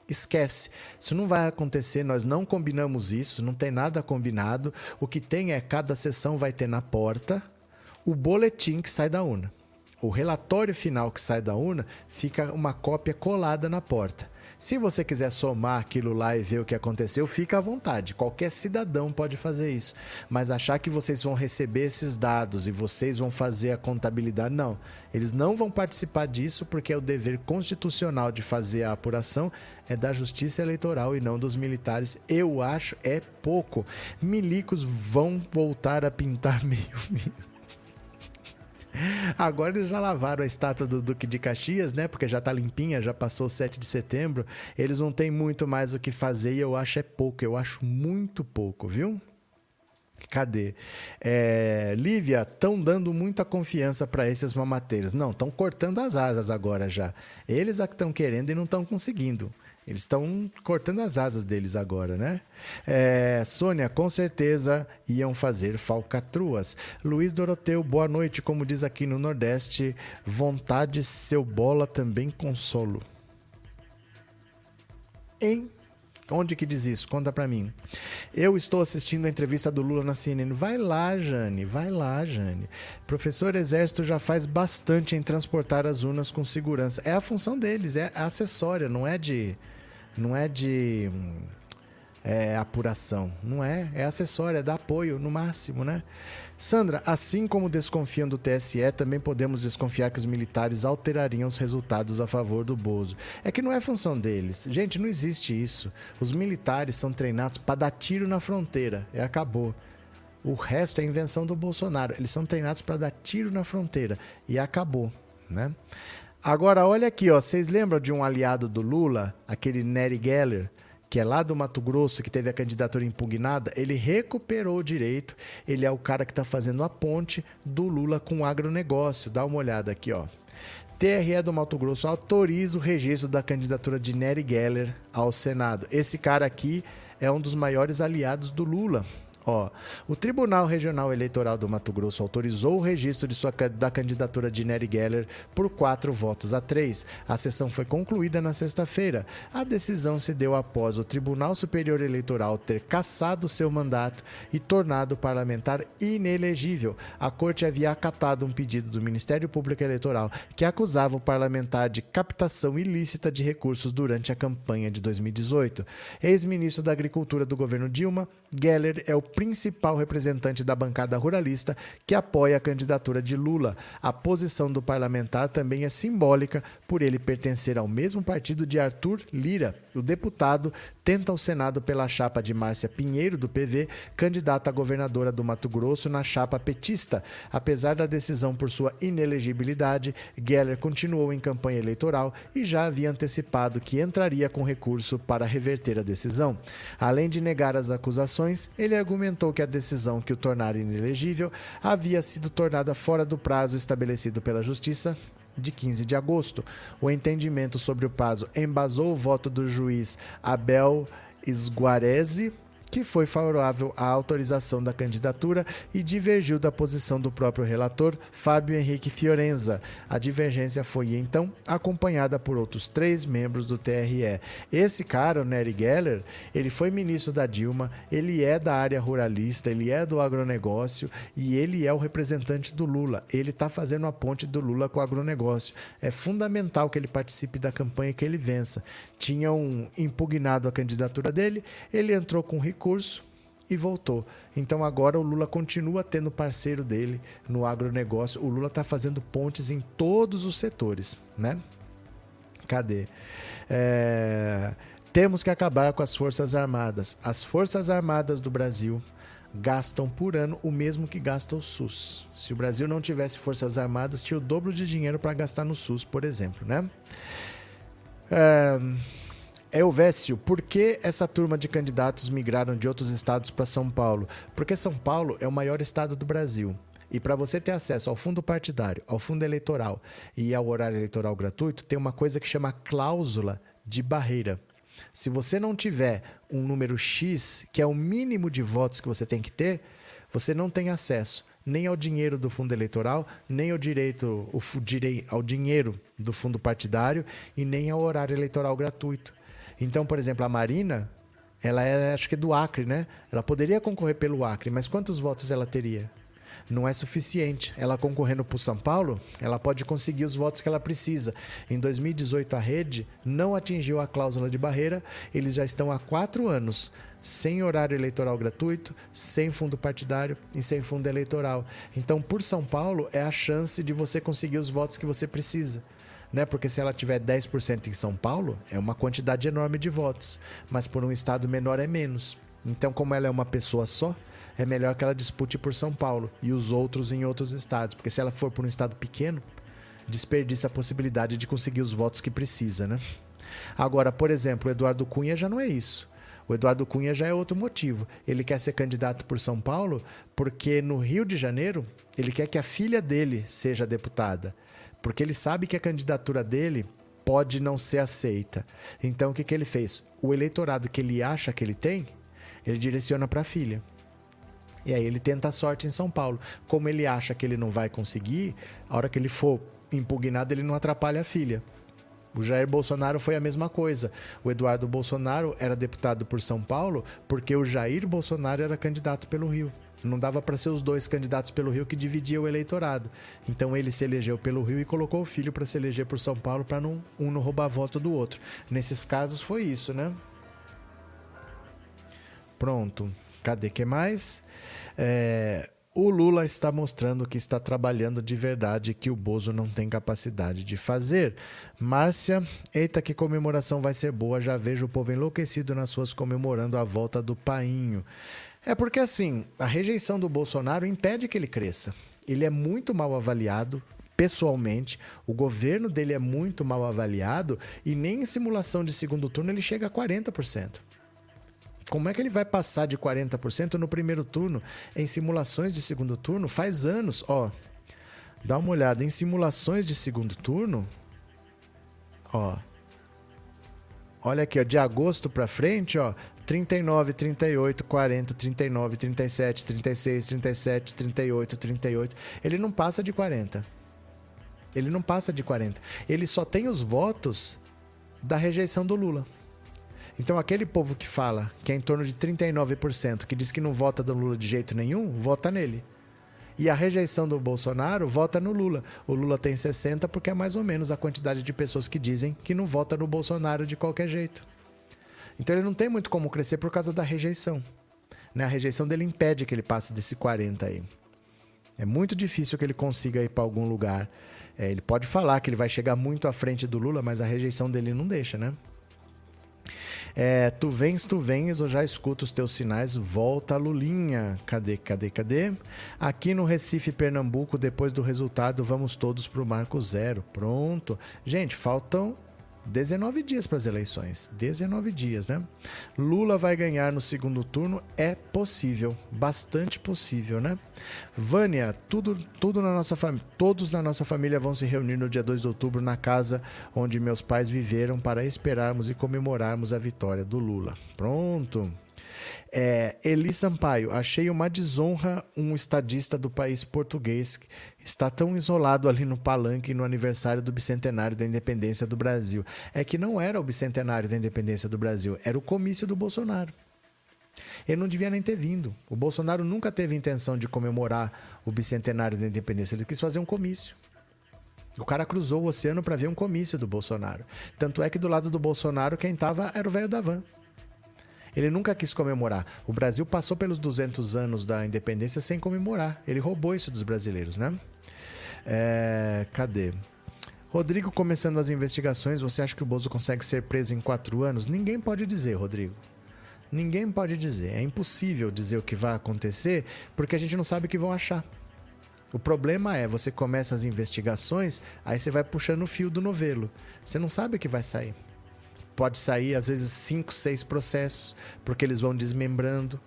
Esquece. Isso não vai acontecer, nós não combinamos isso, não tem nada combinado. O que tem é cada sessão vai ter na porta o boletim que sai da urna. O relatório final que sai da urna fica uma cópia colada na porta. Se você quiser somar aquilo lá e ver o que aconteceu, fica à vontade. Qualquer cidadão pode fazer isso. Mas achar que vocês vão receber esses dados e vocês vão fazer a contabilidade, não. Eles não vão participar disso porque é o dever constitucional de fazer a apuração é da Justiça Eleitoral e não dos militares. Eu acho é pouco. Milicos vão voltar a pintar meio Agora eles já lavaram a estátua do Duque de Caxias, né? Porque já tá limpinha, já passou o 7 de setembro. Eles não têm muito mais o que fazer e eu acho é pouco. Eu acho muito pouco, viu? Cadê? É, Lívia, estão dando muita confiança para esses mamateiros. Não, estão cortando as asas agora já. Eles é que estão querendo e não estão conseguindo. Eles estão cortando as asas deles agora, né? É, Sônia, com certeza iam fazer falcatruas. Luiz Doroteu, boa noite. Como diz aqui no Nordeste, vontade seu bola também consolo. Em Onde que diz isso? Conta para mim. Eu estou assistindo a entrevista do Lula na CNN. Vai lá, Jane. Vai lá, Jane. Professor Exército já faz bastante em transportar as urnas com segurança. É a função deles, é acessória, não é de não é de é, apuração, não é, é acessória, é dar apoio no máximo, né? Sandra, assim como desconfiam do TSE, também podemos desconfiar que os militares alterariam os resultados a favor do Bozo. É que não é função deles. Gente, não existe isso. Os militares são treinados para dar tiro na fronteira. E acabou. O resto é invenção do Bolsonaro. Eles são treinados para dar tiro na fronteira. E acabou, né? Agora, olha aqui, ó. Vocês lembram de um aliado do Lula, aquele Nery Geller, que é lá do Mato Grosso, que teve a candidatura impugnada? Ele recuperou o direito. Ele é o cara que está fazendo a ponte do Lula com o agronegócio. Dá uma olhada aqui, ó. TRE do Mato Grosso autoriza o registro da candidatura de Nery Geller ao Senado. Esse cara aqui é um dos maiores aliados do Lula. Ó, o Tribunal Regional Eleitoral do Mato Grosso autorizou o registro de sua, da candidatura de Nery Geller por quatro votos a três. A sessão foi concluída na sexta-feira. A decisão se deu após o Tribunal Superior Eleitoral ter cassado seu mandato e tornado o parlamentar inelegível. A corte havia acatado um pedido do Ministério Público Eleitoral que acusava o parlamentar de captação ilícita de recursos durante a campanha de 2018. Ex-ministro da Agricultura do governo Dilma, Geller é o principal representante da bancada ruralista que apoia a candidatura de Lula. A posição do parlamentar também é simbólica por ele pertencer ao mesmo partido de Arthur Lira. O deputado tenta o Senado pela chapa de Márcia Pinheiro, do PV, candidata a governadora do Mato Grosso na chapa petista. Apesar da decisão por sua inelegibilidade, Geller continuou em campanha eleitoral e já havia antecipado que entraria com recurso para reverter a decisão. Além de negar as acusações, ele argumentou que a decisão que o tornara inelegível havia sido tornada fora do prazo estabelecido pela Justiça de 15 de agosto. O entendimento sobre o prazo embasou o voto do juiz Abel Esguarese que foi favorável à autorização da candidatura e divergiu da posição do próprio relator, Fábio Henrique Fiorenza. A divergência foi então acompanhada por outros três membros do TRE. Esse cara, o Nery Geller, ele foi ministro da Dilma, ele é da área ruralista, ele é do agronegócio e ele é o representante do Lula. Ele está fazendo a ponte do Lula com o agronegócio. É fundamental que ele participe da campanha e que ele vença. Tinham impugnado a candidatura dele, ele entrou com recurso e voltou. Então agora o Lula continua tendo parceiro dele no agronegócio. O Lula está fazendo pontes em todos os setores, né? Cadê? É... Temos que acabar com as Forças Armadas. As Forças Armadas do Brasil gastam por ano o mesmo que gasta o SUS. Se o Brasil não tivesse Forças Armadas, tinha o dobro de dinheiro para gastar no SUS, por exemplo, né? É... Elvésio, por que essa turma de candidatos migraram de outros estados para São Paulo? Porque São Paulo é o maior estado do Brasil. E para você ter acesso ao fundo partidário, ao fundo eleitoral e ao horário eleitoral gratuito, tem uma coisa que chama cláusula de barreira. Se você não tiver um número X, que é o mínimo de votos que você tem que ter, você não tem acesso nem ao dinheiro do fundo eleitoral, nem ao direito ao dinheiro do fundo partidário e nem ao horário eleitoral gratuito. Então, por exemplo, a Marina, ela é, acho que é do Acre, né? Ela poderia concorrer pelo Acre, mas quantos votos ela teria? Não é suficiente. Ela concorrendo por São Paulo, ela pode conseguir os votos que ela precisa. Em 2018, a rede não atingiu a cláusula de barreira. Eles já estão há quatro anos sem horário eleitoral gratuito, sem fundo partidário e sem fundo eleitoral. Então, por São Paulo, é a chance de você conseguir os votos que você precisa né? Porque se ela tiver 10% em São Paulo, é uma quantidade enorme de votos, mas por um estado menor é menos. Então, como ela é uma pessoa só, é melhor que ela dispute por São Paulo e os outros em outros estados, porque se ela for por um estado pequeno, desperdiça a possibilidade de conseguir os votos que precisa, né? Agora, por exemplo, o Eduardo Cunha já não é isso. O Eduardo Cunha já é outro motivo. Ele quer ser candidato por São Paulo porque no Rio de Janeiro ele quer que a filha dele seja deputada porque ele sabe que a candidatura dele pode não ser aceita. Então o que, que ele fez? O eleitorado que ele acha que ele tem, ele direciona para a filha. E aí ele tenta a sorte em São Paulo. Como ele acha que ele não vai conseguir, a hora que ele for impugnado, ele não atrapalha a filha. O Jair Bolsonaro foi a mesma coisa. O Eduardo Bolsonaro era deputado por São Paulo porque o Jair Bolsonaro era candidato pelo Rio. Não dava para ser os dois candidatos pelo Rio que dividia o eleitorado. Então ele se elegeu pelo Rio e colocou o filho para se eleger por São Paulo para não, um não roubar voto do outro. Nesses casos foi isso, né? Pronto. Cadê que mais? É, o Lula está mostrando que está trabalhando de verdade que o Bozo não tem capacidade de fazer. Márcia, eita que comemoração vai ser boa, já vejo o povo enlouquecido nas suas comemorando a volta do painho. É porque assim, a rejeição do Bolsonaro impede que ele cresça. Ele é muito mal avaliado pessoalmente, o governo dele é muito mal avaliado e nem em simulação de segundo turno ele chega a 40%. Como é que ele vai passar de 40% no primeiro turno em simulações de segundo turno? Faz anos, ó. Dá uma olhada em simulações de segundo turno. Ó. Olha aqui, ó, de agosto para frente, ó, 39, 38, 40, 39, 37, 36, 37, 38, 38. Ele não passa de 40. Ele não passa de 40. Ele só tem os votos da rejeição do Lula. Então aquele povo que fala que é em torno de 39%, que diz que não vota do Lula de jeito nenhum, vota nele. E a rejeição do Bolsonaro vota no Lula. O Lula tem 60 porque é mais ou menos a quantidade de pessoas que dizem que não vota no Bolsonaro de qualquer jeito. Então ele não tem muito como crescer por causa da rejeição. Né? A rejeição dele impede que ele passe desse 40 aí. É muito difícil que ele consiga ir para algum lugar. É, ele pode falar que ele vai chegar muito à frente do Lula, mas a rejeição dele não deixa, né? É, tu vens, tu vens, eu já escuto os teus sinais. Volta, Lulinha. Cadê, cadê, cadê? Aqui no Recife, Pernambuco, depois do resultado, vamos todos pro Marco Zero. Pronto. Gente, faltam 19 dias para as eleições. 19 dias, né? Lula vai ganhar no segundo turno? É possível. Bastante possível, né? Vânia, tudo, tudo na nossa família. Todos na nossa família vão se reunir no dia 2 de outubro na casa onde meus pais viveram para esperarmos e comemorarmos a vitória do Lula. Pronto. É, Eli Sampaio, achei uma desonra um estadista do país português está tão isolado ali no palanque no aniversário do bicentenário da independência do Brasil. É que não era o bicentenário da independência do Brasil, era o comício do Bolsonaro. Ele não devia nem ter vindo. O Bolsonaro nunca teve intenção de comemorar o bicentenário da independência, ele quis fazer um comício. O cara cruzou o oceano para ver um comício do Bolsonaro. Tanto é que do lado do Bolsonaro quem estava era o velho da van. Ele nunca quis comemorar. O Brasil passou pelos 200 anos da independência sem comemorar. Ele roubou isso dos brasileiros, né? É, cadê? Rodrigo começando as investigações, você acha que o Bozo consegue ser preso em quatro anos? Ninguém pode dizer, Rodrigo. Ninguém pode dizer. É impossível dizer o que vai acontecer porque a gente não sabe o que vão achar. O problema é, você começa as investigações, aí você vai puxando o fio do novelo. Você não sabe o que vai sair pode sair às vezes cinco, seis processos, porque eles vão desmembrando.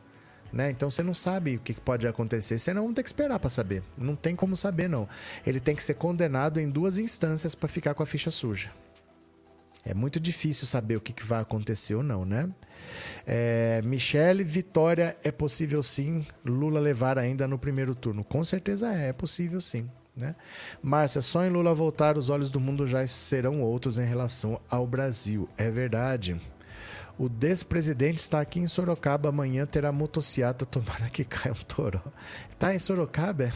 Né? Então você não sabe o que pode acontecer. Você não tem que esperar para saber. Não tem como saber, não. Ele tem que ser condenado em duas instâncias para ficar com a ficha suja. É muito difícil saber o que, vai acontecer ou não, né? É, Michele, vitória é possível sim. Lula levar ainda no primeiro turno. Com certeza é, é possível sim. Né? Márcia, só em Lula voltar, os olhos do mundo já serão outros em relação ao Brasil. É verdade. O despresidente está aqui em Sorocaba. Amanhã terá motociata. Tomara que caia um toró. Tá em Sorocaba?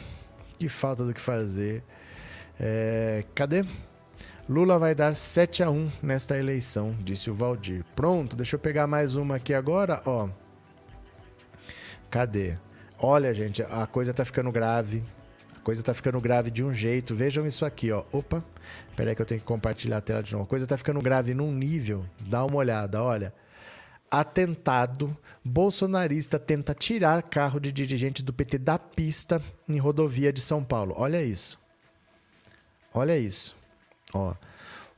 Que falta do que fazer. É, cadê? Lula vai dar 7 a 1 nesta eleição, disse o Valdir. Pronto, deixa eu pegar mais uma aqui agora, ó. Cadê? Olha, gente, a coisa tá ficando grave coisa tá ficando grave de um jeito. Vejam isso aqui, ó. Opa, peraí que eu tenho que compartilhar a tela de novo. A coisa tá ficando grave num nível. Dá uma olhada, olha. Atentado. Bolsonarista tenta tirar carro de dirigente do PT da pista em rodovia de São Paulo. Olha isso. Olha isso. Ó.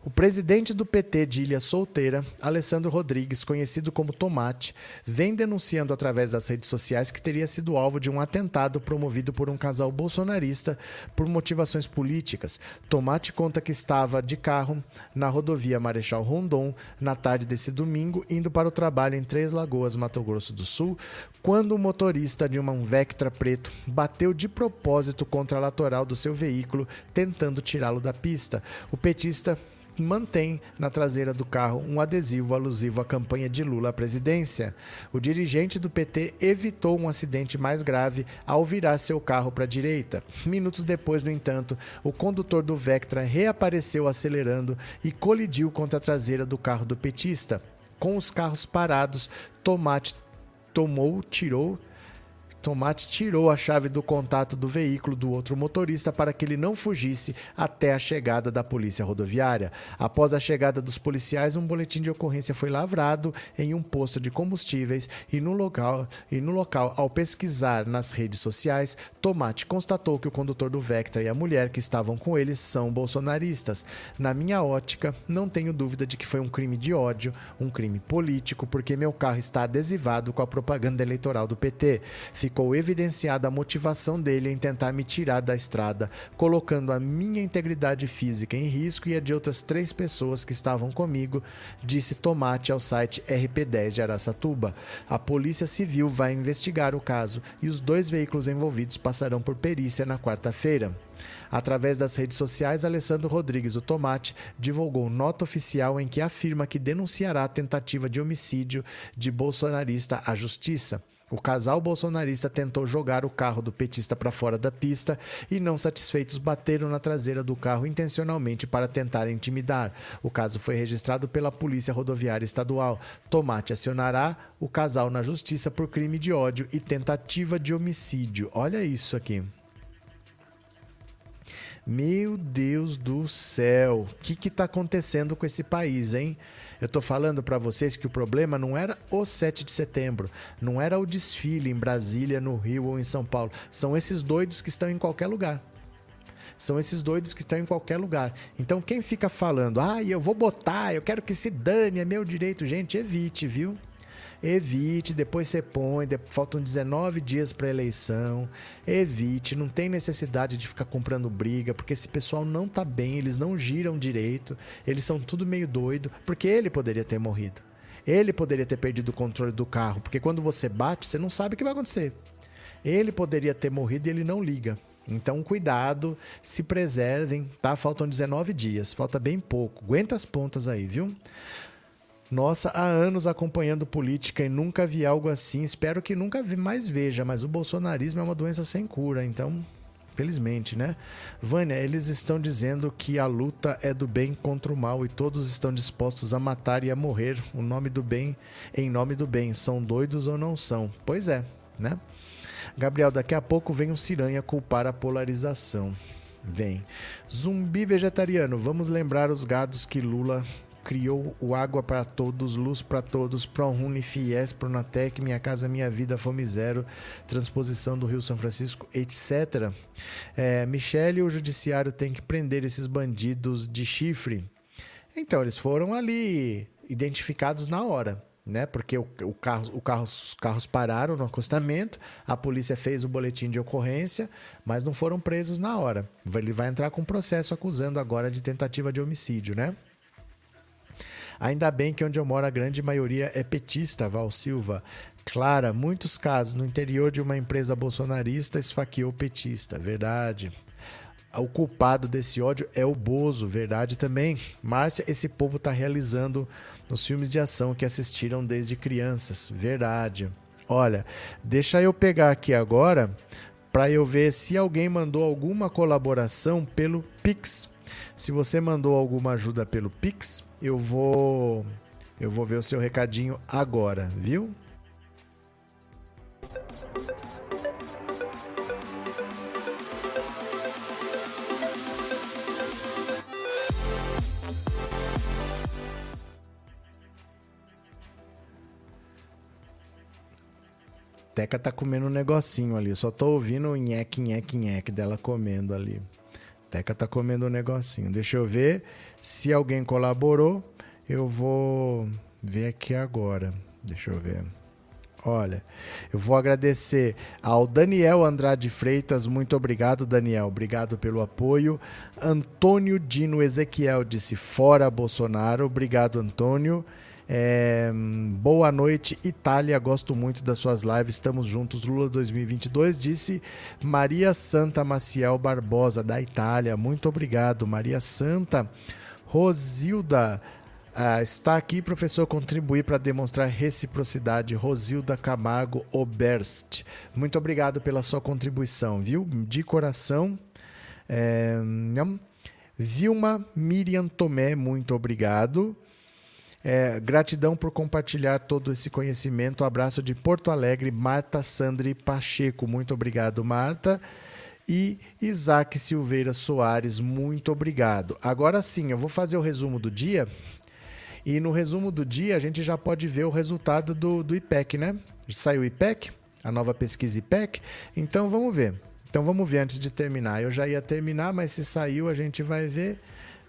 O presidente do PT de Ilha Solteira, Alessandro Rodrigues, conhecido como Tomate, vem denunciando através das redes sociais que teria sido alvo de um atentado promovido por um casal bolsonarista por motivações políticas. Tomate conta que estava de carro na rodovia Marechal Rondon na tarde desse domingo, indo para o trabalho em Três Lagoas, Mato Grosso do Sul, quando o motorista de uma Vectra preto bateu de propósito contra a lateral do seu veículo, tentando tirá-lo da pista. O petista mantém na traseira do carro um adesivo alusivo à campanha de Lula à presidência. O dirigente do PT evitou um acidente mais grave ao virar seu carro para a direita. Minutos depois, no entanto, o condutor do Vectra reapareceu acelerando e colidiu contra a traseira do carro do petista. Com os carros parados, Tomate tomou, tirou Tomate tirou a chave do contato do veículo do outro motorista para que ele não fugisse até a chegada da polícia rodoviária. Após a chegada dos policiais, um boletim de ocorrência foi lavrado em um posto de combustíveis e no local, e no local ao pesquisar nas redes sociais, Tomate constatou que o condutor do Vectra e a mulher que estavam com ele são bolsonaristas. Na minha ótica, não tenho dúvida de que foi um crime de ódio, um crime político, porque meu carro está adesivado com a propaganda eleitoral do PT ficou evidenciada a motivação dele em tentar me tirar da estrada, colocando a minha integridade física em risco e a de outras três pessoas que estavam comigo, disse Tomate ao site RP10 de Araçatuba. A Polícia Civil vai investigar o caso e os dois veículos envolvidos passarão por perícia na quarta-feira. Através das redes sociais, Alessandro Rodrigues, o Tomate, divulgou nota oficial em que afirma que denunciará a tentativa de homicídio de bolsonarista à justiça. O casal bolsonarista tentou jogar o carro do petista para fora da pista e, não satisfeitos, bateram na traseira do carro intencionalmente para tentar intimidar. O caso foi registrado pela Polícia Rodoviária Estadual. Tomate acionará o casal na justiça por crime de ódio e tentativa de homicídio. Olha isso aqui. Meu Deus do céu, o que está acontecendo com esse país, hein? Eu estou falando para vocês que o problema não era o 7 de setembro, não era o desfile em Brasília, no Rio ou em São Paulo. São esses doidos que estão em qualquer lugar. São esses doidos que estão em qualquer lugar. Então, quem fica falando, ah, eu vou botar, eu quero que se dane, é meu direito, gente, evite, viu? Evite, depois você põe, faltam 19 dias para eleição. Evite, não tem necessidade de ficar comprando briga, porque esse pessoal não tá bem, eles não giram direito, eles são tudo meio doido, porque ele poderia ter morrido. Ele poderia ter perdido o controle do carro, porque quando você bate, você não sabe o que vai acontecer. Ele poderia ter morrido e ele não liga. Então, cuidado, se preservem, tá? Faltam 19 dias, falta bem pouco. Aguenta as pontas aí, viu? Nossa, há anos acompanhando política e nunca vi algo assim. Espero que nunca mais veja, mas o bolsonarismo é uma doença sem cura, então, felizmente, né? Vânia, eles estão dizendo que a luta é do bem contra o mal e todos estão dispostos a matar e a morrer. O nome do bem em nome do bem. São doidos ou não são? Pois é, né? Gabriel, daqui a pouco vem o Ciranha culpar a polarização. Vem. Zumbi vegetariano, vamos lembrar os gados que Lula criou o Água para Todos, Luz para Todos, ProUni, FIES, Pronatec, Minha Casa Minha Vida, Fome Zero, Transposição do Rio São Francisco, etc. É, Michele, o judiciário tem que prender esses bandidos de chifre. Então, eles foram ali identificados na hora. Né? Porque o, o carro, o carro, os carros pararam no acostamento, a polícia fez o boletim de ocorrência, mas não foram presos na hora. Ele vai entrar com processo acusando agora de tentativa de homicídio, né? Ainda bem que onde eu moro a grande maioria é petista, Val Silva. Clara, muitos casos no interior de uma empresa bolsonarista esfaqueou petista, verdade. O culpado desse ódio é o Bozo, verdade também. Márcia, esse povo está realizando nos filmes de ação que assistiram desde crianças, verdade. Olha, deixa eu pegar aqui agora para eu ver se alguém mandou alguma colaboração pelo Pix. Se você mandou alguma ajuda pelo Pix, eu vou eu vou ver o seu recadinho agora, viu? Teca tá comendo um negocinho ali. Só tô ouvindo o nheque, nheque, nheque dela comendo ali. Teca tá comendo um negocinho. Deixa eu ver se alguém colaborou. Eu vou ver aqui agora. Deixa eu ver. Olha, eu vou agradecer ao Daniel Andrade Freitas, muito obrigado, Daniel, obrigado pelo apoio. Antônio Dino Ezequiel disse fora Bolsonaro, obrigado, Antônio. É, boa noite, Itália. Gosto muito das suas lives. Estamos juntos. Lula 2022 disse Maria Santa Maciel Barbosa, da Itália. Muito obrigado, Maria Santa. Rosilda. Ah, está aqui, professor, contribuir para demonstrar reciprocidade. Rosilda Camargo Oberst. Muito obrigado pela sua contribuição, viu? De coração. É... Vilma Miriam Tomé, muito obrigado. É, gratidão por compartilhar todo esse conhecimento. abraço de Porto Alegre, Marta Sandri Pacheco. Muito obrigado, Marta. E Isaac Silveira Soares, muito obrigado. Agora sim, eu vou fazer o resumo do dia. E no resumo do dia a gente já pode ver o resultado do, do IPEC, né? Saiu o IPEC, a nova pesquisa IPEC. Então vamos ver. Então vamos ver antes de terminar. Eu já ia terminar, mas se saiu a gente vai ver.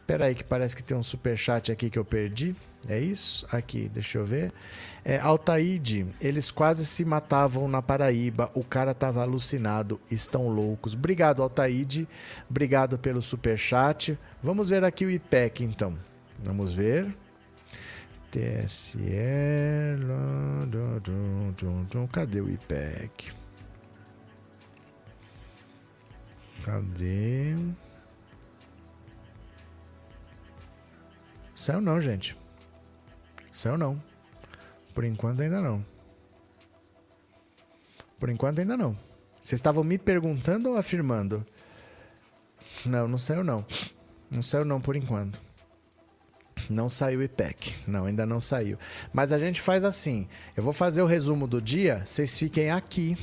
Espera aí que parece que tem um super chat aqui que eu perdi. É isso? Aqui, deixa eu ver. É, Altaíde, eles quase se matavam na Paraíba. O cara tava alucinado. Estão loucos. Obrigado, Altaíde. Obrigado pelo super chat. Vamos ver aqui o IPEC, então. Vamos ver. TSE. Cadê o IPEC? Cadê? Saiu não, gente. Saiu não. Por enquanto ainda não. Por enquanto ainda não. Vocês estavam me perguntando ou afirmando? Não, não saiu não. Não saiu não por enquanto. Não saiu o IPEC. Não, ainda não saiu. Mas a gente faz assim. Eu vou fazer o resumo do dia. Vocês fiquem aqui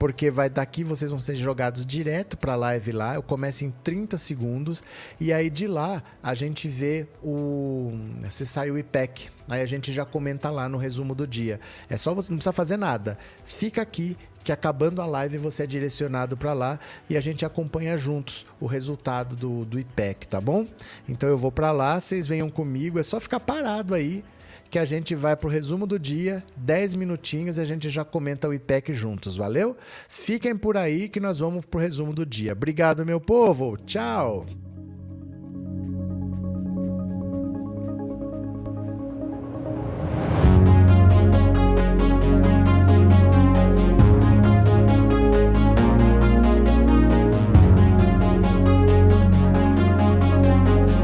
porque vai daqui vocês vão ser jogados direto para live lá. Eu começo em 30 segundos e aí de lá a gente vê o se sai o IPEC. Aí a gente já comenta lá no resumo do dia. É só você não precisa fazer nada. Fica aqui que acabando a live você é direcionado para lá e a gente acompanha juntos o resultado do, do IPEC, tá bom? Então eu vou para lá, vocês venham comigo, é só ficar parado aí que a gente vai pro resumo do dia, 10 minutinhos e a gente já comenta o IPEC juntos, valeu? Fiquem por aí que nós vamos pro resumo do dia. Obrigado, meu povo. Tchau.